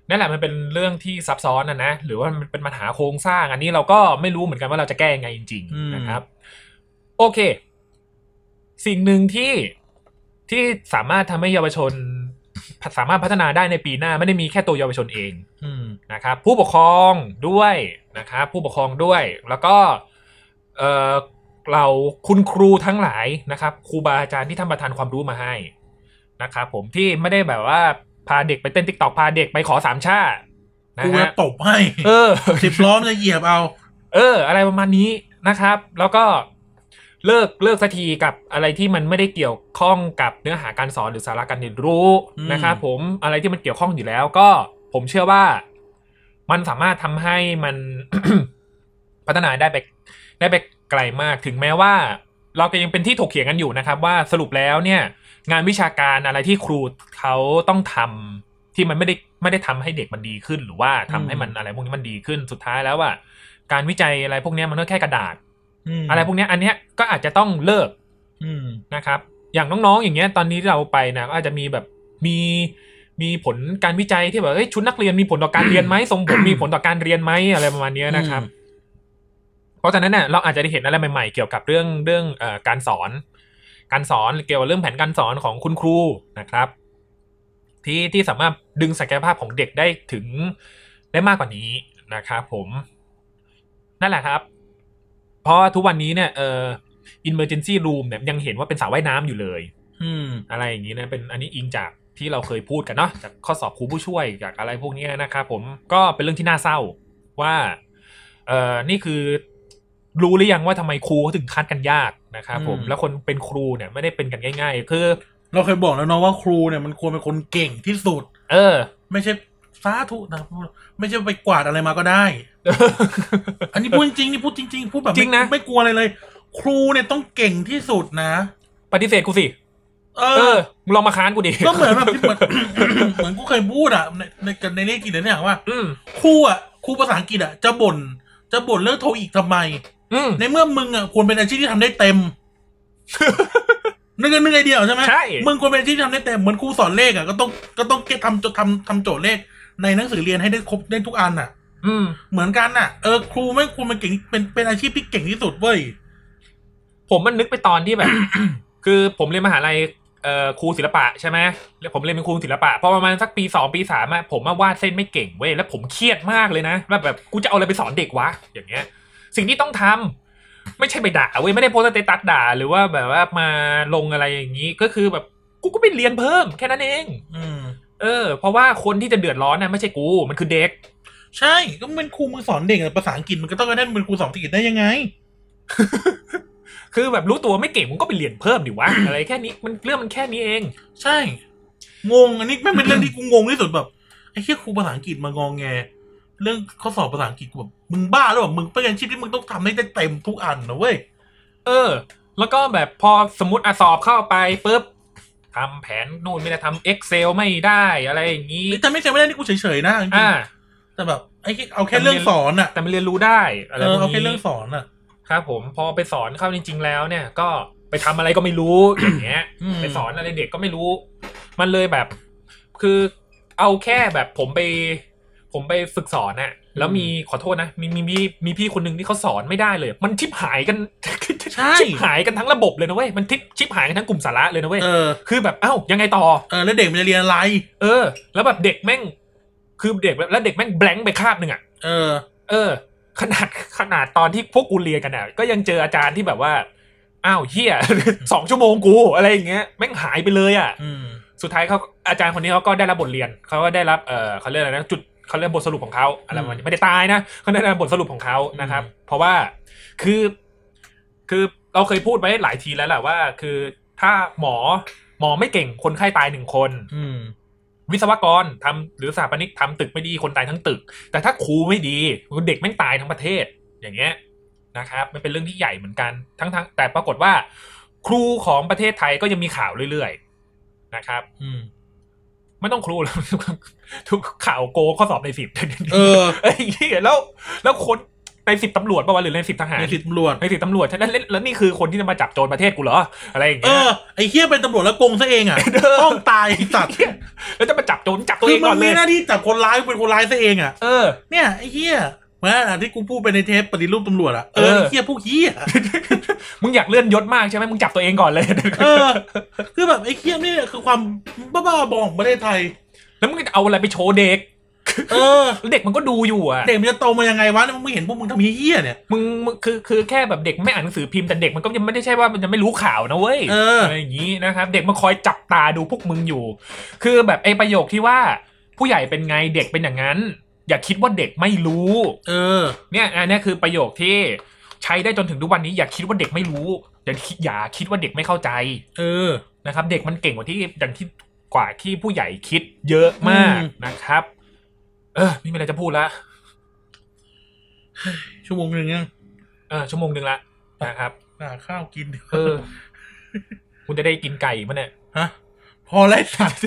นั่นแหละมันเป็นเรื่องที่ซับซ้อนนะนะหรือว่ามันเป็นปัญหาโครงสร้าง อันนี้เราก็ไม่รู้เหมือนกันว่าเราจะแก้ยังไงจริงอืมๆนะครับ โอเค สิ่งหนึ่งที่ที่สามารถทำให้เยาวชน สามารถพัฒนาได้ในปีหน้าไม่ได้มีแค่ตัวเยาวชนเองอืมนะครับ ผู้ปกครองด้วยนะครับผู้ปกครองด้วย แล้วก็เออเราคุณครูทั้งหลายนะครับครูบาอาจารย์ที่ท่านประทานความรู้มาให้นะครับผมที่ไม่ได้แบบว่าพาเด็กไปเต้น TikTok พาเด็กไปขอสามช่านะกูจะฮะตบให้ เออสิบล้อจะเหยียบเอา เออ อะไรประมาณนี้นะครับ แล้วก็ เลิกเลิกสักทีกับอะไรที่มันไม่ได้เกี่ยวข้องกับเนื้อหาการสอนหรือสาระการเรียนรู้อืมนะครับผมอะไรที่มันเกี่ยวข้องอยู่แล้วก็ผมเชื่อว่า มันสามารถทำให้มันพัฒนาได้ไปได้ไปไกลมากถึงแม้ว่า เราก็ยังเป็นที่ถกเถียงกันอยู่นะครับ ว่าสรุปแล้วเนี่ย งานวิชาการอะไรที่ครูเขาต้องทำที่มันไม่ได้ไม่ได้ทำให้เด็กมันดีขึ้น หรือว่าทำให้มันอะไรพวกนี้มันดีขึ้นสุดท้ายแล้วว่า การวิจัยอะไรพวกเนี้ยมันก็แค่กระดาษม อะไรพวกเนี้ยอันเนี้ยก็อาจจะต้องเลิกอืมนะครับ อย่างน้องๆ อย่างเงี้ยตอนนี้เราไปนะก็อาจจะมีแบบมีมีผลการวิจัยที่แบบเอ้ยชุดนักเรียนมีผลต่อการเรียนไหมทรงผมมีผลต่อการเรียนไหมอะไรประมาณเนี้ยนะครับ เพราะฉะนั้นเนี่ยเราอาจจะได้เห็นอะไรใหม่ๆ เกี่ยวกับเรื่องเรื่องเอ่อการสอน การสอนเกี่ยวกับเรื่องแผนการสอนของคุณครูนะครับ ที่ที่สามารถดึงศักยภาพของเด็กได้ถึงได้มากกว่านี้นะครับ ผม นั่นแหละครับ เพราะทุกวันนี้เนี่ยเอ่อ emergency room เนี่ยยังเห็นว่าเป็นสระว่ายน้ำอยู่เลย อืม อะไรอย่างนี้นะเป็นอันนี้อิงจากที่เราเคยพูดกันเนาะจากข้อสอบครูผู้ช่วยจากอะไรพวกนี้นะครับผมก็เป็นเรื่องที่น่าเศร้าว่าเอ่อนี่คือรู้หรือยังว่าทำไมครูเขาถึงคัดกันยากนะครับผมอืมแล้วคนเป็นครูเนี่ยไม่ได้เป็นกันง่าย ๆ คือ เราเคยบอกแล้วเนาะว่าครูเนี่ยมันควรเป็นคนเก่งที่สุด เออ ไม่ใช่ สาธุนะไม่ใช่ไปกวาดอะไรมาก็ได้ อันนี้พูดจริงๆนี่พูดจริง ๆ พูดแบบจริงนะไม่ไม่กลัวอะไรเลย ครูเนี่ยต้องเก่งที่สุดนะ ปฏิเสธกูสิเอเอออมึงลองมาค้านกูดิก็เหมือนแบบที่เหมือนเหมือนกูเคยพูดอะในในในเลขกิจเนี่ยว่าอืมครูอะครูภาษาอังกฤษอะจะบ่นจะบ่นเรื่องโทอีกทำไมอืมในเมื่อมึงอะควรเป็นอาชีพที่ทำได้เต็มนึกนึกไอเดียออกใช่ไหมใช่มึงควรเป็นอาชีพที่ทำได้เต็มเหมือนครูสอนเลขอะก็ต้องก็ต้องเก็บทำจดทำทำโจทย์เลข ในหนังสือเรียนให้ได้ครบได้ทุกอันอะ อืม เหมือนกันอะ เออครูไม่ควรเป็นเก่งเป็นเป็นอาชีพที่เก่งที่สุดเว้ย ผมมันนึกไปตอนที่แบบ คือผมเรียนมหาลัยเอ่อครูศิลปะใช่ไหมแล้วผมเรียนเป็นครูศิลปะพอประมาณสักปีสองปีสามอะผมมาวาดเส้นไม่เก่งเว้ยแล้วผมเครียดมากเลยนะว่าแบบกูจะเอาอะไรไปสอนเด็กวะอย่างเงี้ย สิ่งที่ต้องทำไม่ใช่ไปด่าเว้ยไม่ได้โพสต์ status ด่า หรือว่าแบบว่ามาลงอะไรอย่างนี้ ก็คือแบบกูก็ไปเรียนเพิ่มแค่นั้นเอง อืม เออ เพราะว่าคนที่จะเดือดร้อนน่ะไม่ใช่กูมันคือเด็ก ใช่ก็เป็นครูมึงสอนเด็กอะภาษาอังกฤษมันก็ต้องได้เป็นครูสอนภาษาอังกฤษได้ยังไง คือแบบรู้ตัวไม่เก่งมึงก็ไปเรียนเพิ่มดิวะ อะไรแค่นี้มันเรื่องมันแค่นี้เอง ใช่ งงอันนี้ไม่งเป็นเรื่องที่กูงงที่สุดแบบไอ้เหี้ยครูภาษาอังกฤษมางองแง เรื่องข้อสอบภาษาอังกฤษกูแบบมึงบ้าหรือเปล่ามึงเป็นอาชีพที่มึงต้องทำให้ได้เต็มทุกอันนะเว้ย เออ แล้วก็แบบพอสมมติอะสอบเข้าไปปุ๊บ ทำแผนนู่นไม่ได้ทำ Excel ไม่ได้อะไรอย่างนี้แต่ไม่ใช่ไม่ได้นี่กูเฉยๆนะจริงๆอ่าแต่แบบไอ้เหี้ยเอาแค่เรื่องสอนอะแต่มันเรียนรู้ได้อะไรเอพอวกเอาแค่นี้เรื่องสอนอะครับผมพอไปสอนเข้าจริง ๆ แล้วเนี่ยก็ไปทำอะไรก็ไม่รู้อย่างเงี้ยมไปสอนอะไรเด็กก็ไม่รู้ มันเลยแบบ คือเอาแค่แบบผมไป ผมไปฝึกสอนน่ะ แล้วมีขอโทษนะ มีมีมีมีพี่คนหนึ่งที่เขาสอนไม่ได้เลย มันชิบหายกัน ใช่ ชิบหายกันทั้งระบบเลยนะเว้ยมันทิปชิบหายกันทั้งกลุ่มสาระเลยนะเว้ยเออคือแบบเอ้ายังไงต่อ เออแล้วเด็กมันจะเรียนอะไร เออ แล้วแบบเด็กแม่ง คือเด็กแล้วเด็กแม่งแบงค์ไปคาบหนึ่งอะเออ เออ ขนาดขนาดตอนที่พวกกูเรียนกันอะก็ยังเจออาจารย์ที่แบบว่าอ้าวเฮีย สองชั่วโมงกูอะไรอย่างเงี้ยแม่งหายไปเลยอะอืม สุดท้ายเขาอาจารย์คนนี้เขาก็ได้รับบทเรียนเขาก็ได้รับเออเขาเรียกอะไรนะจุด เขาเรียกบทสรุปของเขาอะไรประมาณนี้ไม่ได้ตายนะเขาได้รับบทสรุปของเขานะครับ เพราะว่าคือคือเราเคยพูดไว้หลายทีแล้วแหละว่า คือถ้าหมอหมอไม่เก่งคนไข้ตายหนึ่งคนอืมวิศวกรทำหรือสถาปนิกทำตึกไม่ดีคนตายทั้งตึก แต่ถ้าครูไม่ดีเด็กแม่งตายทั้งประเทศ อย่างเงี้ยนะครับมันเป็นเรื่องที่ใหญ่เหมือนกันทั้งทั้งแต่ปรากฏว่า ครูของประเทศไทยก็ยังมีข่าวเรื่อยๆนะครับ อืม ไม่ต้องครูแล้วทุกข่าวโกข้อสอบในสิบเออไอ้เหี้ยแล้ว แล้วคนในสิบตำรวจป่าวะหรือในสิบทหารในสิทธิ์ตำรวจในสิบตำรวจฉะนั้นแล้วแล้วนี่คือคนที่จะมาจับโจรประเทศกูเหรออะไรอย่างเอเงี้ยอไอ้เฮียเป็นตำรวจแล้วโกงซะเองอะเออต้องตายไอ้สัตว์แล้วจะมาจับโจรจับตัวคืเอองมัก่อนนเลมียหน้าที่จับคนร้ายเป็นคนร้ายซะเองอะเออเนี่ยไอ้เฮีย เหมือนอะที่กูพูดไปในเทปปฏิรูปตำรวจอะเอเอออไอ้เฮียพวกเฮียมึงอยากเลื่อนยศมากใช่ไหมมึงจับตัวเองก่อนเลยเออคือแบบไอ้เฮียนี่คือความบ้าๆบอของประเทศไทย แล้วมึงจะเอาอะไรไปโชว์เด็กเออแล้วเด็กมันก็ดูอยู่อะเด็กมันจะโตมายังไงวะมึงไม่เห็นพวกมึงทำเฮียเนี่ยมึงมึงคือคือแค่แบบเด็กไม่อ่านหนังสือพิมพ์แต่เด็กมันก็ยังไม่ได้ใช่ว่ามันจะไม่รู้ข่าวนะเว้ยเอออไรอย่างนี้นะครับ เด็กมาคอยจับตาดูพวกมึงอยู่ คือแบบไอ้ประโยคที่ว่าผู้ใหญ่เป็นไงเด็กเป็นอย่างนั้น อย่าคิดว่าเด็กไม่รู้ เออ เนี่ยอันเนี้ยคือประโยคที่ใช้ได้จนถึงทุกวันนี้อย่าคิดว่าเด็กไม่รู้ อย่าคิดอย่าคิดว่าเด็กไม่เข้าใจ เออนะครับ เด็กมันเก่งกว่าที่อย่างที่กว่าที่ผู้ใหญ่คิดเยอะมากอืมนะครับ เออไม่มีอะไรจะพูดละชั่วโมงหนึ่งยังเออชั่วโมงหนึ่งละนะครับหาข้าวกินเออ คุณจะได้กินไก่มั้ยเนี่ยฮะพอแล้วไอ้สัตว์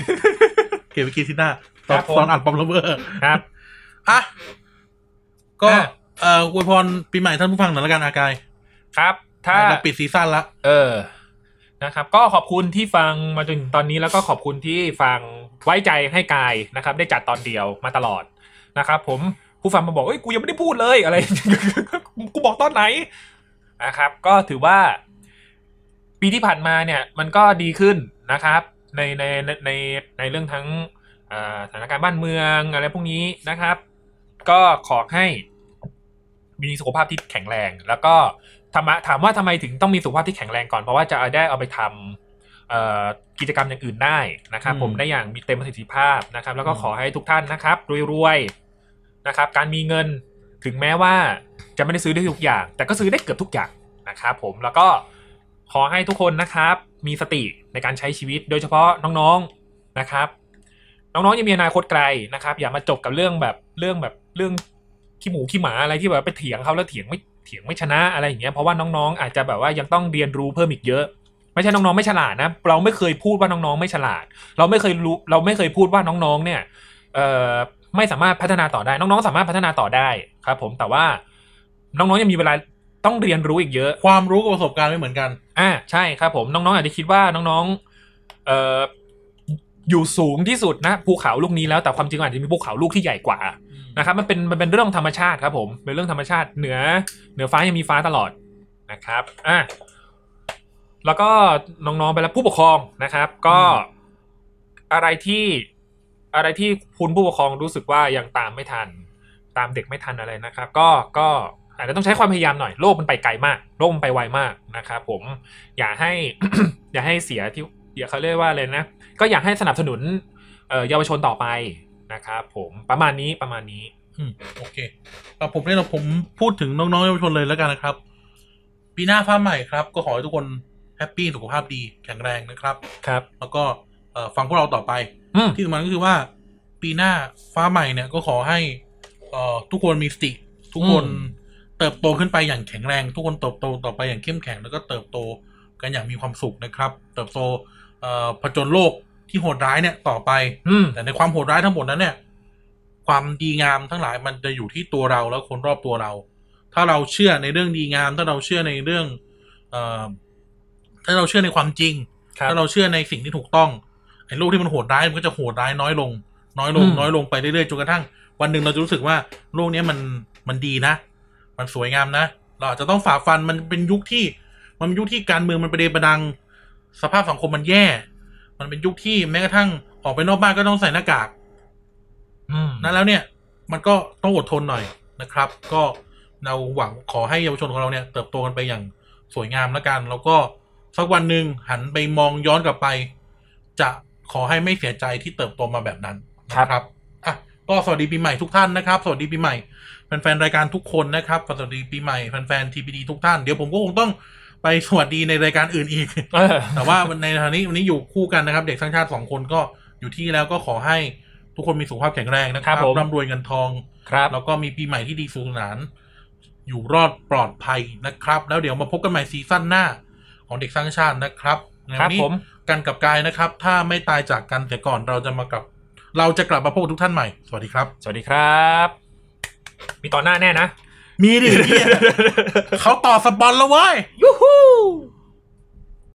เก็บไปกินที่หน้าตอนครับผมตอนอัดปอมระเบิดครับ อะก็อะเอ่ออวยพรปีใหม่ท่านผู้ฟังหน่อยละกันอากายครับ ถ้า เราปิดซีซั่นละ เออ นะครับ ก็ขอบคุณที่ฟังมาจนถึงตอนนี้แล้วก็ขอบคุณที่ฟังไว้ใจให้กายนะครับ ได้จัดตอนเดียวมาตลอดนะครับ ผมผู้ฟังมาบอกเอ้ยกูยังไม่ได้พูดเลยอะไร กูบอกตอนไหนนะครับ ก็ถือว่า ปีที่ผ่านมาเนี่ย มันก็ดีขึ้นนะครับ ในในในในในเรื่องทั้งอ่าสถานการณ์บ้านเมืองอะไรพวกนี้นะครับ ก็ขอให้มีสุขภาพที่แข็งแรง แล้วก็ธรรมะถามว่าทำไมถึงต้องมีสุขภาพที่แข็งแรงก่อน เพราะว่าจะเอาได้เอาไปทำเอ่อกิจกรรมอย่างอื่นได้นะครับอืมผมได้อย่างมีเต็มประสิทธิภาพนะครับ แล้วก็อืมขอให้ทุกท่านนะครับรวยๆนะครับ การมีเงินถึงแม้ว่าจะไม่ได้ซื้อได้ทุกอย่าง แต่ก็ซื้อได้เกือบทุกอย่างนะครับผมแล้วก็ขอให้ทุกคนนะครับ มีสติในการใช้ชีวิต โดยเฉพาะน้องๆนะครับ น้องๆยังมีอนาคตไกลนะครับ อย่ามาจบกับเรื่องแบบเรื่องแบบ เรื่องขี้หมูขี้หมาอะไรที่แบบไปเถียงเขาแล้วเถียงไม่เถียงไม่ชนะอะไรอย่างเงี้ยเพราะว่าน้องๆ อาจจะแบบว่ายังต้องเรียนรู้เพิ่มอีกเยอะ ไม่ใช่น้องๆไม่ฉลาดนะเราไม่เคยพูดว่าน้องๆไม่ฉลาด เราไม่เคยรู้เราไม่เคยพูดว่าน้องๆ เนี่ยเอ่อไม่สามารถพัฒนาต่อได้ น้องๆ สามารถพัฒนาต่อได้ครับผมแต่ว่าน้องๆยังมีเวลาต้องเรียนรู้อีกเยอะ ความรู้กับประสบการณ์ไม่เหมือนกัน อ่าใช่ครับผมน้องๆอาจจะคิดว่าน้องๆเอ่ออยู่สูงที่สุดนะภูเขาลูกนี้แล้วแต่ความจริงอาจจะมีภูเขาลูกที่ใหญ่กว่า นะครับมันเป็นมันเป็นเรื่องธรรมชาติครับผมเป็นเรื่องธรรมชาติเหนือเหนือฟ้ายังมีฟ้าตลอดนะครับอะแล้วก็น้องๆไปแล้วผู้ปกครองนะครับ ก็อะไรที่อะไรที่คุณผู้ปกครองรู้สึกว่ายังตามไม่ทัน ตามเด็กไม่ทันอะไรนะครับ ก็ก็อาจจะต้องใช้ความพยายามหน่อยโลกมันไปไกลมาก โลกมันไปไวมากนะครับ ผมอย่าให้ อย่าให้เสียที่อย่าเขาเรียกว่าเลยนะ ก็อยากให้สนับสนุนเอ่อเยาวชนต่อไป นะครับผมประมาณนี้ประมาณนี้อืมโอเคเอาผมเนี่ยผมพูดถึงน้องๆเยาวชนเลยแล้วกันนะครับ ปีหน้าฟ้าใหม่ครับ ก็ขอให้ทุกคนแฮปปี้สุขภาพดีแข็งแรงนะครับครับ แล้วก็เอ่อฟังพวกเราต่อไปอืมที่สำคัญก็คือว่า ปีหน้าฟ้าใหม่เนี่ยก็ขอให้เอ่อทุกคนมีสติ ทุกคนเติบโตขึ้นไปอย่างแข็งแรง ทุกคนเติบโตต่อไปอย่างเข้มแข็งแล้วก็เติบโตกันอย่างมีความสุขนะครับ เติบโตเอ่อผจญโลก ที่โหดร้ายเนี่ยต่อไป อืมแต่ในความโหดร้ายทั้งหมดนั้นเนี่ย ความดีงามทั้งหลายมันจะอยู่ที่ตัวเราแล้วคนรอบตัวเรา ถ้าเราเชื่อในเรื่องดีงาม ถ้าเราเชื่อในเรื่อง เอ่อถ้าเราเชื่อในความจริงครับถ้าเราเชื่อในสิ่งที่ถูกต้องไอ้โลกที่มันโหดร้ายมันก็จะโหดร้ายน้อยลง น้อยลงอืมน้อยลงไปเรื่อยๆจนกระทั่ง วันหนึ่งเราจะรู้สึกว่าโลกเนี้ยมันมันดีนะ มันสวยงามนะ เราอาจจะต้องฝ่าฟันมันเป็นยุคที่ มันเป็นยุคที่การเมืองมันประเดประดัง สภาพสังคมมันแย่ มันเป็นยุคที่แม้กระทั่งออกไปนอกบ้านก็ต้องใส่หน้ากากอืมนั้นแล้วเนี่ย มันก็ต้องอดทนหน่อยนะครับ ก็เราหวังขอให้เยาวชนของเราเนี่ย เติบโตกันไปอย่างสวยงามแล้วกัน แล้วก็สักวันหนึ่งหันไปมองย้อนกลับไป จะขอให้ไม่เสียใจที่เติบโตมาแบบนั้นนะครับอะก็สวัสดีปีใหม่ทุกท่านนะครับ สวัสดีปีใหม่แฟนๆรายการทุกคนนะครับสวัสดีปีใหม่แฟนๆทีพีดีทุกท่านเดี๋ยวผมก็คงต้อง ไปสวัสดีในรายการอื่นอีกเออแต่ว่าในฐานะนี้วันนี้อยู่คู่กันนะครับ เด็กสร้างชาติสองคนก็อยู่ที่แล้วก็ขอให้ทุกคนมีสุขภาพแข็งแรงนะครับครับผมร่ำรวยเงินทองครับแล้วก็มีปีใหม่ที่ดีสนุกสนาน อยู่รอดปลอดภัยนะครับ แล้วเดี๋ยวมาพบกันใหม่ซีซั่นหน้า ของเด็กสร้างชาตินะครับในครัวับนนี้ผมกันกับกายนะครับ ถ้าไม่ตายจากกันเสียก่อนเราจะมากลับ เราจะกลับมาพบกับทุกท่านใหม่ สวัสดีครับ สวัสดีครับ มีตอนหน้าแน่นะ มีดิ เขาต่อสปอนแล้วเว้ยยูฮู